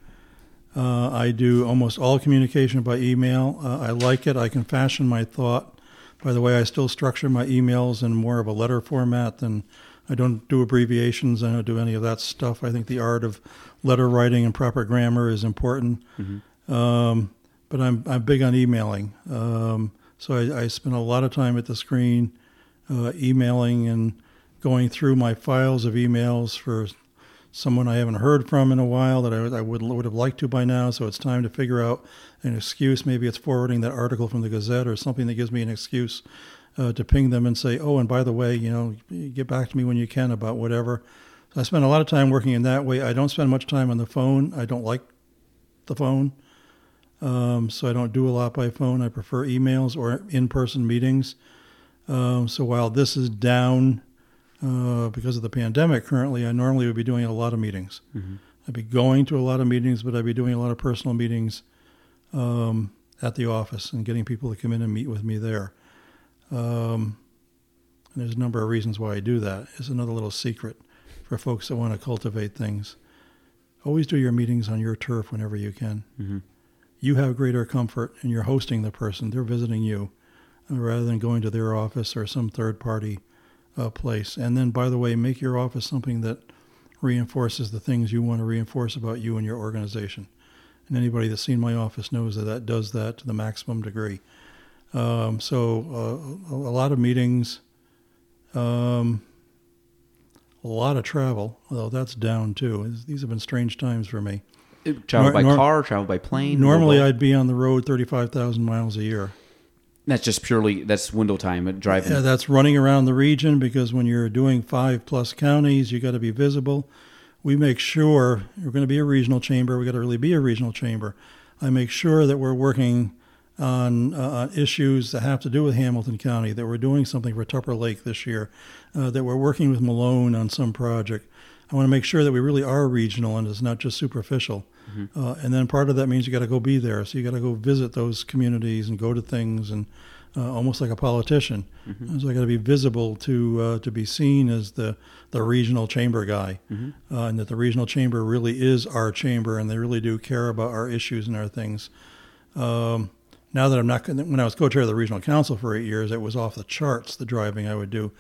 Uh, I do almost all communication by email. Uh, I like it. I can fashion my thought. By the way, I still structure my emails in more of a letter format than I don't do abbreviations. I don't do any of that stuff. I think the art of letter writing and proper grammar is important. Mm-hmm. Um, but I'm I'm big on emailing. Um, so I, I, spend a lot of time at the screen, uh, emailing and going through my files of emails for someone I haven't heard from in a while that I, I would would have liked to by now. So it's time to figure out an excuse. Maybe it's forwarding that article from the Gazette or something that gives me an excuse uh, to ping them and say, oh, and by the way, you know, get back to me when you can about whatever. So I spend a lot of time working in that way. I don't spend much time on the phone. I don't like the phone. Um, so I don't do a lot by phone. I prefer emails or in-person meetings. Um, so while this is down uh, because of the pandemic currently, I normally would be doing a lot of meetings. Mm-hmm. I'd be going to a lot of meetings, but I'd be doing a lot of personal meetings um, at the office and getting people to come in and meet with me there. Um, and there's a number of reasons why I do that. It's another little secret for folks that want to cultivate things. Always do your meetings on your turf whenever you can. Mm-hmm. You have greater comfort, and you're hosting the person. They're visiting you, uh, rather than going to their office or some third party uh, place. And then, by the way, make your office something that reinforces the things you want to reinforce about you and your organization. And anybody that's seen my office knows that that does that to the maximum degree. Um, so uh, a lot of meetings, um, a lot of travel, although that's down too. These have been strange times for me. Travel nor, by car, travel by plane. Normally, I'd be on the road thirty-five thousand miles a year. That's just purely that's window time driving. Yeah, that's running around the region because when you're doing five plus counties, you got to be visible. We make sure we're going to be a regional chamber. We got to really be a regional chamber. I make sure that we're working on uh, issues that have to do with Hamilton County, that we're doing something for Tupper Lake this year, uh, that we're working with Malone on some project. I want to make sure that we really are regional and it's not just superficial. Mm-hmm. Uh, and then part of that means you got to go be there. So you got to go visit those communities and go to things and uh, almost like a politician. Mm-hmm. So I got to be visible to uh, to be seen as the the regional chamber guy, mm-hmm. Uh, and that the regional chamber really is our chamber and they really do care about our issues and our things. Um, now that I'm not when I was co-chair of the regional council for eight years, it was off the charts the driving I would do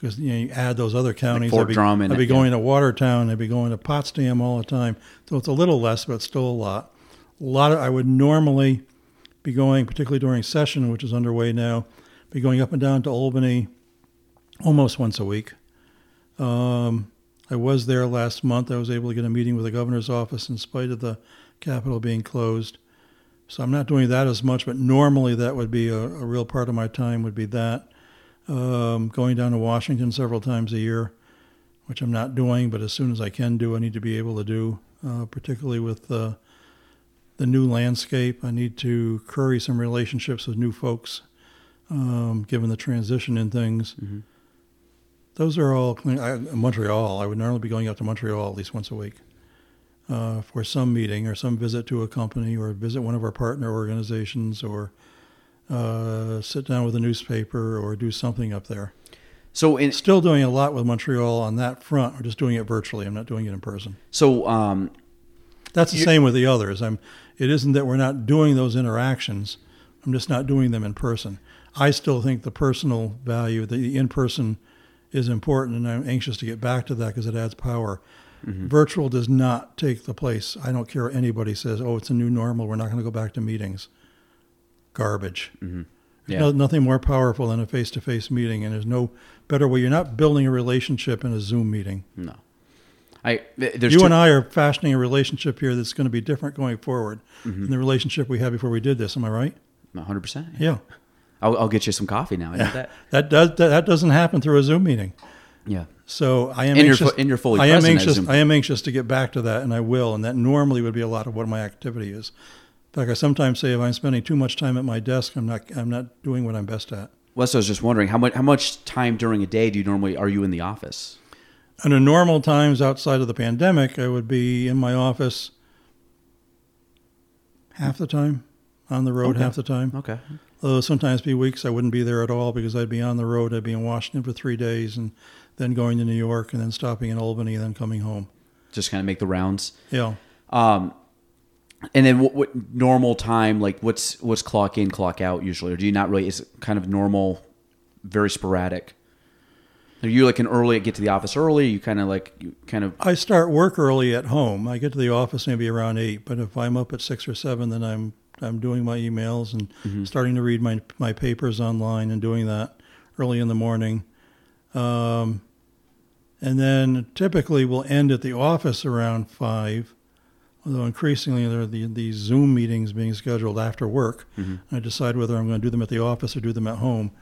because you know you add those other counties. Like Fort I'd be, Drum I'd be going yeah. to Watertown. I'd be going to Potsdam all the time. So it's a little less, but still a lot. A lot of I would normally be going, particularly during session, which is underway now, be going up and down to Albany almost once a week. Um, I was there last month. I was able to get a meeting with the governor's office in spite of the Capitol being closed. So I'm not doing that as much, but normally that would be a, a real part of my time would be that. Um, going down to Washington several times a year, which I'm not doing, but as soon as I can do, I need to be able to do, uh, particularly with uh, the new landscape. I need to curry some relationships with new folks, um, given the transition in things. Mm-hmm. Those are all I, Montreal. I would normally be going up to Montreal at least once a week uh, for some meeting or some visit to a company or visit one of our partner organizations or uh, sit down with a newspaper or do something up there. So, in, still doing a lot with Montreal on that front. We're just doing it virtually. I'm not doing it in person. So, um, that's the same with the others. I'm. It isn't that we're not doing those interactions. I'm just not doing them in person. I still think the personal value, the in person, is important, and I'm anxious to get back to that because it adds power. Mm-hmm. Virtual does not take the place. I don't care what anybody says. Oh, it's a new normal. We're not going to go back to meetings. Garbage. Mm-hmm. Yeah. No, nothing more powerful than a face-to-face meeting, and there's no better way. You're not building a relationship in a Zoom meeting. No. I there's you two, and I are fashioning a relationship here that's going to be different going forward Mm-hmm. than the relationship we had before we did this. Am I right? 100. percent Yeah. I'll, I'll get you some coffee now. Know that. That does that, that doesn't happen through a Zoom meeting. Yeah. So I am And you're anxious. and you're fully I am anxious. I am anxious to get back to that, and I will. And that normally would be a lot of what my activity is. In fact, I sometimes say if I'm spending too much time at my desk, I'm not. I'm not doing what I'm best at. Well, I was just wondering how much how much time during a day do you normally are you in the office? Under normal times outside of the pandemic, I would be in my office half the time, on the road Okay. half the time. Okay. Although sometimes be weeks I wouldn't be there at all because I'd be on the road. I'd be in Washington for three days and then going to New York and then stopping in Albany and then coming home. Just kind of make the rounds. Yeah. Um, and then what, what normal time? Like what's what's clock in, clock out usually, or do you not really? Is it kind of normal, very sporadic? Are you like an early get to the office early? You kind of like you kind of I start work early at home. I get to the office maybe around eight, but if I'm up at six or seven, then I'm I'm doing my emails and starting to read my my papers online and doing that early in the morning. Um, and then typically we'll end at the office around five. Although increasingly there are the, these Zoom meetings being scheduled after work, I decide whether I'm going to do them at the office or do them at home.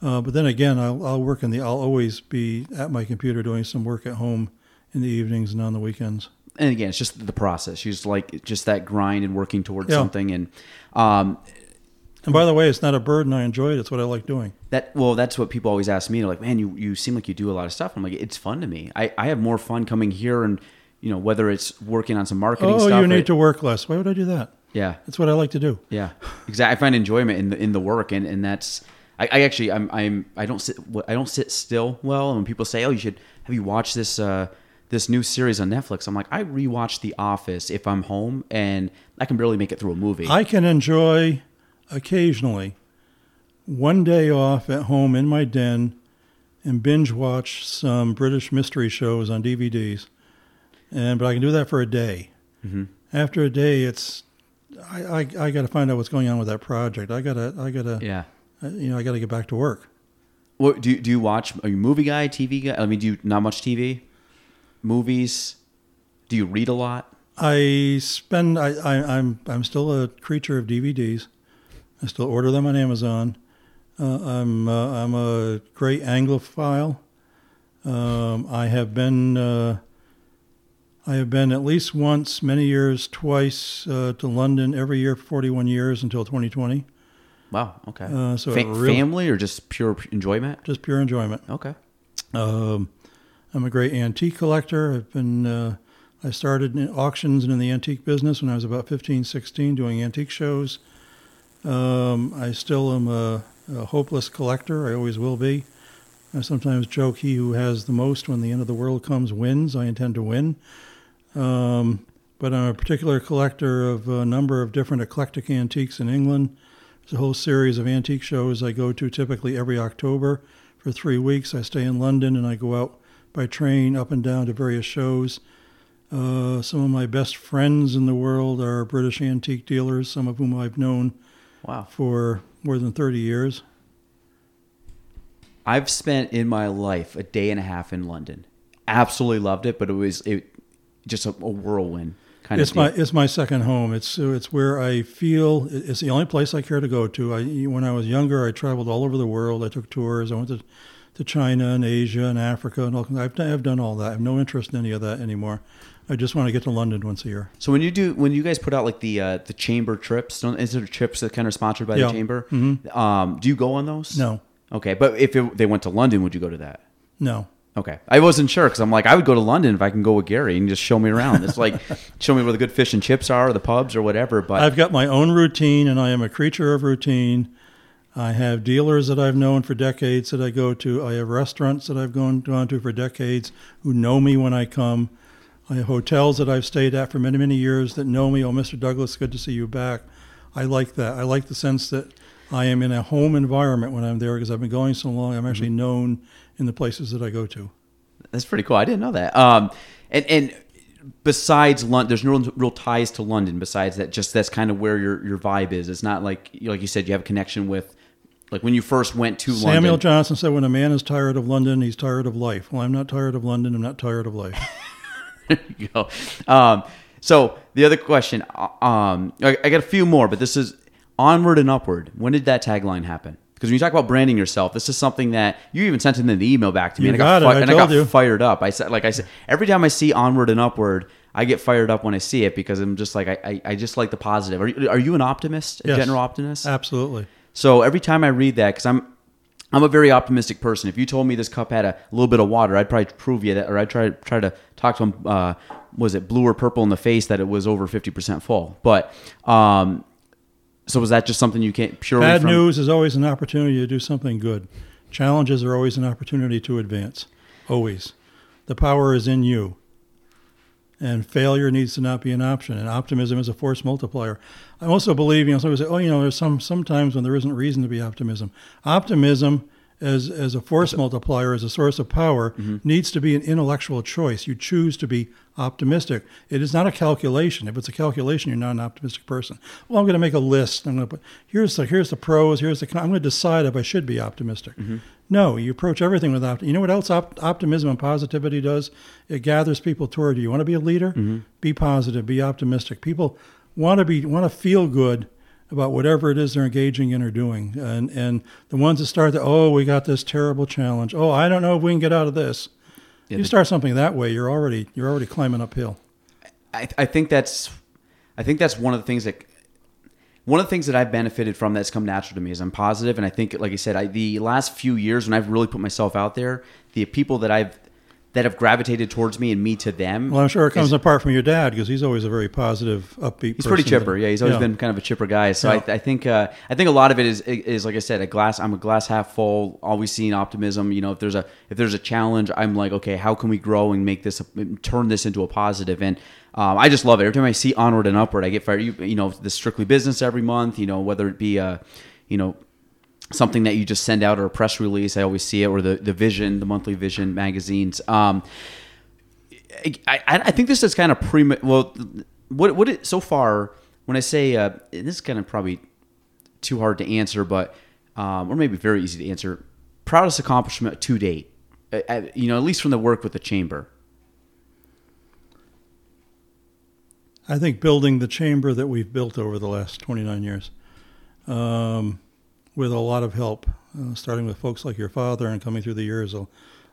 Uh, but then again, I'll, I'll work in the. I'll always be at my computer doing some work at home in the evenings and on the weekends. and again, it's just the process. You just like just that grind and working towards Yeah. something, and um, And by the way, it's not a burden. I enjoy it. It's what I like doing. that well, that's what people always ask me. They're like, "Man, you you seem like you do a lot of stuff." I'm like, "It's fun to me. I I have more fun coming here and." You know, whether it's working on some marketing Oh, stuff. Oh, you need to work less. Why would I do that? Yeah. That's what I like to do. Yeah, exactly. I find enjoyment in the in the work, and, and that's I, I actually I'm I'm I don't sit I don't sit still well. And when people say, "Oh, you should have you watched this uh, this new series on Netflix," I'm like, I rewatch The Office if I'm home, and I can barely make it through a movie. I can enjoy occasionally one day off at home in my den and binge watch some British mystery shows on DVDs. And but I can do that for a day. Mhm. After a day, it's I, I, I got to find out what's going on with that project. I gotta I gotta yeah. uh, you know I got to get back to work. What do you, do you watch? Are you a movie guy, TV guy? I mean, do you not much TV, movies? Do you read a lot? I spend. I, I, I'm. I'm still a creature of DVDs. I still order them on Amazon. Uh, I'm. Uh, I'm a great Anglophile. Um, I have been. Uh, I have been at least once, many years, twice uh, to London every year for 41 years until 2020. Wow. Okay. Uh, so Fa- family or just pure enjoyment? Just pure enjoyment. Okay. Um, I'm a great antique collector. I've been uh, I started in auctions and in the antique business when I was about 15, 16, doing antique shows. Um, I still am a, a hopeless collector. I always will be. I sometimes joke he who has the most when the end of the world comes wins. I intend to win. Um, but I'm a particular collector of a number of different eclectic antiques in England. There's a whole series of antique shows I go to typically every October for three weeks. I stay in London and I go out by train up and down to various shows. Uh, some of my best friends in the world are British antique dealers, some of whom I've known Wow. for more than 30 years. I've spent in my life a day and a half in London. Absolutely loved it, but it was it just a, a whirlwind kind It's of. my it's my second home. It's it's where I feel it's the only place I care to go to. I when I was younger, I traveled all over the world. I took tours. I went to to China and Asia and Africa and all. I've done, I've done all that. I have no interest in any of that anymore. I just want to get to London once a year. so when you do when you guys put out like the uh, the chamber trips, don't is there trips that kind of sponsored by Yeah. the chamber? Um, do you go on those? No, Okay, but if it, they went to London, would you go to that? no. Okay, I wasn't sure because I'm like I would go to London if I can go with Garry and just show me around. It's like (laughs) show me where the good fish and chips are, or the pubs, or whatever. But I've got my own routine, and I am a creature of routine. I have dealers that I've known for decades that I go to. I have restaurants that I've gone, gone to for decades who know me when I come. I have hotels that I've stayed at for many, many years that know me. Oh, Mr. Douglas, good to see you back. I like that. I like the sense that I am in a home environment when I'm there because I've been going so long. I'm actually mm-hmm. known in the places that I go to. That's pretty cool. I didn't know that. Um, and and besides London, there's no real ties to London. Besides that, just that's kind of where your your vibe is. It's not like like you said, you have a connection with like when you first went to Samuel London. Samuel Johnson said, "When a man is tired of London, he's tired of life." Well, I'm not tired of London. I'm not tired of life. (laughs) there you go. Um, so the other question, uh, um, I, I got a few more, but this is onward and upward. When did that tagline happen? Because when you talk about branding yourself, this is something that you even sent in the email back to me, You and I got, fi- I and I got you. fired up. I said, like I said, every time I see onward and upward, I get fired up when I see it because I'm just like I, I, I just like the positive. Are you, are you an optimist, a Yes. general optimist? Absolutely. So every time I read that, because I'm I'm a very optimistic person. If you told me this cup had a little bit of water, I'd probably prove you that, or I'd try try to talk to him. Uh, was it blue or purple in the face that it was over fifty percent full? But um, so was that just something you can't purely Bad from, news is always an opportunity to do something good. Challenges are always an opportunity to advance. Always. The power is in you. And failure needs to not be an option. And optimism is a force multiplier. I also believe, you know, somebody say, oh, you know, there's some sometimes when there isn't reason to be optimism. Optimism as as a force multiplier, as a source of power, mm-hmm. needs to be an intellectual choice. You choose to be optimistic. It is not a calculation. If it's a calculation, you're not an optimistic person. Well, I'm going to make a list. I'm going to put here's the here's the pros. Here's the I'm going to decide if I should be optimistic. Mm-hmm. No, you approach everything with optimism. You know what else op- optimism and positivity does? It gathers people toward you. You want to be a leader? Mm-hmm. Be positive. Be optimistic. People want to be want to feel good about whatever it is they're engaging in or doing. And and the ones that start to oh we got this terrible challenge. Oh I don't know if we can get out of this. Yeah, you the- start something that way, you're already you're already climbing uphill. I, I think that's I think that's one of the things that one of the things that I've benefited from that's come natural to me is I'm positive, and I think, like I said, I, the last few years when I've really put myself out there, the people that I've that have gravitated towards me and me to them. Well, I'm sure it comes is- apart from your dad because he's always a very positive, upbeat. He's pretty chipper. Yeah, he's always Yeah. been kind of a chipper guy. So Yeah. I, I think uh, I think a lot of it is is like I said, a glass. I'm a glass half full. Always seeing optimism. You know, if there's a if there's a challenge, I'm like, okay, how can we grow and make this turn this into a positive? And um, I just love it. Every time I see onward and upward, I get fired. You, you know, the strictly business every month. You know, whether it be uh, you know something that you just send out or a press release. I always see it, or the the Vision, the monthly Vision magazines. Um, I, I, think this is kind of pre. Well, what what it, so far when I say uh, this is kind of probably too hard to answer, but um, or maybe very easy to answer. Proudest accomplishment to date, uh, uh, you know, at least from the work with the chamber. I think building the chamber that we've built over the last 29 years, um, with a lot of help, uh, starting with folks like your father and coming through the years, a,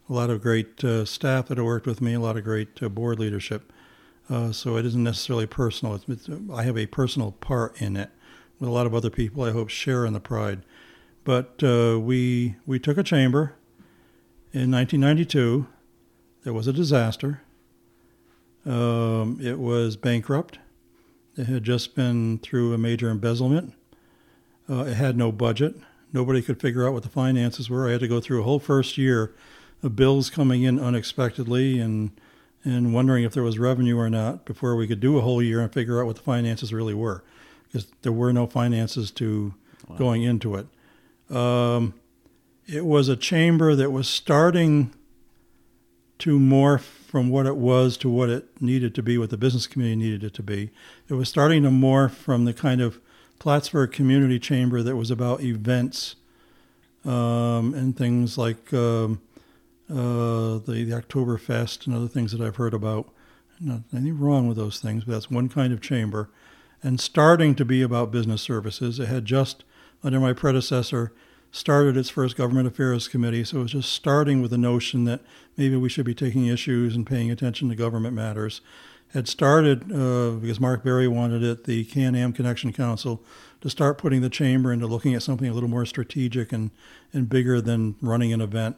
a lot of great uh, staff that have worked with me, a lot of great uh, board leadership. Uh, so it isn't necessarily personal. It's, it's, I have a personal part in it with a lot of other people. I hope share in the pride. But uh, we we took a chamber in 1992. There was a disaster. Um, it was bankrupt. It had just been through a major embezzlement. Uh, it had no budget. Nobody could figure out what the finances were. I had to go through a whole first year of bills coming in unexpectedly and and wondering if there was revenue or not before we could do a whole year and figure out what the finances really were, because there were no finances to going into it. Um, it was a chamber that was starting to morph from what it was to what it needed to be, what the business community needed it to be. It was starting to morph from the kind of Plattsburgh Community Chamber that was about events um, and things like um, uh, the, the Oktoberfest and other things that I've heard about. Not anything wrong with those things, but that's one kind of chamber. And starting to be about business services. It had just, under my predecessor, started its first government affairs committee. So it was just starting with the notion that maybe we should be taking issues and paying attention to government matters. Had started, uh, because Mark Berry wanted it, the Can Am Connection Council, to start putting the chamber into looking at something a little more strategic and, and bigger than running an event.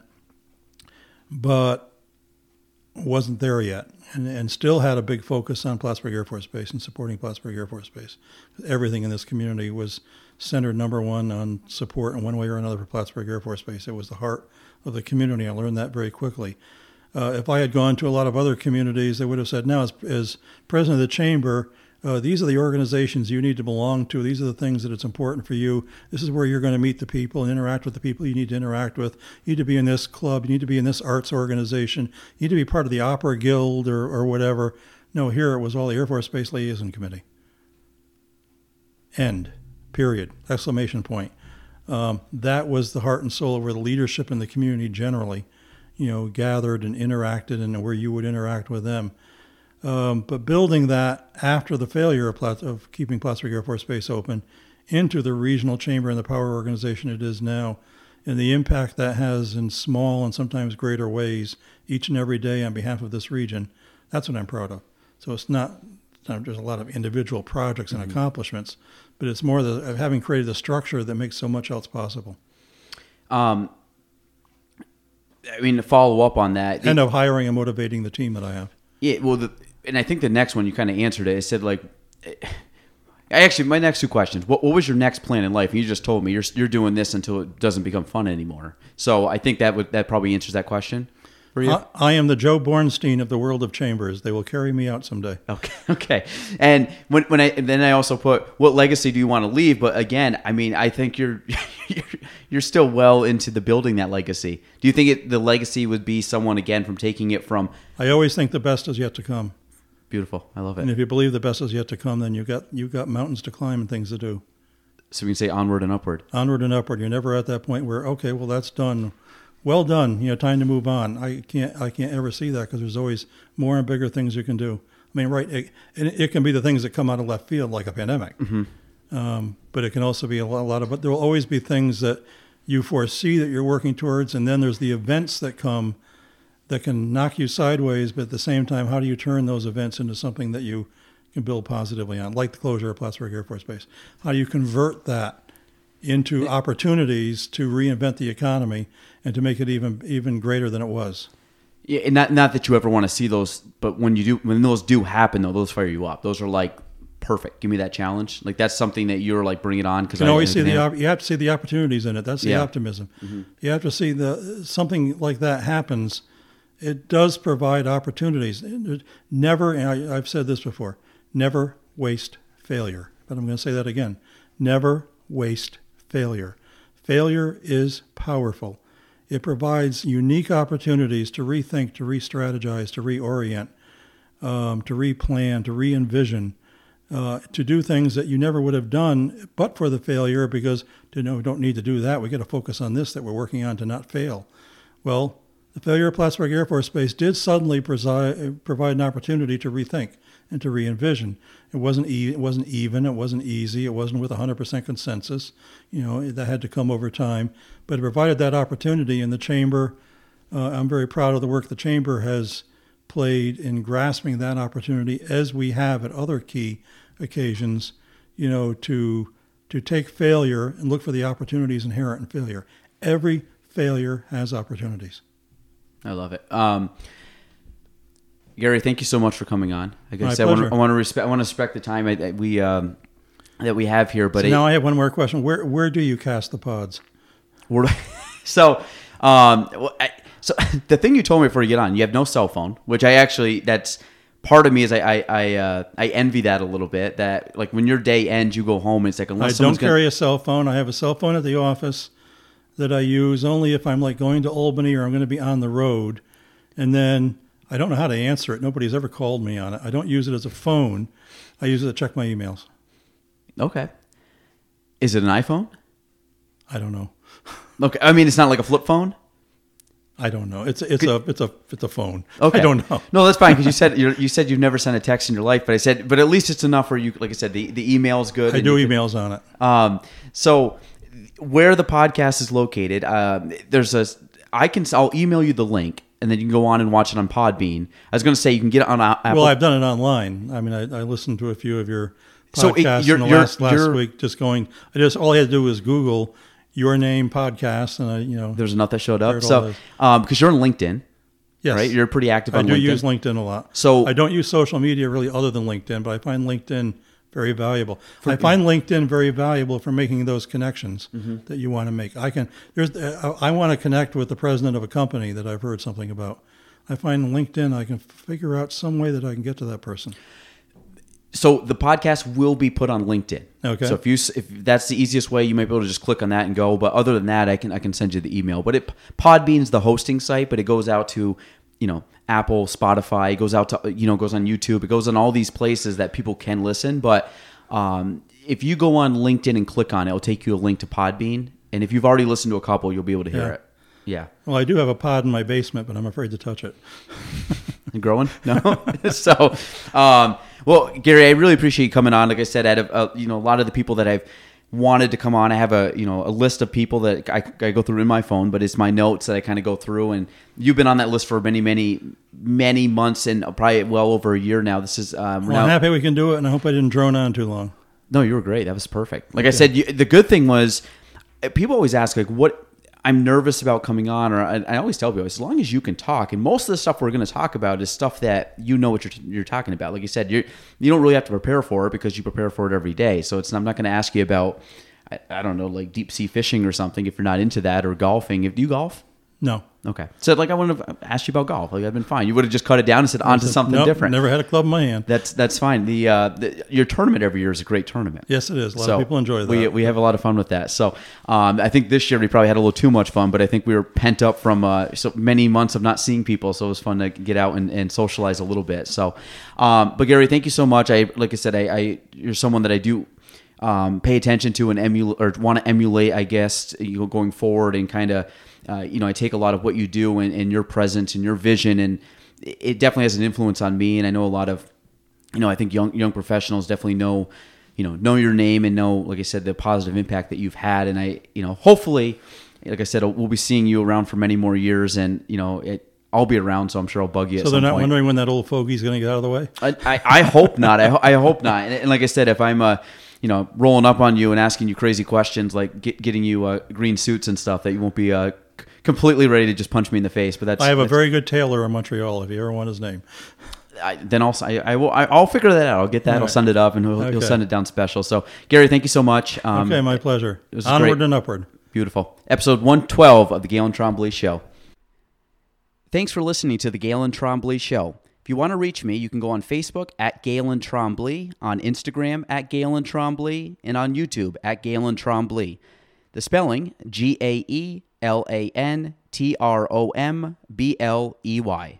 But wasn't there yet and, and still had a big focus on Plattsburgh Air Force Base and supporting Plattsburgh Air Force Base. Everything in this community was centered number one on support in one way or another for Plattsburgh Air Force Base. It was the heart of the community. I learned that very quickly. Uh, if I had gone to a lot of other communities, they would have said, now, as, as president of the chamber, uh, these are the organizations you need to belong to. These are the things that it's important for you. This is where you're going to meet the people and interact with the people you need to interact with. You need to be in this club. You need to be in this arts organization. You need to be part of the Opera Guild or, or whatever. No, here it was all the Air Force Base Liaison Committee. End. Period. Exclamation point. Um, that was the heart and soul of where the leadership in the community generally, you know, gathered and interacted and where you would interact with them. Um, but building that after the failure of, Plat- of keeping Plattsburgh Air Force Base open into the regional chamber and the power organization it is now, and the impact that has in small and sometimes greater ways each and every day on behalf of this region, that's what I'm proud of. So it's not, it's not just a lot of individual projects and accomplishments, but it's more the, of having created the structure that makes so much else possible. Um, I mean, to follow up on that, And of hiring and motivating the team that I have. Yeah, well, the, and I think the next one you kind of answered it. It said like, eh, I actually my next two questions. What, what was your next plan in life? And you just told me you're you're doing this until it doesn't become fun anymore. So I think that would that probably answers that question. I, I am the Joe Bornstein of the world of chambers. They will carry me out someday. Okay. (laughs) Okay. And when when I then I also put what legacy do you want to leave? But again, I mean, I think you're (laughs) you're, you're still well into the building that legacy. Do you think it, the legacy would be someone again from taking it from I always think the best is yet to come. beautiful? I love it. And if you believe the best is yet to come, then you've got you've got mountains to climb and things to do. So we can say onward and upward. Onward and upward. You're never at that point where okay, well that's done. Well done. You know, time to move on. I can't I can't ever see that because there's always more and bigger things you can do. I mean, right? It, and it can be the things that come out of left field, like a pandemic. Um, but it can also be a lot, a lot of. But there will always be things that you foresee that you're working towards, and then there's the events that come that can knock you sideways. But at the same time, how do you turn those events into something that you can build positively on, like the closure of Plattsburgh Air Force Base? How do you convert that into opportunities to reinvent the economy and to make it even even greater than it was? Yeah, and not not that you ever want to see those, but when you do, when those do happen, though, those fire you up. Those are like perfect. Give me that challenge. Like that's something that you're like, bring it on. Because You always see the op- you have to see the opportunities in it. That's the Yeah. optimism. Mm-hmm. You have to see the something like that happens. It does provide opportunities. Never, and I, I've said this before, never waste failure. But I'm going to say that again. Never waste failure. Failure is powerful. It provides unique opportunities to rethink, to re-strategize, to reorient, um, to replan, to re-envision uh, to do things that you never would have done but for the failure because you know we don't need to do that. We got to focus on this that we're working on to not fail. Well, the failure of Plattsburgh Air Force Base did suddenly presi- provide an opportunity to rethink and to re-envision. It wasn't e- it wasn't even. It wasn't easy. It wasn't with 100% consensus. You know that had to come over time, but it provided that opportunity. in the chamber, uh, I'm very proud of the work the chamber has played in grasping that opportunity, as we have at other key occasions. You know to to take failure and look for the opportunities inherent in failure. Every failure has opportunities. I love it. Um, Garry, thank you so much for coming on. Like I My said, I want, to, pleasure. I want to respect. I want to respect the time I, that we um, that we have here. But So it- now I have one more question. Where where do you cast the pods? We're, (laughs) so, um, well, I, so (laughs) the thing you told me before you get on, you have no cell phone, which I actually that's part of me is I I I, uh, I envy that a little bit. That like when your day ends, you go home and it's like I don't someone's gonna, carry a cell phone. I have a cell phone at the office that I use only if I'm like going to Albany or I'm going to be on the road. And then I don't know how to answer it. Nobody's ever called me on it. I don't use it as a phone. I use it to check my emails. okay. Is it an iPhone? I don't know. (laughs) Okay, I mean it's not like a flip phone. I don't know. It's it's a it's a it's a phone. Okay. I don't know. No, that's fine because you said (laughs) you're, you said you've never sent a text in your life, but I said, but at least it's enough where you. Like I said, the the email's good. I do emails on it. Um, so where the podcast is located, um, there's a. I can. I'll email you the link, and then you can go on and watch it on Podbean. I was going to say you can get it on Apple. Well, I've done it online. I mean, I, I listened to a few of your So it- podcasts you're- in the you're- last last you're- week. Just going, I just all I had to do was Google your name podcast, and I, you know, There's enough that showed up. So um, because you're on LinkedIn, yes, right? You're pretty active I on do LinkedIn. use LinkedIn a lot. So- I don't use social media really other than LinkedIn, but I find LinkedIn very valuable. I find LinkedIn very valuable for making those connections Mm-hmm. that you want to make. I can there's I want to connect with the president of a company that I've heard something about. I find LinkedIn I can figure out some way that I can get to that person. so the podcast will be put on LinkedIn. Okay. So if you if that's the easiest way, you might be able to just click on that and go. But other than that, I can I can send you the email. But it Podbean's the hosting site, but it goes out to you know Apple, Spotify. It goes out to you know goes on YouTube. It goes on all these places that people can listen. But um, if you go on LinkedIn and click on it, it'll take you a link to Podbean. And if you've already listened to a couple, you'll be able to hear Yeah. it. Yeah. Well, I do have a pod in my basement, but I'm afraid to touch it. (laughs) growing? No. (laughs) so, um, well, Garry, I really appreciate you coming on. Like I said, out of uh, you know a lot of the people that I've wanted to come on, I have a you know a list of people that I, I go through in my phone, but it's my notes that I kind of go through. And you've been on that list for many, many, many months, and probably well over a year now. This is um, Well, now, I'm happy we can do it, and I hope I didn't drone on too long. no, you were great. That was perfect. Like I said, you, the good thing was uh, people always ask like what I'm nervous about coming on, or I, I always tell people as long as you can talk, and most of the stuff we're going to talk about is stuff that you know what you're, you're talking about. Like you said, you you don't really have to prepare for it because you prepare for it every day. So it's I'm not going to ask you about I, I don't know like deep sea fishing or something if you're not into that or golfing. If do you golf? No. Okay. So like I wouldn't have asked you about golf. Like I've been fine. You would have just cut it down and said onto something Nope, different. Never had a club in my hand. That's that's fine. The, uh, the your tournament every year is a great tournament. Yes, it is. A lot of people enjoy that. We, we have a lot of fun with that. So um, I think this year we probably had a little too much fun, but I think we were pent up from uh, so many months of not seeing people. So it was fun to get out and, and socialize a little bit. So, um, but Garry, thank you so much. I like I said, I, I you're someone that I do. Um, pay attention to and emulate or want to emulate, I guess, you know, going forward and kind of, uh, you know, I take a lot of what you do and, and your presence and your vision, and it definitely has an influence on me. And I know a lot of you know, I think young young professionals definitely know, you know, know your name and know, like I said, the positive impact that you've had. And I, you know, hopefully, like I said, we'll be seeing you around for many more years. And you know, it, I'll be around, so I'm sure I'll bug you. so at they're not point. wondering when that old fogey's going to get out of the way. I, I, I hope not. I, ho- I hope not. And, and like I said, if I'm, uh, you know, rolling up on you and asking you crazy questions, like get, getting you uh, green suits and stuff, that you won't be uh, completely ready to just punch me in the face. But that's I have a that's- very good tailor in Montreal. If you ever want his name, I, then I'll I, I will I, I'll figure that out. I'll get that. I'll send it up, and he'll, he'll send it down special. So Garry, thank you so much. Um, okay, my pleasure. It was Onward great. and upward. Beautiful. Episode 112 of the Gaelan Trombley Show. Thanks for listening to the Gaelan Trombley Show. If you want to reach me, you can go on Facebook at Gaelan Trombley, on Instagram at Gaelan Trombley, and on YouTube at Gaelan Trombley. The spelling G A E L A N T R O M B L E Y.